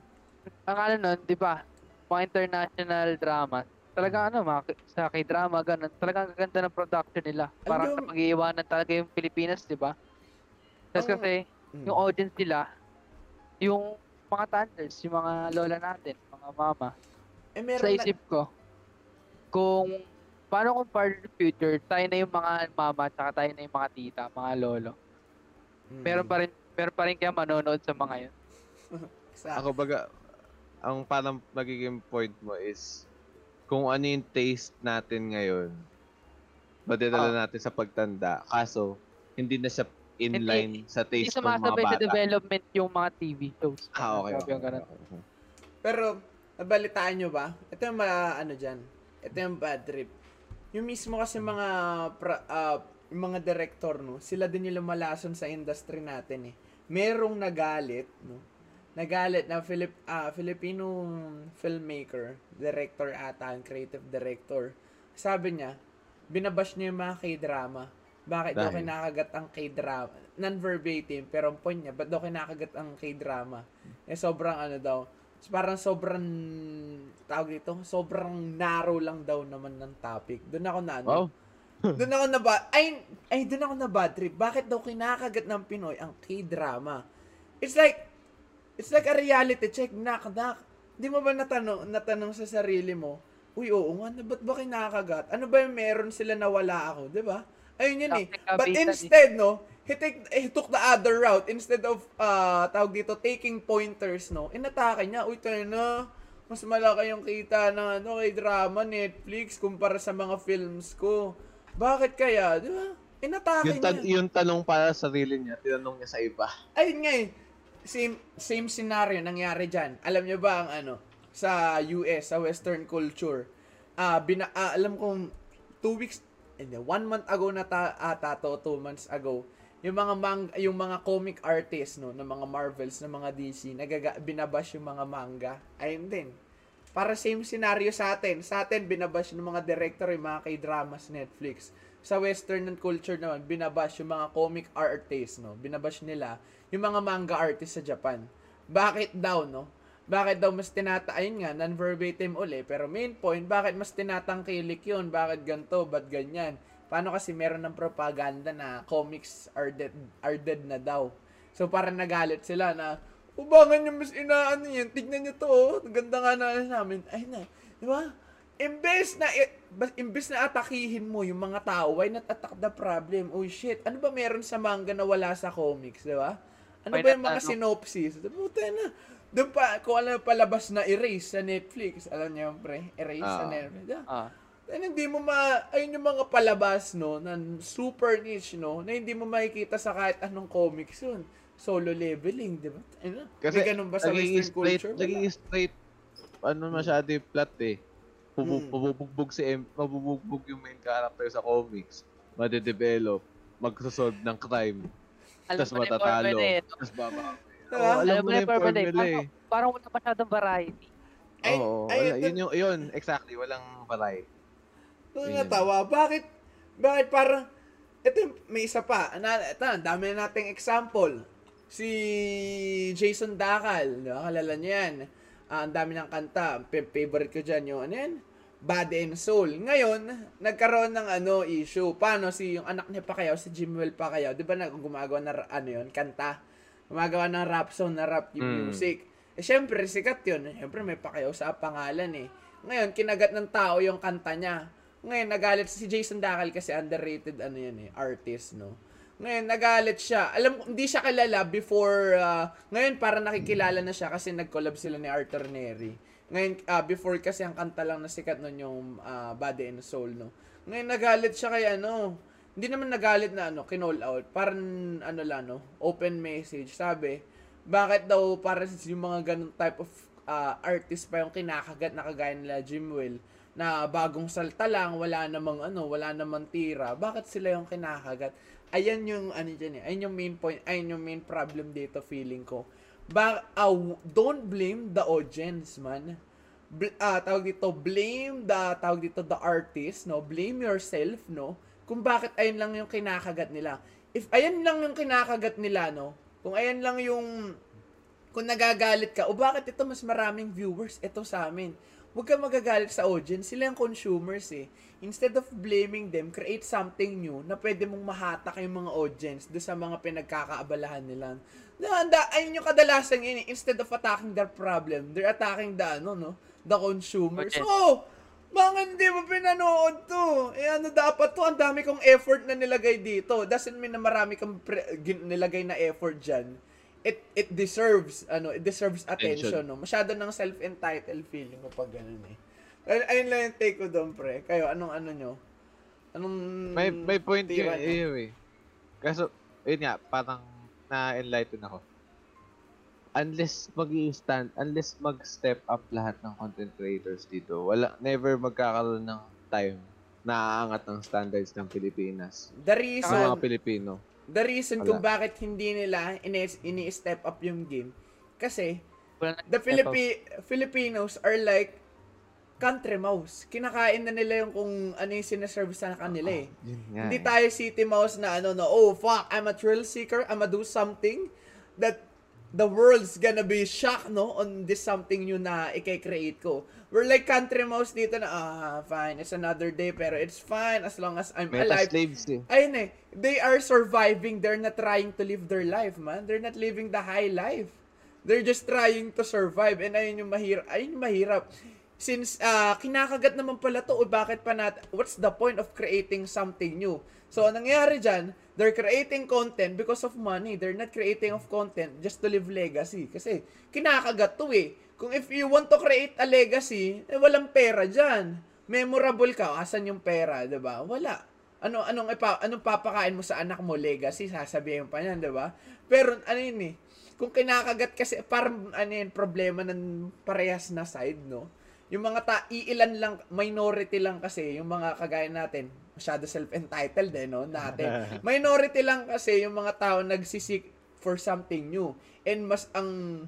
Ang ano nun, di ba? Mga international drama. Talaga ano, mga, sa k-drama, ganun. Talagang ang ganda ng production nila. Parang Alam- napag-iiwanan talaga yung Pilipinas, di ba? Tapos Ang- kasi, Mm. yung audience nila, yung mga thunders, yung mga lola natin, mga mama. Eh, meron Sa na- isip ko, kung paano kung far in the future, tayo na yung mga mama, tsaka tayo na yung mga tita, mga lolo. Mm. Meron pa rin, meron pa rin kaya manonood sa mga yun. Sa- Ako baga, ang parang magiging point mo is, kung ano yung taste natin ngayon, madadala Ah. natin sa pagtanda. Kaso, hindi na siya inline sa Hindi taste ng mga sumasabay sa bata. development yung mga TV shows. Ah, okay. Okay, okay, okay. Pero, nabalitaan nyo ba? Ito yung mga, ano dyan, ito yung bad trip. Yung mismo kasi mga, pra, yung mga director, no, sila din yung lumalason sa industry natin eh. Merong nagalit, no, nagalit na Filip, ah, Filipino filmmaker, director ata, creative director. Sabi niya, binabash niya yung mga K-drama. Bakit daw kinakagat ang K-drama? Non-verbatim, pero ang point niya, ba't daw kinakagat ang K-drama? Eh, sobrang ano daw, parang sobrang, tawag dito, sobrang narrow lang daw naman ng topic. Doon ako na ano, Wow. doon ako na ba, ay, ay, doon ako na bad trip. Bakit daw kinakagat ng Pinoy ang K-drama? It's like, it's like a reality check, nak, nak. Di mo ba natanong, natanong sa sarili mo, uy, oo nga, na ba't ba kinakagat? Ano ba yung meron sila na wala ako, di ba? Ayun yun eh. But instead, no, he, take, he took the other route. Instead of, uh, tawag dito, taking pointers, no, inatake niya, uy, tayo na, mas malaki yung kita ng ano, kay drama, Netflix, kumpara sa mga films ko. Bakit kaya? Di ba? Inatake Yung, tan- niya. yung tanong para sa sarili niya, tinanong niya sa iba. Ayun nga eh. Same, same scenario nangyari dyan. Alam niyo ba ang ano? Sa US, sa Western culture. Ah, bina, ah, alam kong two weeks, hindi, one month ago na ta, ata to, two months ago, yung mga mang, yung mga comic artists no, ng mga Marvels, ng mga DC, nagaga, binabash yung mga manga. Ayun din. Para same scenario sa atin. Sa atin, binabash ng mga director yung mga k-dramas Netflix. Sa western culture naman, binabash yung mga comic artists, no? Binabash nila yung mga manga artists sa Japan. Bakit daw, no? Bakit daw mas tinata... Ayun nga, non-verbatim uli. Pero main point, bakit mas tinatangkilik yun? Bakit ganto? Ba't ganyan? Paano kasi meron ng propaganda na comics are dead, are dead na daw. So parang nagalit sila na, ubangan nyo mas inaano yan, tignan nyo to, oh. ganda nga na namin. Ay na, di ba? Imbes na, imbes na atakihin mo yung mga tao, why not attack the problem? Oh shit, ano ba meron sa manga na wala sa comics, di ba? Ano Why ba yung mga ano? synopsis? Puta na. Doon pa, kung ano palabas na erase sa Netflix. Alam niyo, pre? Erase sa Ah. Netflix. Yeah. Ah. And hindi mo ma, ayun yung mga palabas, no, na super niche, no, na hindi mo makikita sa kahit anong comics yun. Solo leveling, di ba? Ano? Kasi May ganun ba sa Western straight, culture? naging Wala. straight, ano masyado yung plot eh. Pubu- Mm. Mabubugbog si M, mabubugbog yung main character sa comics. Madedevelop, magsosolve ng crime, tapos matatalo, tapos baba. Diba? Oo, alam mo na yung formula eh. Parang, parang wala masyadong variety. Ay, Oo, ay, wala. Yun yung, yun, exactly, walang variety. Doon natawa. Bakit, Bakit parang, ito yung- may isa pa. Na, ito, dami na nating example. Si Jason di ba? Kalala niyo yan. Ah, ang dami ng kanta. Favorite ko dyan yung, ano yan? Body and Soul. Ngayon, nagkaroon ng ano issue. Paano si yung anak niya Pacquiao, si Jimwell Pacquiao, 'di ba nag gumagawa ng ra- ano 'yon, kanta. Gumagawa ng rap song na rap yung Mm. music. Eh syempre sikat 'yun. Syempre may Pacquiao sa pangalan eh. Ngayon kinagat ng tao yung kanta niya. Ngayon nagalit si Jason Dacal kasi underrated ano 'yan eh, artist no. Ngayon nagalit siya. Alam ko hindi siya kilala before ah, ngayon para nakikilala na siya kasi nag-collab sila ni Arthur Neri. Ngayon, ah, before kasi ang kanta lang na sikat nun yung ah, Body and Soul, no? Ngayon, nagalit siya kay ano, hindi naman nagalit na ano, kinall out. Parang ano lang, no? Open message. Sabi, bakit daw para yung mga ganun type of ah, artist pa yung kinakagat na kagaya nila Jimwell na bagong salta lang, wala namang ano, wala namang tira. Bakit sila yung kinakagat? Ayan yung ano dyan eh. Ayan yung main point, ayan yung main problem dito feeling ko. Ba, w- don't blame the audience, man. Bl- ah, tawag dito, blame the, tawag dito, the artist, no? Blame yourself, no? Kung bakit ayun lang yung kinakagat nila. If ayan lang yung kinakagat nila, no? Kung ayan lang yung, kung nagagalit ka, o bakit ito mas maraming viewers, ito sa amin. Huwag ka magagalit sa audience, sila yung consumers eh. Instead of blaming them, create something new na pwede mong mahatak yung mga audience do sa mga pinagkakaabalahan nila. Na, da, ayun yung kadalasan yun eh. Instead of attacking their problem, they're attacking the, ano, no? The consumers. Audience. Oh! Mga hindi mo pinanood to. Eh ano dapat to? Ang dami kong effort na nilagay dito. Doesn't mean na marami kang pre- nilagay na effort dyan. It it deserves ano, it deserves attention, Attention. no. Masyado ng self-entitled feeling ko pag ganun eh. Ay, ayun lang yung take ko doon, pre. Kayo, anong ano nyo? Anong... May, may point yun, eh. Kaso, yun nga, parang na-enlighten ako. Unless mag stand unless mag-step up lahat ng content creators dito, wala, never magkakaroon ng time na aangat ng standards ng Pilipinas. The reason, mga Pilipino. The reason Wala. kung bakit hindi nila ini- ini-step up yung game, kasi the Philippi- Filipinos are like country mouse. Kinakain na nila yung kung ano yung sinaserve sa kanila eh. Yun nga Hindi eh. tayo city mouse na ano na, oh fuck, I'm a thrill seeker, I'm a do something that the world's gonna be shocked, no, on this something new na i-create ko. We're like country mouse dito na, ah, fine, it's another day, pero it's fine as long as I'm Meta alive. slaves eh. Ayun eh, they are surviving, they're not trying to live their life, man. They're not living the high life. They're just trying to survive, and ayun yung mahirap, ayun yung mahirap. Since ah, kinakagat naman pala to, o bakit pa nat what's the point of creating something new? So, ang nangyari dyan, they're creating content because of money. They're not creating of content just to leave legacy. Kasi, kinakagat to eh. Kung if you want to create a legacy, eh, walang pera dyan. Memorable ka, asan yung pera, ba? Wala. Ano anong ipa, anong papakain mo sa anak mo legacy, sasabihin pa niyan, 'di ba? Pero ano yun eh, kung kinakagat kasi parang ano yun, problema ng parehas na side, no? Yung mga ta iilan lang minority lang kasi yung mga kagaya natin, masyado self-entitled eh, no? Natin. minority lang kasi yung mga tao nagsisik for something new. And mas ang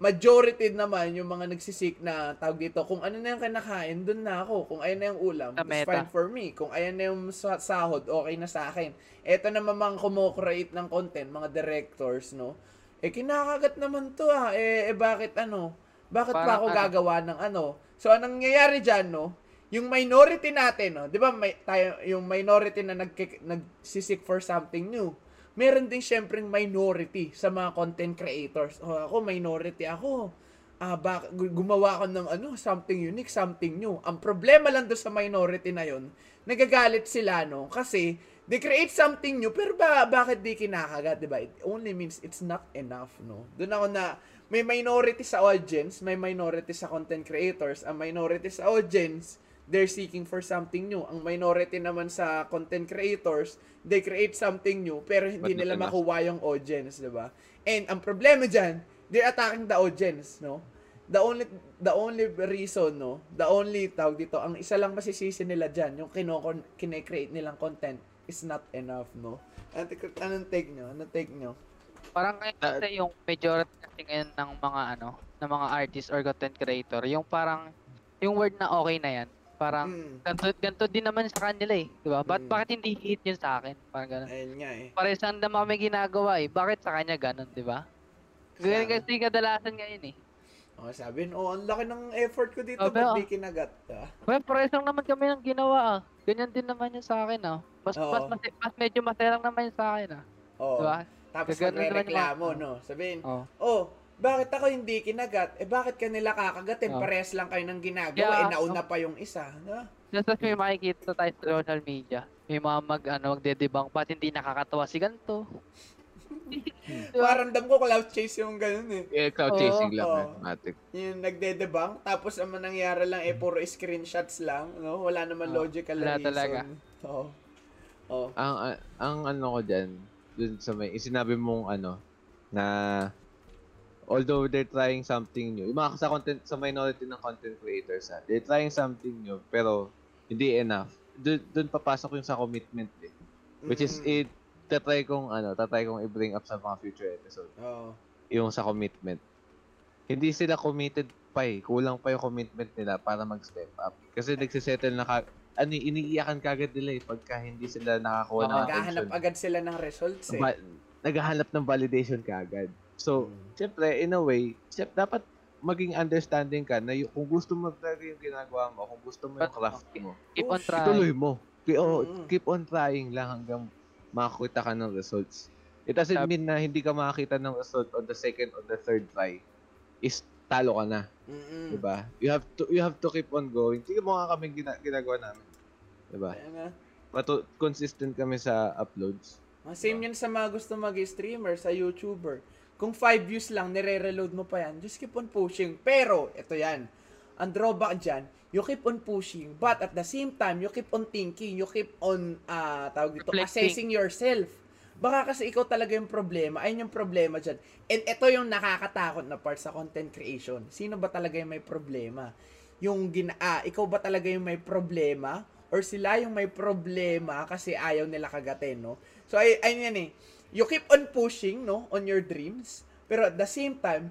majority naman yung mga nagsisik na tawag dito, kung ano na yung kinakain, dun na ako. Kung ayan na yung ulam, it's fine for me. Kung ayan na yung sa- sahod, okay na sa akin. Eto naman mga kumukreate ng content, mga directors, no? Eh, kinakagat naman to ah. Eh, eh bakit ano? Bakit pa Parang ako ano? gagawa ng ano? So, anong nangyayari dyan, no? Yung minority natin, no? Di ba, may, tayo, yung minority na nag, nagsisik for something new, meron din syempreng minority sa mga content creators. O, ako, minority ako. Ah, bak- gu- gumawa ako ng ano, something unique, something new. Ang problema lang doon sa minority na yon, nagagalit sila, no? Kasi, they create something new, pero ba, bakit di kinakagat, di ba? It only means it's not enough, no? Doon ako na, may minority sa audience, may minority sa content creators, ang minority sa audience, they're seeking for something new. Ang minority naman sa content creators, they create something new, pero hindi But nila enough. makuha yung audience, di ba? And ang problema dyan, they're attacking the audience, no? The only the only reason, no? The only tawag dito, ang isa lang masisisi nila dyan, yung kinokon, kine-create nilang content is not enough, no? Anong, anong take nyo? Anong take nyo? Parang ngayon kasi yung majority kasi ngayon ng mga ano, ng mga artist or content creator, yung parang yung word na okay na yan, Parang, Mm. ganito, ganito din naman sa kanila eh. Di ba? Ba't, Mm. bakit hindi hit yun sa akin? Parang ganun. Ayun nga eh. Pares lang naman kami ginagawa eh. Bakit sa kanya ganun, di ba? Ganyan kasi kadalasan ngayon eh. Oh, sabi, oh, ang laki ng effort ko dito, Oh, ba't pero- di kinagat ka? Well, pares lang naman kami ng ginawa ah. Ganyan din naman yun sa akin ah. Mas, Oo. mas, mas, mas, medyo masaya lang naman yun sa akin ah. Oh, Di ba? tapos mga- no? Sabihin, Oh. oh, bakit ako hindi kinagat? Eh, bakit ka nila kakagatin? Oh. Parehas lang kayo ng ginagawa, Yeah, eh, nauna pa yung isa, no? Tapos may makikita tayo sa social media. May mga mag, ano, magdedebang, ba't hindi nakakatawa si ganito? Di ba? Paramdam ko cloud chase yung ganun eh. Eh, cloud chasing lang, oo. mathematic. Yung nagdedebang, tapos ang nangyari lang eh, puro screenshots lang, no? Wala naman Oh, logical wala reason. talaga. Oo. Oh. Ang, a- ang ano ko dyan, dun sa may, sinabi mong ano, na although they're trying something new, yung mga sa content, sa minority ng content creators ha, they're trying something new, pero hindi enough. Dun, dun papasok yung sa commitment eh. Which is, it, tatry kong, ano, tatry kong i-bring up sa mga future episode. Oo. Yung sa commitment. Hindi sila committed pa eh. Kulang pa yung commitment nila para mag-step up. Kasi nagsisettle na ka, ano, iniiyakan kagad nila eh pagka hindi sila nakakuha ng Oo. Naghahanap attention. agad sila ng results eh. Ba- naghahanap ng validation kaagad. So, Mm. syempre, in a way, syempre, dapat maging understanding ka na yung, kung gusto mo talaga yung ginagawa mo, kung gusto mo yung craft mo, Keep on trying. ituloy mo. Keep, oh, Mm. keep on trying lang hanggang makakita ka ng results. It doesn't Sabi- mean na hindi ka makakita ng result on the second or the third try. Is talo ka na, Mm-mm. 'di ba? You have to you have to keep on going. Sige mo nga kami gina- ginagawa namin. 'Di ba? Kaya nga. Patu- consistent kami sa uploads. Ah, Same yan sa mga gusto mag-streamer, sa YouTuber. Kung 5 views lang, nire-reload mo pa yan, just keep on pushing. Pero, ito yan, ang drawback dyan, you keep on pushing, but at the same time, you keep on thinking, you keep on, ah tawag dito, Reflecting. assessing yourself. Baka kasi ikaw talaga yung problema, ayun yung problema dyan. And ito yung nakakatakot na part sa content creation. Sino ba talaga yung may problema? Yung gina ah, ikaw ba talaga yung may problema? Or sila yung may problema kasi ayaw nila kagatin, no? So, ay, ayun yan eh. You keep on pushing, no, on your dreams. Pero at the same time,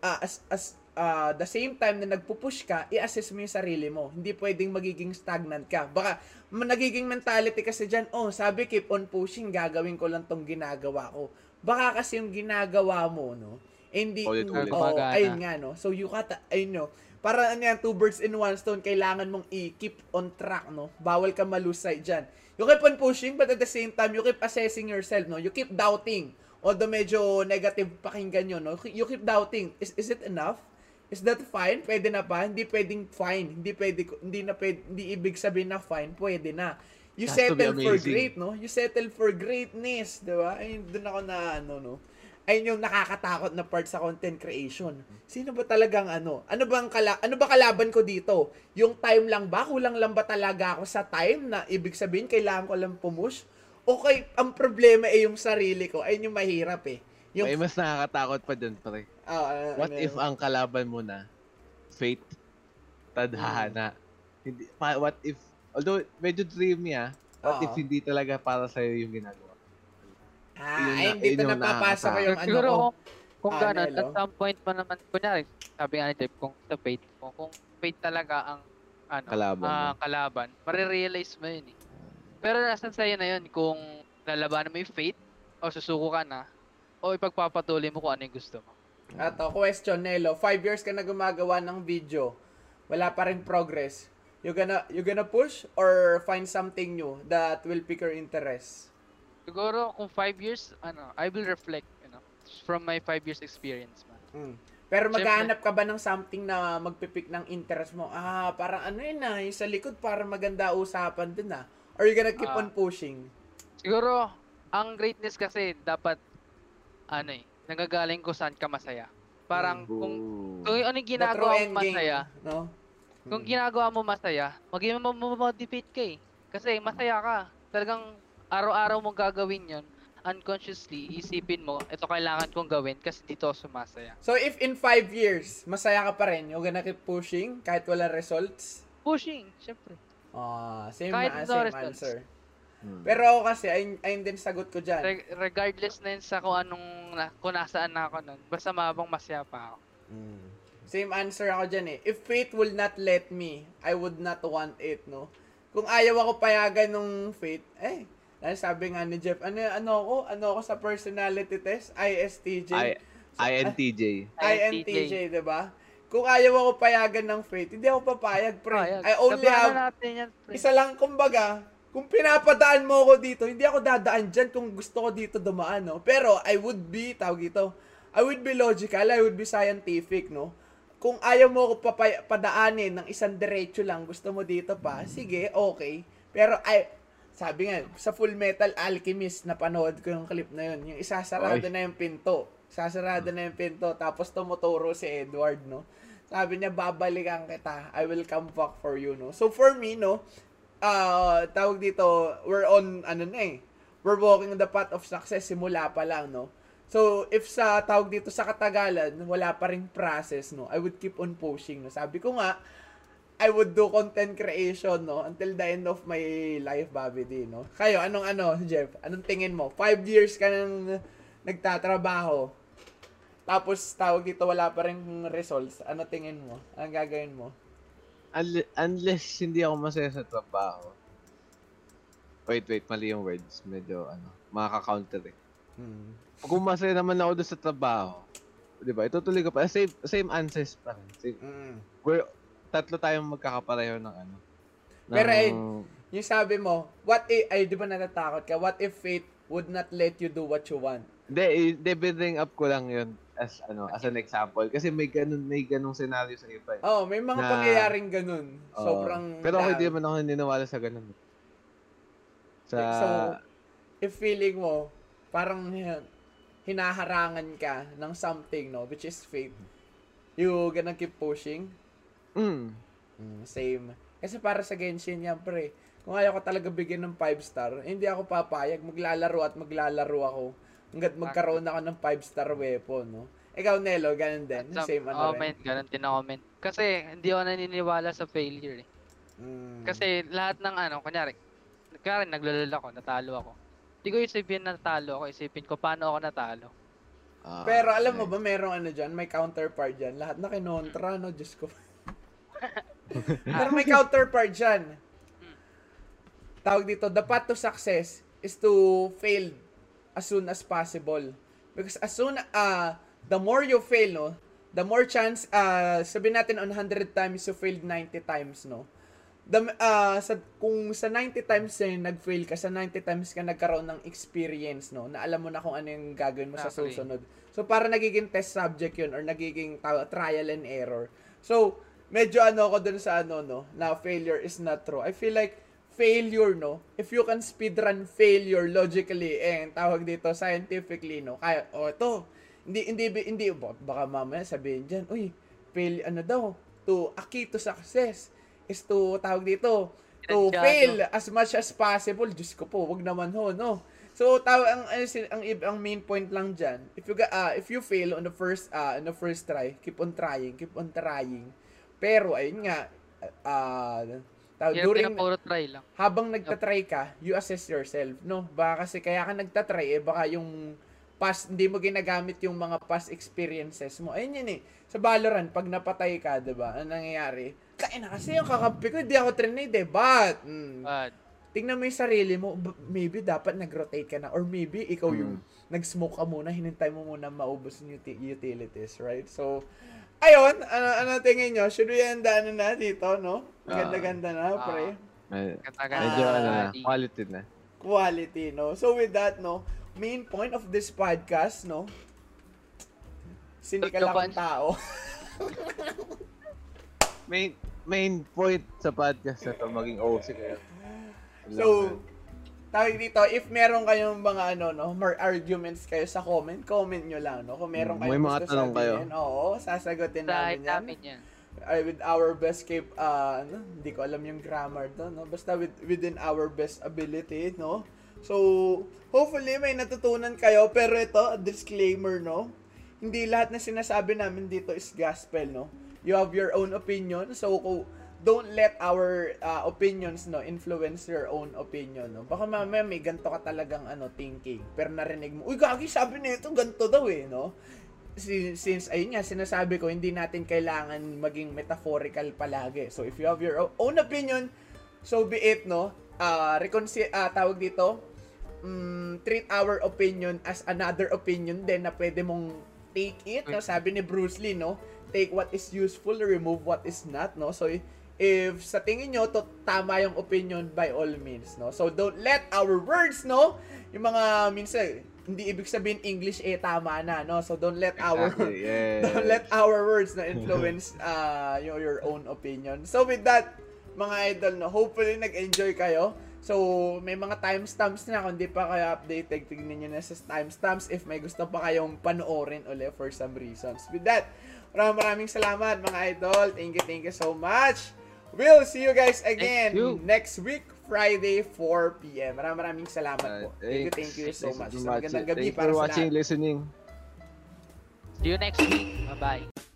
ah, as, as, ah, the same time na nagpupush ka, i-assess mo yung sarili mo. Hindi pwedeng magiging stagnant ka. Baka, nagiging mentality kasi dyan, oh, sabi keep on pushing, gagawin ko lang tong ginagawa ko. Baka kasi yung ginagawa mo, no, eh, hindi, Ulit-ulit. oh, Gumagana. ayun nga, no. So, you got, ayun, no, para ano yan, two birds in one stone, kailangan mong i-keep on track, no? Bawal ka malusay dyan. You keep on pushing, but at the same time, you keep assessing yourself, no? You keep doubting. Although medyo negative pakinggan yun, no? You keep doubting. Is, is it enough? Is that fine? Pwede na ba? Hindi pwedeng fine. Hindi pwede, hindi na pwede, hindi ibig sabihin na fine. Pwede na. You Has settle for great, no? You settle for greatness, di ba? Ayun, doon ako na, ano, no? Ayun yung nakakatakot na part sa content creation. Sino ba talagang ano? Ano bang kala ano ba kalaban ko dito? Yung time lang ba? Kulang lang ba talaga ako sa time na ibig sabihin kailangan ko lang pumush? O kay ang problema ay yung sarili ko. Ayun yung mahirap eh. Yung May mas nakakatakot pa dun, pre. Ah, ah, What ano if ang kalaban mo na fate, tadhana, hindi pa, what if although medyo dreamy ah, what if Oo. hindi talaga para sa yung ginagawa? Ah, ay, na- hindi yung napapasok nakakatakot. yung ano Siguro ko. kung, kung Ah, at some point pa naman, kunyari, sabi nga ni Jeff, kung sa fate mo, kung fate talaga ang ano, Kalaban mo. kalaban, marirealize mo yun eh. Pero nasan sa'yo na yun, kung lalabanan mo yung fate, o susuko ka na, o ipagpapatuloy mo kung ano yung gusto mo. Ato, question, Nelo. Five years ka na gumagawa ng video. Wala pa rin progress. You gonna, you gonna push or find something new that will pick your interest? Siguro, kung 5 years, ano, I will reflect, you know, from my 5 years experience, man. Mm. Pero maghahanap ka ba ng something na magpipick ng interest mo? Ah, parang ano yun ah, yung sa likod para maganda usapan din ah. Or you gonna keep Ah. on pushing? Siguro, ang greatness kasi dapat, ano eh, nagagaling ko saan ka masaya. Parang, kung, Ooh. kung ano yung ginagawa mo masaya, No? Kung Mm. ginagawa mo masaya, maging motivate ka eh. Kasi masaya ka. Talagang araw-araw mong gagawin yon unconsciously, isipin mo, ito kailangan kong gawin kasi dito ako sumasaya. So if in five years, masaya ka pa rin, you gonna keep pushing kahit wala results? Pushing, syempre. Ah, same Kahit na, same results. answer. Hmm. Pero ako kasi, ayun, ayun din sagot ko dyan. Re- regardless na yun sa kung anong, na, kung nasaan na ako nun, basta mabang masaya pa ako. Mm. Same answer ako dyan eh. If fate will not let me, I would not want it, no? Kung ayaw ako payagan nung fate, eh, dahil sabi nga ni Jeff, ano, ano ako? Ano ako sa personality test? ISTJ. I, INTJ. INTJ, di ba? Kung ayaw ako payagan ng fate, hindi ako papayag, pre. Payag. I only Sabahan have, natin yan, pre. isa lang, kumbaga, kung pinapadaan mo ako dito, hindi ako dadaan dyan kung gusto ko dito dumaan, no? Pero, I would be, tawag ito, I would be logical, I would be scientific, no? Kung ayaw mo ako papay- padaanin ng isang diretso lang, gusto mo dito pa, sige, okay. Pero, ay, sabi nga, sa Full Metal Alchemist, napanood ko yung clip na yun. Yung isasarado Oy. na yung pinto. Sasarado na yung pinto, tapos tumuturo si Edward, no? Sabi niya, babalikan kita. I will come back for you, no? So, for me, no, ah tawag dito, we're on, ano na eh, we're walking the path of success simula pa lang, no? So, if sa tawag dito sa katagalan, wala pa ring process, no? I would keep on pushing, no? Sabi ko nga, I would do content creation, no? Until the end of my life, Bobby D, no? Kayo, anong ano, Jeff? Anong tingin mo? Five years ka nang nagtatrabaho. Tapos, tawag dito, wala pa rin results. Ano tingin mo? Anong gagawin mo? Unle- unless hindi ako masaya sa trabaho. Wait, wait, mali yung words. Medyo, ano, makaka-counter eh. Hmm. Kung masaya naman ako doon sa trabaho, di ba, itutuloy ko pa. Same, same answers pa rin. Same, Mm. we're, tatlo tayong magkakapareho ng ano. ng- Pero, eh, Yung sabi mo, what if, ay, di ba natatakot ka? What if fate would not let you do what you want? Hindi, i- bring up ko lang yun as ano as an example kasi may ganun may ganung scenario sa iba. eh. Oh, may mga Na- pangyayaring ganun. Oo. Sobrang Pero ako dami. hindi naman ako naniniwala sa ganun. Sa So, if feeling mo, parang hin- hinaharangan ka ng something, no, which is fate, you gonna keep pushing? Mm, Same. Kasi para sa Genshin yan, pre. Kung ayaw ko talaga bigyan ng 5 star, hindi ako papayag. Maglalaro at maglalaro ako. Hanggat magkaroon ako ng 5 star weapon, no? Ikaw, Nelo, ganun din. At sa- Same ano rin. comment, ganun din ako, men. Kasi hindi ako naniniwala sa failure eh. Mm. Kasi lahat ng ano, kunyari, kunyari naglalala ako, natalo ako. Hindi ko isipin na natalo ako, isipin ko paano ako natalo. ah, Pero alam mo okay. ba, merong ano dyan, may counterpart dyan. Lahat na kinontra, no? Diyos ko. Pero may counterpart dyan. Tawag dito, the path to success is to fail as soon as possible. Because as soon, uh, the more you fail, no? The more chance, uh, sabihin natin on 100 times, you failed 90 times, no? The, uh, sa, kung sa 90 times eh, nag-fail ka, sa 90 times ka nagkaroon ng experience, no? Na alam mo na kung ano yung gagawin mo sa Exactly. susunod. So, para nagiging test subject yun or nagiging trial and error. So, medyo ano ako dun sa ano, no? Na failure is not true. I feel like failure, no? If you can speedrun failure logically and tawag dito scientifically, no? Kaya, oh, ito. Hindi, hindi, hindi, baka mamaya sabihin dyan, uy, fail, ano daw, to, a key to success is to, tawag dito, to Pinansyado. fail as much as possible. Diyos ko po, wag naman ho, no? So, taw ang, ang, ang, ang main point lang dyan, if you, ah, if you fail on the first, uh, on the first try, keep on trying, keep on trying. Pero, ayun nga, ah, tawag, Kaya during, pinapuro try lang. habang nagtatry ka, you assess yourself, no? Baka kasi kaya ka nagtatry, eh, baka yung past, hindi mo ginagamit yung mga past experiences mo. Ayun yun eh. Sa Valorant, pag napatay ka, di ba? Ano nangyayari? Kaya na kasi yung kakampi ko, hindi ako trinade eh. But, mm, But, tingnan mo yung sarili mo, b- maybe dapat nag-rotate ka na. Or maybe ikaw yung nag-smoke ka muna, hinintay mo muna maubos yung uti- utilities, right? So, ayun, ano, ano tingin nyo? Should we end ano na dito, no? Ah. Ganda-ganda na, Ah. pre. medyo Ah, ano na, quality na. quality, no? So with that, no, main point of this podcast, no, sinikal akong tao. Main main point sa podcast na to maging OC kayo. So, tawag dito, if meron kayong mga ano, no, more arguments kayo sa comment, comment nyo lang, no? Kung meron Mm, kayong may mga gusto tanong kayo. oo, sasagutin Dahil namin yan. namin yan. Uh, with our best cap, uh, ano, hindi ko alam yung grammar to, no? Basta with, within our best ability, no? So, hopefully may natutunan kayo, pero ito, disclaimer, no? Hindi lahat na sinasabi namin dito is gospel, no? You have your own opinion, so kung don't let our uh, opinions no influence your own opinion no baka mamaya may ganto ka talagang ano thinking pero narinig mo uy gagi sabi nito ganto daw eh no si- since ayun nga sinasabi ko hindi natin kailangan maging metaphorical palagi. So if you have your own opinion, so be it no. Ah, reconsi- ah, tawag dito, mm, treat our opinion as another opinion din na pwede mong take it, no? Sabi ni Bruce Lee, no? Take what is useful, remove what is not, no? So if sa tingin nyo to tama yung opinion by all means, no? So don't let our words, no? Yung mga minsan hindi ibig sabihin English eh tama na, no? So don't let our Exactly, yes. don't let our words na influence uh, your, your own opinion. So with that, mga idol, no, hopefully nag-enjoy kayo. So, may mga timestamps na. Kung di pa kayo updated, tignan nyo na sa timestamps if may gusto pa kayong panoorin ulit for some reasons. With that, maraming maraming salamat mga idol. Thank you, thank you so much. We'll see you guys again you. next week, Friday, 4 p.m. Maraming maraming salamat po. Thank you, thank you so much. So, magandang watching. gabi Thank you para for sa watching, lahat. listening. See you next week. Bye-bye.